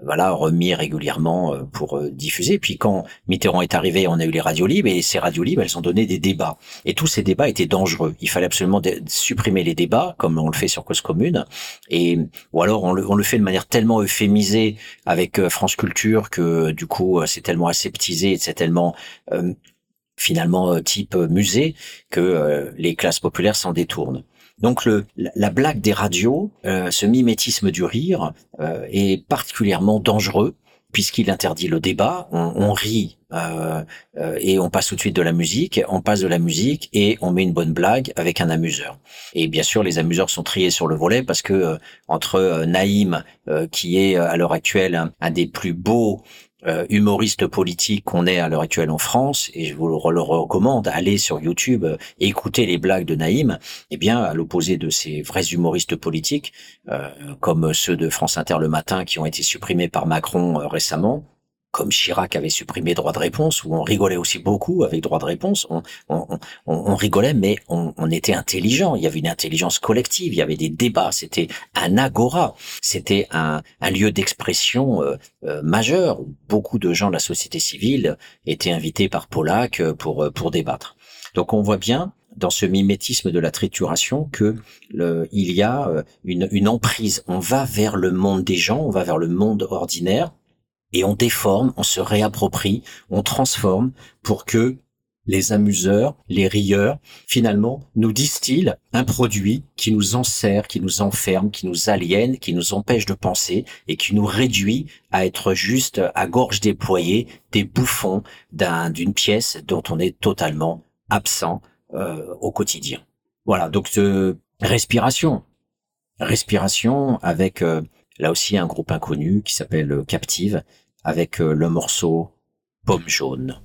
voilà remis régulièrement euh, pour euh, diffuser. Puis quand Mitterrand est arrivé, on a eu les radios libres et ces radios libres, elles ont donné des débats. Et tous ces débats étaient dangereux. Il fallait absolument supprimer les débats, comme on le fait sur Cause Commune, et ou alors on le, on le fait de manière tellement euphémisée avec euh, France Culture que du coup c'est tellement aseptisé, c'est tellement finalement type musée que les classes populaires s'en détournent. Donc le, la blague des radios, euh, ce mimétisme du rire, euh, est particulièrement dangereux puisqu'il interdit le débat. On, rit euh, et on passe tout de suite de la musique. On passe de la musique et on met une bonne blague avec un amuseur. Et bien sûr, les amuseurs sont triés sur le volet parce que entre Naïm, qui est à l'heure actuelle un des plus beaux euh, humoriste politique qu'on est à l'heure actuelle en France, et je vous le, recommande, allez sur YouTube, euh, écoutez les blagues de Naïm, eh bien, à l'opposé de ces vrais humoristes politiques, euh, comme ceux de France Inter le matin qui ont été supprimés par Macron récemment, comme Chirac avait supprimé droit de réponse, où on rigolait aussi beaucoup avec droit de réponse, on, on, on, on rigolait, mais on, était intelligent, il y avait une intelligence collective, il y avait des débats, c'était un agora, c'était un, un, lieu d'expression euh, euh, majeur, beaucoup de gens de la société civile étaient invités par Pollack euh, pour, pour débattre. Donc on voit bien dans ce mimétisme de la trituration que le, il y a une, une emprise. On va vers le monde des gens, on va vers le monde ordinaire, et on déforme, on se réapproprie, on transforme pour que les amuseurs, les rieurs, finalement, nous distillent un produit qui nous enserre, qui nous enferme, qui nous aliène, qui nous empêche de penser et qui nous réduit à être juste à gorge déployée des bouffons d'une pièce dont on est totalement absent euh, au quotidien. Voilà, donc euh, respiration. Respiration avec euh, là aussi un groupe inconnu qui s'appelle Captive avec le morceau Pomme jaune.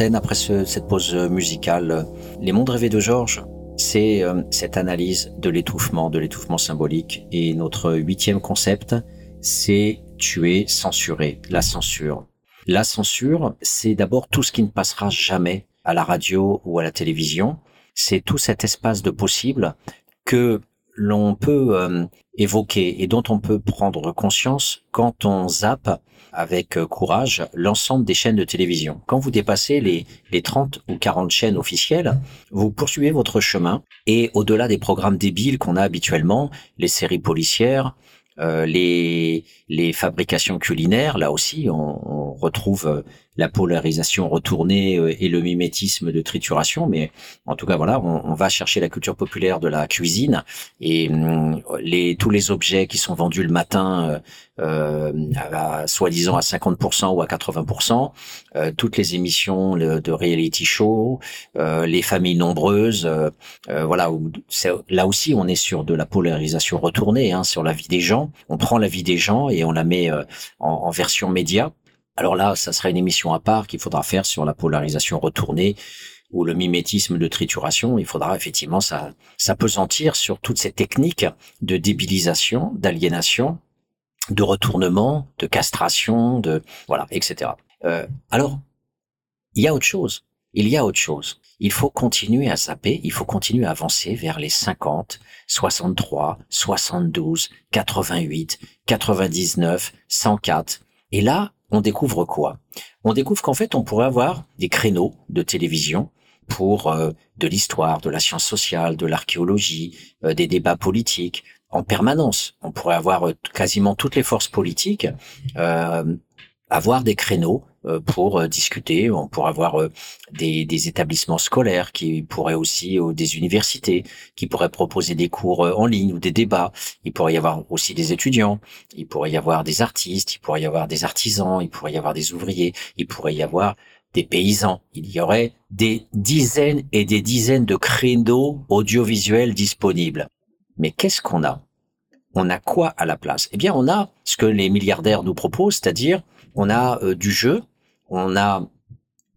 Après cette pause musicale. Les mondes rêvés de Georges, c'est euh, cette analyse de l'étouffement, de l'étouffement symbolique. Et notre huitième concept, c'est tuer, censurer, la censure. La censure, c'est d'abord tout ce qui ne passera jamais à la radio ou à la télévision. C'est tout cet espace de possible que l'on peut euh, évoquer et dont on peut prendre conscience quand on zappe avec euh, courage l'ensemble des chaînes de télévision. Quand vous dépassez les, les 30 ou 40 chaînes officielles, vous poursuivez votre chemin et au-delà des programmes débiles qu'on a habituellement, les séries policières, euh, les, les fabrications culinaires, là aussi, on, on retrouve la polarisation retournée et le mimétisme de trituration, mais en tout cas voilà, on, va chercher la culture populaire de la cuisine et hum, les tous les objets qui sont vendus le matin, euh, à, soi-disant à 50% ou à 80%, euh, toutes les émissions de reality show, euh, les familles nombreuses, euh, voilà, là aussi on est sur de la polarisation retournée, hein, sur la vie des gens. On prend la vie des gens et on la met en, en version média. Alors là, ça serait une émission à part qu'il faudra faire sur la polarisation retournée ou le mimétisme de trituration, il faudra effectivement s'apesantir sur toutes ces techniques de débilisation, d'aliénation, de retournement, de castration, de voilà, etc. Euh, alors, il y a autre chose. Il y a autre chose. Il faut continuer à zapper, il faut continuer à avancer vers les 50, 63, 72, 88, 99, 104. Et là, on découvre quoi? On découvre qu'en fait, on pourrait avoir des créneaux de télévision pour euh, de l'histoire, de la science sociale, de l'archéologie, euh, des débats politiques, en permanence. On pourrait avoir euh, quasiment toutes les forces politiques avoir des créneaux pour discuter. On pourrait avoir des, des, établissements scolaires qui pourraient aussi, des universités qui pourraient proposer des cours en ligne ou des débats. Il pourrait y avoir aussi des étudiants. Il pourrait y avoir des artistes. Il pourrait y avoir des artisans. Il pourrait y avoir des ouvriers. Il pourrait y avoir des paysans. Il y aurait des dizaines et des dizaines de créneaux audiovisuels disponibles. Mais qu'est-ce qu'on a? On a quoi à la place? Eh bien, on a ce que les milliardaires nous proposent, c'est-à-dire on a euh, du jeu, on a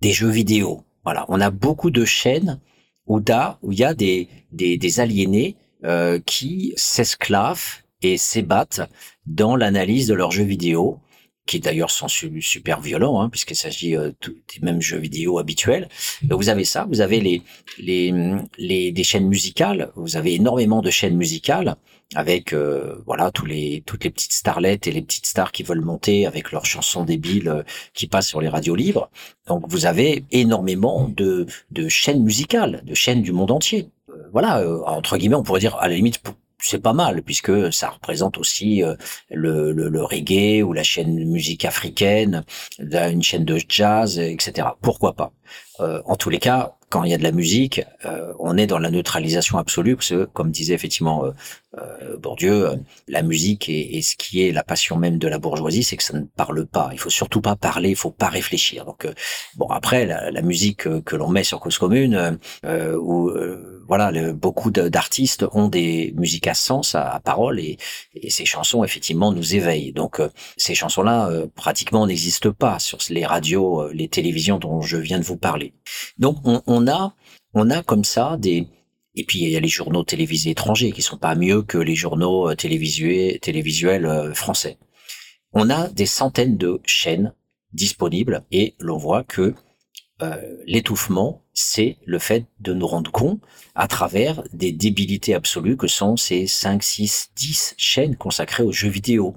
des jeux vidéo. Voilà, on a beaucoup de chaînes où, il y a des, des, aliénés euh, qui s'esclavent et s'ébattent dans l'analyse de leurs jeux vidéo qui d'ailleurs sont super violents, hein, puisqu'il s'agit euh, des mêmes jeux vidéo habituels. vous avez ça, vous avez les, les, les des chaînes musicales, vous avez énormément de chaînes musicales avec euh, voilà tous les toutes les petites starlettes et les petites stars qui veulent monter avec leurs chansons débiles euh, qui passent sur les radios libres. Donc vous avez énormément de de chaînes musicales, de chaînes du monde entier. voilà, entre guillemets, on pourrait dire à la limite c'est pas mal puisque ça représente aussi euh, le, le, le, reggae ou la chaîne de musique africaine, une chaîne de jazz, etc. Pourquoi pas? Euh, En tous les cas, quand il y a de la musique, euh, on est dans la neutralisation absolue, parce que, comme disait effectivement euh, euh Bourdieu, la musique est, ce qui est la passion même de la bourgeoisie, c'est que ça ne parle pas. Il faut surtout pas parler, il faut pas réfléchir. Donc, bon, après, la, musique que l'on met sur Cause Commune, où voilà, beaucoup d'artistes ont des musiques à sens, à, parole, et, et, ces chansons, effectivement, nous éveillent. Donc, ces chansons-là, pratiquement n'existent pas sur les radios, les télévisions dont je viens de vous parler. Donc, on, on on a, on a comme ça des, et puis il y a les journaux télévisés étrangers qui sont pas mieux que les journaux euh, télévisuels, télévisuels euh, français. On a des centaines de chaînes disponibles et l'on voit que euh, l'étouffement, c'est le fait de nous rendre compte à travers des débilités absolues que sont ces 5, 6, 10 chaînes consacrées aux jeux vidéo.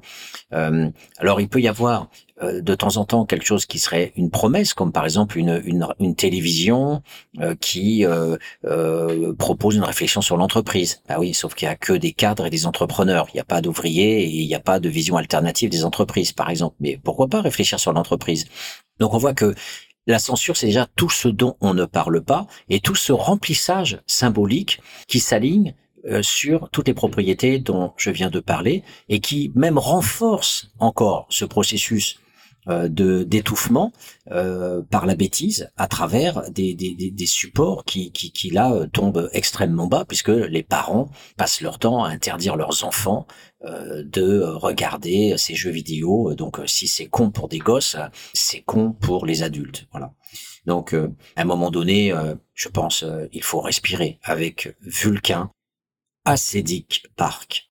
alors il peut y avoir euh, de temps en temps quelque chose qui serait une promesse, comme par exemple une, une, une télévision euh, qui euh, propose une réflexion sur l'entreprise. Ah oui, sauf qu'il y a que des cadres et des entrepreneurs. Il n'y a pas d'ouvriers et il n'y a pas de vision alternative des entreprises, par exemple. Mais pourquoi pas réfléchir sur l'entreprise? Donc on voit que la censure, c'est déjà tout ce dont on ne parle pas et tout ce remplissage symbolique qui s'aligne sur toutes les propriétés dont je viens de parler et qui même renforce encore ce processus euh, de d'étouffement euh, par la bêtise à travers des, des, des supports qui, qui, qui là euh, tombent extrêmement bas puisque les parents passent leur temps à interdire leurs enfants de regarder ces jeux vidéo. Donc si c'est con pour des gosses, c'est con pour les adultes. Voilà. Donc à un moment donné, je pense il faut respirer avec Vulcain, Acédic Park.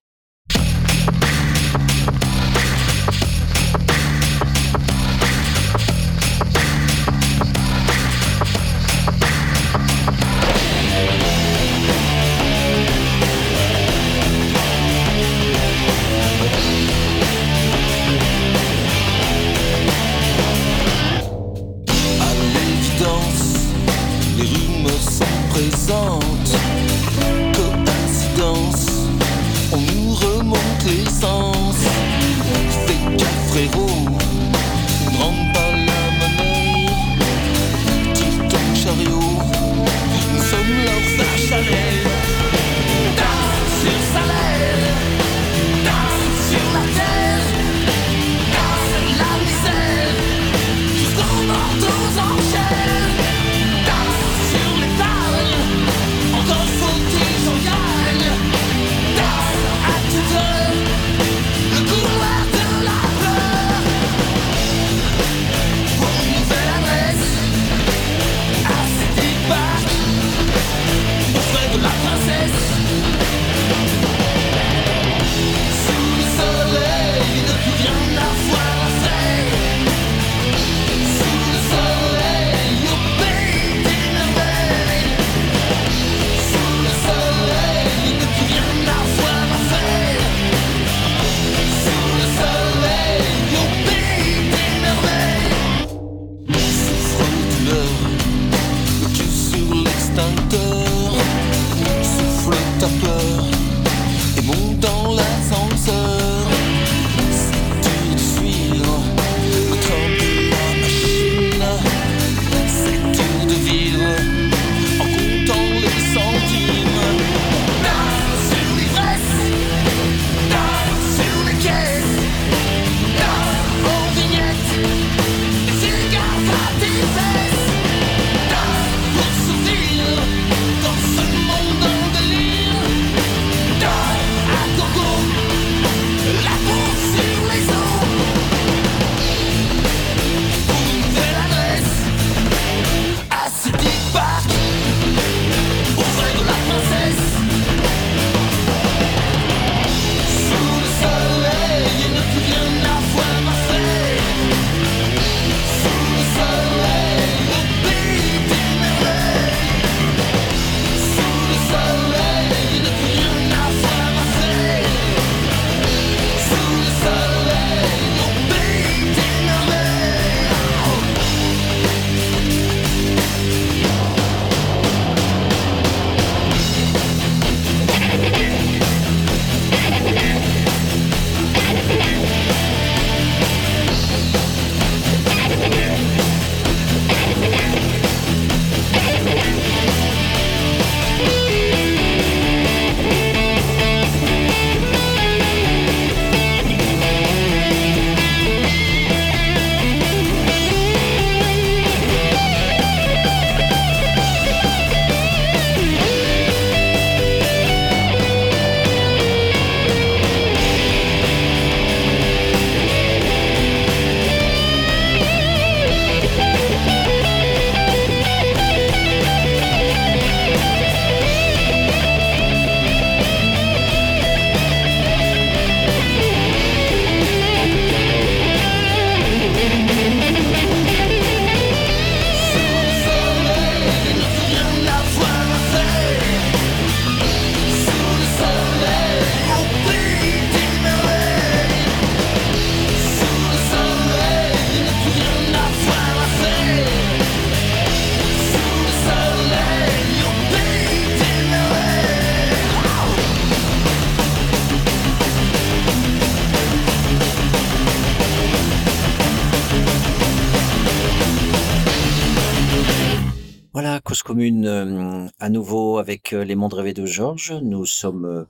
Les mondes rêvés de Georges. Nous sommes euh,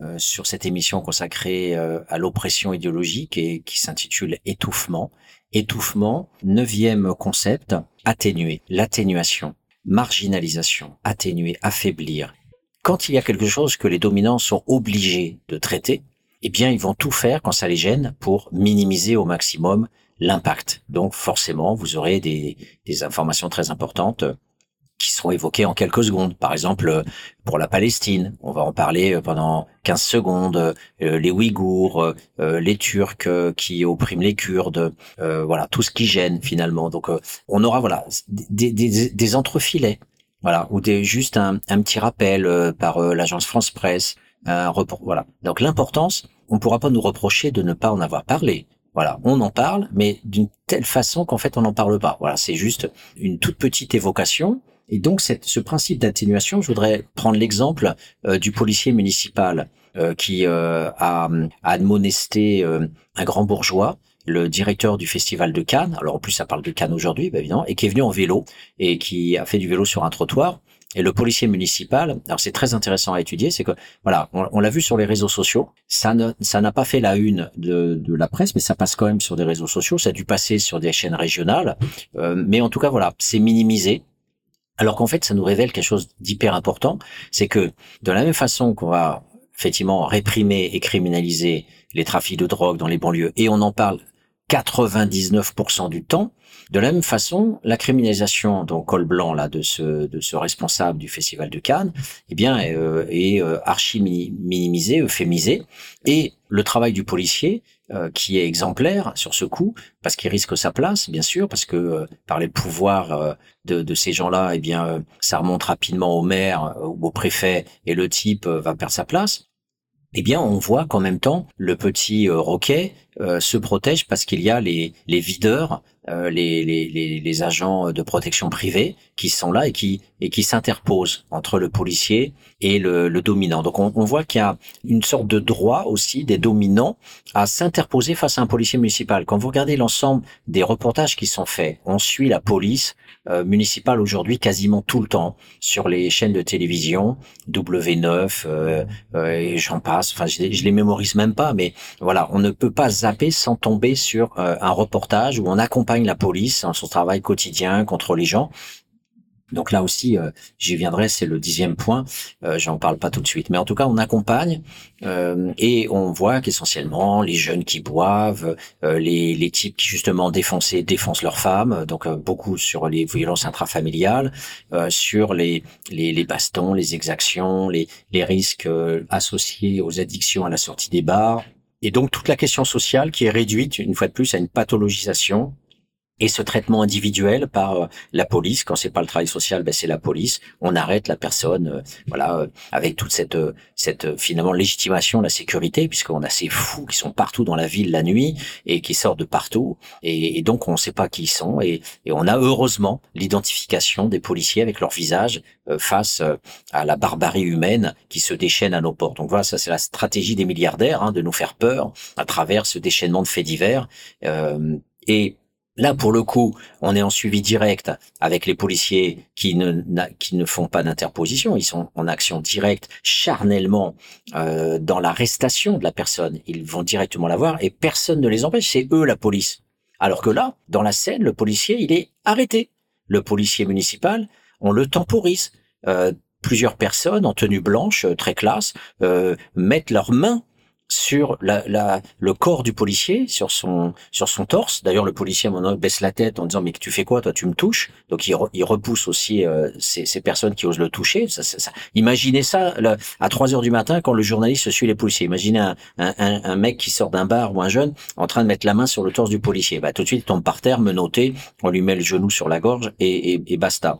euh, sur cette émission consacrée euh, à l'oppression idéologique et qui s'intitule Étouffement. Étouffement, neuvième concept, atténuer, l'atténuation, marginalisation, atténuer, affaiblir. Quand il y a quelque chose que les dominants sont obligés de traiter, eh bien, ils vont tout faire quand ça les gêne pour minimiser au maximum l'impact. Donc, forcément, vous aurez des, informations très importantes qui seront évoquées en quelques secondes. Par exemple, euh, pour la Palestine, on va en parler euh, pendant 15 secondes. euh, les Ouïghours, les Turcs qui oppriment les Kurdes, voilà, tout ce qui gêne finalement. Donc, on aura voilà des, des, des entrefilets, voilà, ou des, juste un, un petit rappel par l'agence France Presse. Un report, voilà. Donc l'importance, on ne pourra pas nous reprocher de ne pas en avoir parlé. Voilà, on en parle, mais d'une telle façon qu'en fait on n'en parle pas. Voilà, c'est juste une toute petite évocation. Et donc cette, ce principe d'atténuation, je voudrais prendre l'exemple euh, du policier municipal euh, qui euh, a, a admonesté euh, un grand bourgeois, le directeur du festival de Cannes. Alors en plus ça parle de Cannes aujourd'hui, bah, évidemment, et qui est venu en vélo et qui a fait du vélo sur un trottoir. Et le policier municipal, alors c'est très intéressant à étudier, c'est que voilà, on, on l'a vu sur les réseaux sociaux, ça ne, ça n'a pas fait la une de, de la presse, mais ça passe quand même sur des réseaux sociaux, ça a dû passer sur des chaînes régionales, euh, mais en tout cas voilà, c'est minimisé. Alors qu'en fait, ça nous révèle quelque chose d'hyper important, c'est que de la même façon qu'on va effectivement réprimer et criminaliser les trafics de drogue dans les banlieues, et on en parle 99% du temps, de la même façon, la criminalisation, donc col blanc là de ce de ce responsable du festival de Cannes, eh bien euh, est euh, archi mini- minimisé, euphémisé, et le travail du policier euh, qui est exemplaire sur ce coup, parce qu'il risque sa place, bien sûr, parce que par les pouvoirs de, de ces gens-là, eh bien ça remonte rapidement au maire ou au préfet, et le type va perdre sa place. Eh bien, on voit qu'en même temps, le petit euh, Roquet euh, se protègent parce qu'il y a les, les videurs, euh, les, les, les, les agents de protection privée qui sont là et qui, et qui s'interposent entre le policier et le, le dominant. Donc on, on voit qu'il y a une sorte de droit aussi des dominants à s'interposer face à un policier municipal. Quand vous regardez l'ensemble des reportages qui sont faits, on suit la police euh, municipale aujourd'hui quasiment tout le temps sur les chaînes de télévision, W9 euh, euh, et j'en passe. Enfin, je, je les mémorise même pas, mais voilà, on ne peut pas zapper sans tomber sur euh, un reportage où on accompagne la police dans son travail quotidien contre les gens. Donc là aussi, euh, j'y viendrai, c'est le dixième point. Euh, J'en parle pas tout de suite, mais en tout cas, on accompagne euh, et on voit qu'essentiellement les jeunes qui boivent, euh, les, les types qui justement défoncent défoncent leurs femmes, donc euh, beaucoup sur les violences intrafamiliales, euh, sur les, les les bastons, les exactions, les les risques associés aux addictions à la sortie des bars, et donc toute la question sociale qui est réduite une fois de plus à une pathologisation et ce traitement individuel par euh, la police, quand c'est pas le travail social, ben c'est la police. On arrête la personne, euh, voilà, euh, avec toute cette euh, cette finalement légitimation de la sécurité, puisqu'on a ces fous qui sont partout dans la ville la nuit et qui sortent de partout, et, donc on ne sait pas qui ils sont, et, et on a heureusement l'identification des policiers avec leur visage euh, face à la barbarie humaine qui se déchaîne à nos portes. Donc voilà, ça c'est la stratégie des milliardaires, hein, de nous faire peur à travers ce déchaînement de faits divers. Et Là, pour le coup, on est en suivi direct avec les policiers qui ne, qui ne font pas d'interposition. Ils sont en action directe, charnellement, euh, dans l'arrestation de la personne. Ils vont directement la voir et personne ne les empêche. C'est eux la police. Alors que là, dans la scène, le policier, il est arrêté. Le policier municipal, on le temporise. Euh, plusieurs personnes en tenue blanche, euh, très classe, mettent leurs mains sur la, la, le corps du policier, sur son, sur son torse. D'ailleurs, le policier à un moment baisse la tête en disant mais tu fais quoi toi Tu me touches? Donc il, re- il repousse aussi euh, ces, ces personnes qui osent le toucher. Ça, ça- ça- Imaginez ça là, à 3 heures du matin quand le journaliste suit les policiers. Imaginez un, un, un, un mec qui sort d'un bar ou un jeune en train de mettre la main sur le torse du policier. Bah, tout de suite il tombe par terre, menotté. On lui met le genou sur la gorge et, et, et basta.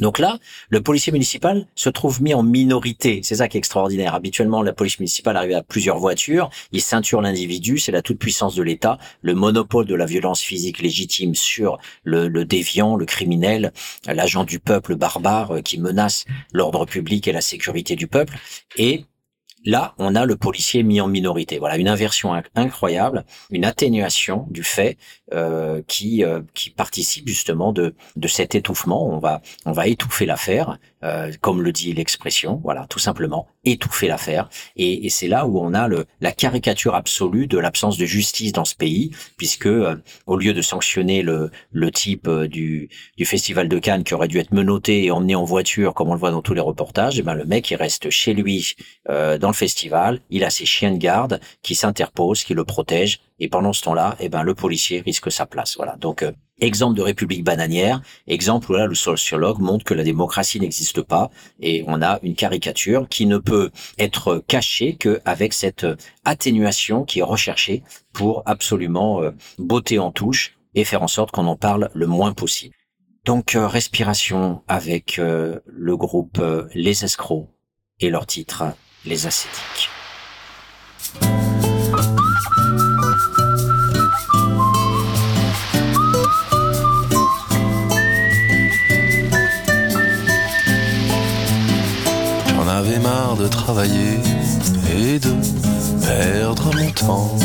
Donc là, le policier municipal se trouve mis en minorité. C'est ça qui est extraordinaire. Habituellement, la police municipale arrive à plusieurs voitures, il ceinture l'individu, c'est la toute-puissance de l'État, le monopole de la violence physique légitime sur le, le déviant, le criminel, l'agent du peuple barbare euh, qui menace l'ordre public et la sécurité du peuple. Et là, on a le policier mis en minorité. Voilà, une inversion inc- incroyable, une atténuation du fait euh, qui euh, qui participe justement de de cet étouffement. On va on va étouffer l'affaire, euh, comme le dit l'expression. Voilà, tout simplement étouffer l'affaire. Et, et c'est là où on a le la caricature absolue de l'absence de justice dans ce pays, puisque euh, au lieu de sanctionner le le type euh, du du festival de Cannes qui aurait dû être menotté et emmené en voiture, comme on le voit dans tous les reportages, et ben le mec il reste chez lui euh, dans le festival, il a ses chiens de garde qui s'interposent, qui le protègent, et pendant ce temps-là, eh ben le policier risque sa place. Voilà. Donc euh, exemple de république bananière, exemple où là le sociologue montre que la démocratie n'existe pas, et on a une caricature qui ne peut être cachée qu'avec cette euh, atténuation qui est recherchée pour absolument euh, botter en touche et faire en sorte qu'on en parle le moins possible. Donc euh, respiration avec le groupe Les Escrocs et leur titre Les Ascétiques. J'en avais marre de travailler et de perdre mon temps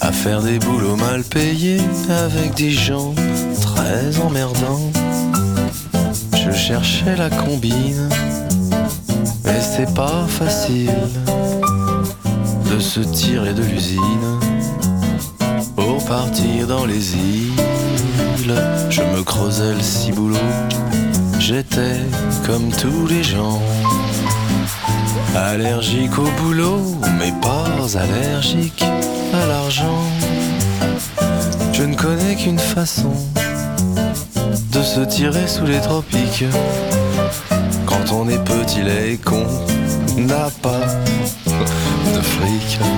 à faire des boulots mal payés avec des gens très emmerdants. Je cherchais la combine, mais c'est pas facile de se tirer de l'usine pour partir dans les îles. Je me creusais le ciboulot J'étais comme tous les gens, allergique au boulot, mais pas allergique à l'argent. Je ne connais qu'une façon de se tirer sous les tropiques. Quand on est petit, les con n'a pas de fric.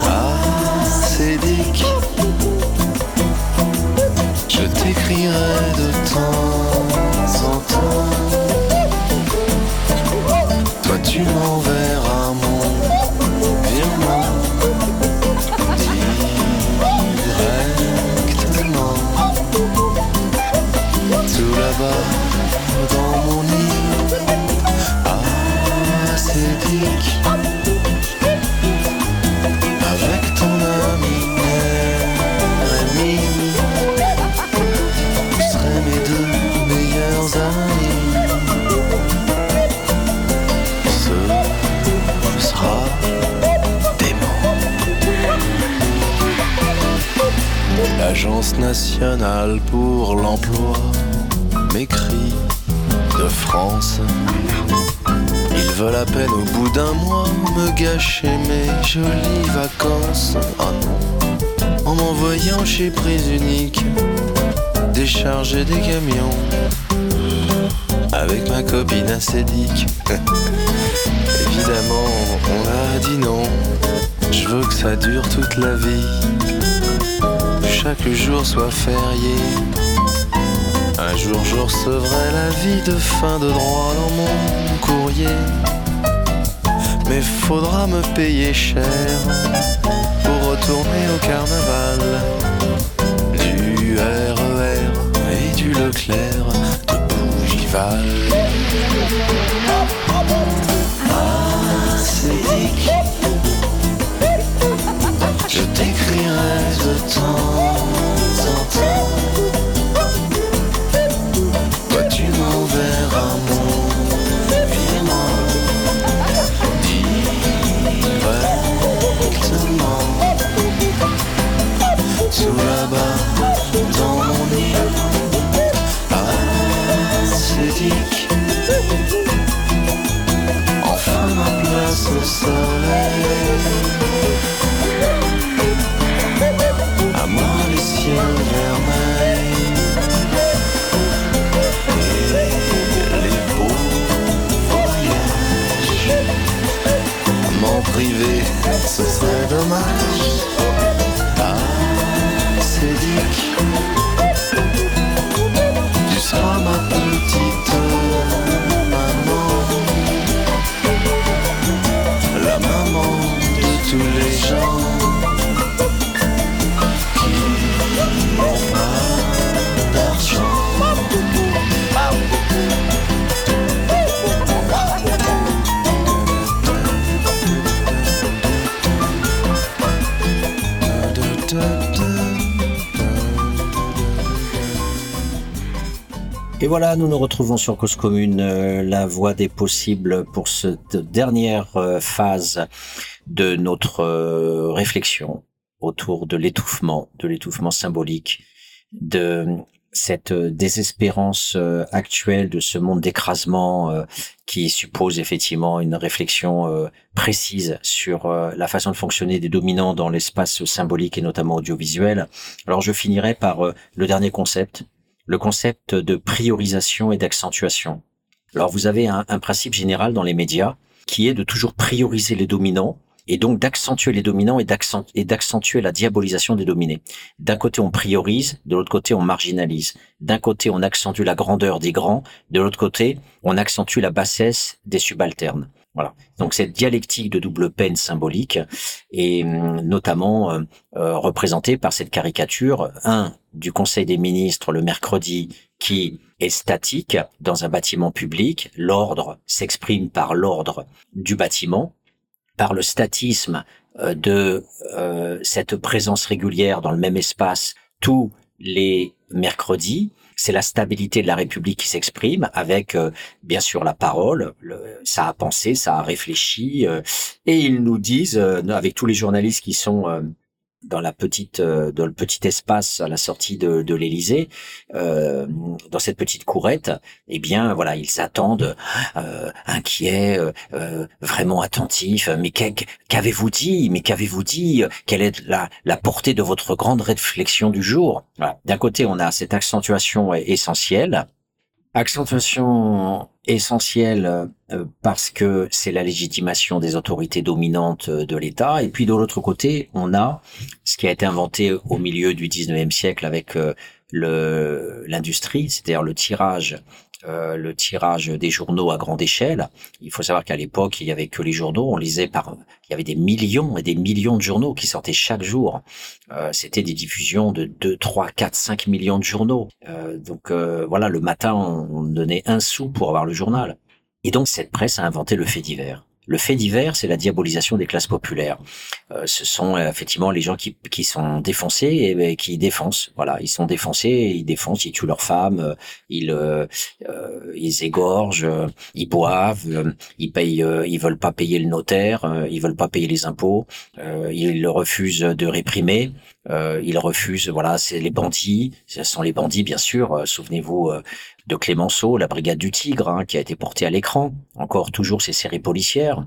Ah, c'est dick. Je t'écrirai de temps en temps. Toi, tu m'enverras Alliance nationale pour l'emploi, mes cris de France. Ils veulent à peine au bout d'un mois me gâcher mes jolies vacances. Oh non, en m'envoyant chez Prise Unique, décharger des camions avec ma copine acédique. Évidemment, on a dit non. Je veux que ça dure toute la vie. Chaque jour soit férié. Un jour je recevrai la vie de fin de droit dans mon courrier. Mais faudra me payer cher pour retourner au carnaval. Du RER et du Leclerc de Bougival. Voilà, nous nous retrouvons sur Cause Commune, euh, la voie des possibles pour cette dernière euh, phase de notre euh, réflexion autour de l'étouffement, de l'étouffement symbolique, de cette désespérance actuelle de ce monde d'écrasement qui suppose effectivement une réflexion précise sur la façon de fonctionner des dominants dans l'espace symbolique et notamment audiovisuel. Alors je finirai par le dernier concept, le concept de priorisation et d'accentuation. Alors vous avez un, principe général dans les médias qui est de toujours prioriser les dominants et donc d'accentuer les dominants et d'accentuer la diabolisation des dominés. D'un côté, on priorise, de l'autre côté, on marginalise. D'un côté, on accentue la grandeur des grands, de l'autre côté, on accentue la bassesse des subalternes. Voilà. Donc cette dialectique de double peine symbolique est hum, notamment euh, euh, représentée par cette caricature, un, du Conseil des ministres le mercredi qui est statique dans un bâtiment public. L'ordre s'exprime par l'ordre du bâtiment, par le statisme euh, de cette présence régulière dans le même espace tous les mercredis. C'est la stabilité de la République qui s'exprime avec, euh, bien sûr, la parole. Le- ça a pensé, ça a réfléchi, euh, et ils nous disent, euh, avec tous les journalistes qui sont euh, dans la petite, euh, dans le petit espace à la sortie de, de l'Élysée, euh, dans cette petite courette, eh bien, voilà, ils attendent, euh, inquiets, euh, euh, vraiment attentifs. Mais qu'avez-vous dit? Mais qu'avez-vous dit? Quelle est la, la portée de votre grande réflexion du jour? Voilà. D'un côté, on a cette accentuation essentielle. Accentuation essentielle euh, parce que c'est la légitimation des autorités dominantes euh, de l'État. Et puis de l'autre côté, on a ce qui a été inventé au milieu du 19e siècle avec euh, l'industrie, c'est-à-dire le tirage euh, le tirage des journaux à grande échelle. Il faut savoir qu'à l'époque, il y avait que les journaux. On lisait par, il y avait des millions et des millions de journaux qui sortaient chaque jour. Euh, C'était des diffusions de 2, 3, 4, 5 millions de journaux. Euh, donc euh, voilà, le matin, on, on donnait un sou pour avoir le journal. Et donc cette presse a inventé le fait divers. Le fait divers, c'est la diabolisation des classes populaires. Euh, ce sont euh, effectivement les gens qui, qui sont défoncés et, qui défoncent. Voilà, ils sont défoncés, ils défoncent, ils tuent leurs femmes, euh, ils euh, euh, ils égorgent, ils boivent, ils payent, ils veulent pas payer le notaire, ils veulent pas payer les impôts, ils refusent de réprimer. ils refusent, voilà, c'est les bandits, ce sont les bandits bien sûr. Souvenez-vous de Clémenceau, la brigade du Tigre, hein, qui a été portée à l'écran. Encore toujours ces séries policières.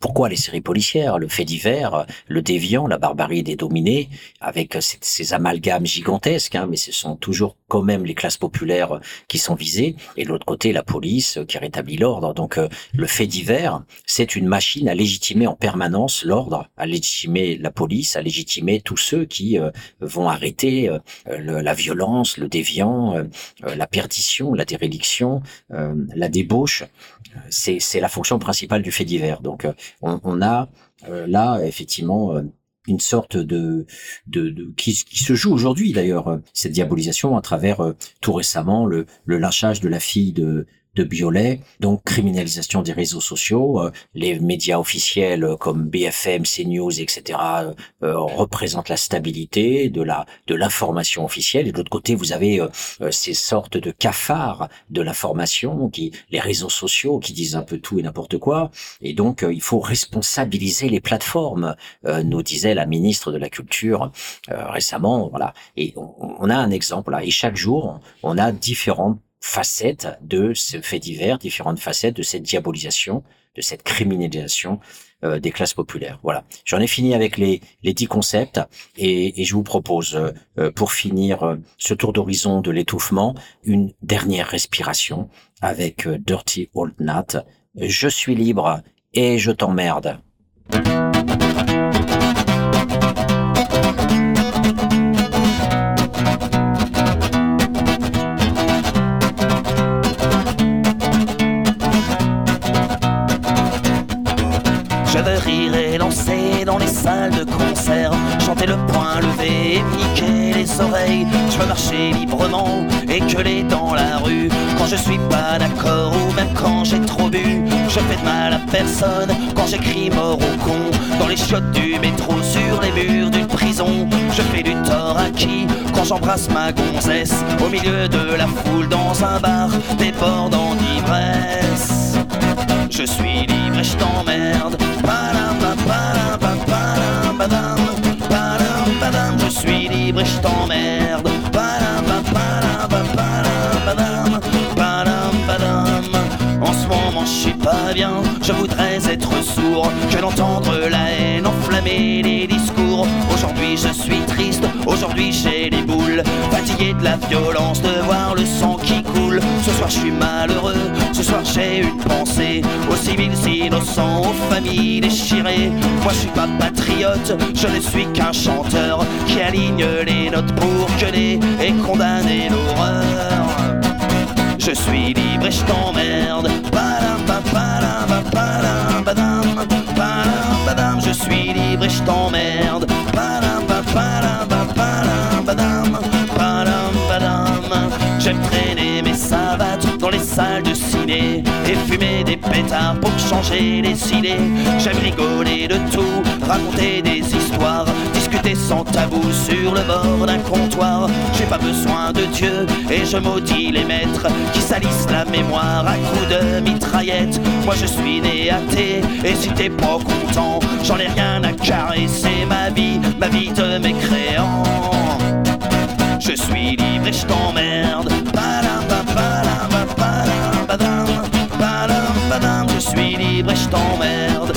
Pourquoi les séries policières Le fait divers, le déviant, la barbarie des dominés, avec ces, amalgames gigantesques, hein, mais ce sont toujours quand même les classes populaires qui sont visées, et de l'autre côté la police qui rétablit l'ordre. Donc euh, le fait divers, c'est une machine à légitimer en permanence l'ordre, à légitimer la police, à légitimer tous ceux qui euh, vont arrêter euh, la violence, le déviant, la perdition, la dérédiction, la débauche. C'est la fonction principale du fait divers. Donc on, on a là effectivement une sorte de, de, de qui, se joue aujourd'hui d'ailleurs cette diabolisation à travers tout récemment le, le lynchage de la fille de de Biolay, donc criminalisation des réseaux sociaux. Euh, les médias officiels euh, comme BFM, CNews, etc. Euh, représentent la stabilité de la de l'information officielle. Et de l'autre côté, vous avez ces sortes de cafards de l'information, qui les réseaux sociaux qui disent un peu tout et n'importe quoi. Et donc, il faut responsabiliser les plateformes, nous disait la ministre de la Culture récemment. Voilà. Et on, on, a un exemple là. Et chaque jour, on a différentes facettes de ce fait divers, différentes facettes de cette diabolisation, de cette criminalisation euh, des classes populaires. Voilà. J'en ai fini avec les, les dix concepts et, je vous propose, euh, pour finir euh, ce tour d'horizon de l'étouffement, une dernière respiration avec euh, Dirty Old Nat. Je suis libre et je t'emmerde. De concert, chanter le poing levé et piquer les oreilles. Je veux marcher librement et gueuler dans la rue quand je suis pas d'accord ou même quand j'ai trop bu. Je fais de mal à personne quand j'écris mort au con dans les chiottes du métro sur les murs d'une prison. Je fais du tort à qui? Quand j'embrasse ma gonzesse au milieu de la foule dans un bar débordant d'ivresse. Je suis libre et je t'emmerde. Je suis libre et je t'emmerde. En ce moment je suis pas bien, je voudrais être sourd, que d'entendre la haine enflammer les discours. Aujourd'hui je suis triste, aujourd'hui j'ai les boules, fatigué de la violence, de voir le sang qui coule. Ce soir je suis malheureux, ce soir j'ai une pensée aux civils innocents, aux familles déchirées. Moi je suis pas patriote, je ne suis qu'un chanteur qui aligne les notes pour gueuler et condamner l'horreur. Je suis je t'emmerde. Je suis libre et je t'emmerde. J'aime traîner mes savates dans les salles de ciné et fumer des pétards pour changer les idées. J'aime rigoler de tout, raconter des histoires, discuter sans tabou sur le bord d'un comptoir. J'ai pas besoin de Dieu et je maudis les maîtres qui salissent la mémoire à coups de mitraillette. Moi je suis né athée et si t'es pas content, j'en ai rien à carrer. C'est ma vie, ma vie de mécréant. Je suis libre et je t'emmerde. Je suis libre et je t'emmerde.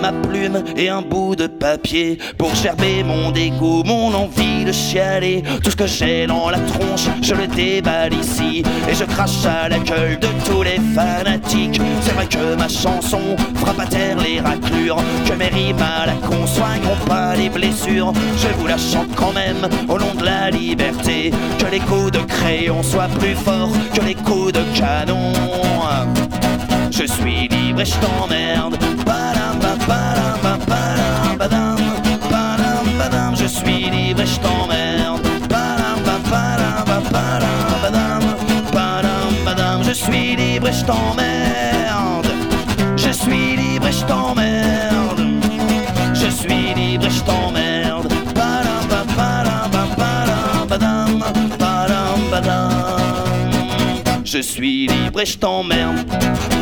Ma plume et un bout de papier pour gerber mon dégoût, mon envie de chialer. Tout ce que j'ai dans la tronche, je le déballe ici et je crache à la gueule de tous les fanatiques. C'est vrai que ma chanson frappe à terre les raclures, que mes rimes à la con soigneront pas les blessures. Je vous la chante quand même au nom de la liberté, que les coups de crayon soient plus forts que les coups de canon. Je suis libre et je t'emmerde. Je suis libre et je t'emmerde. suis libre et je t'emmerde. Je suis libre et je t'emmerde. Je suis libre et je t'emmerde. Padam, pa, padam, padam, padam, padam. Je suis libre et je t'emmerde.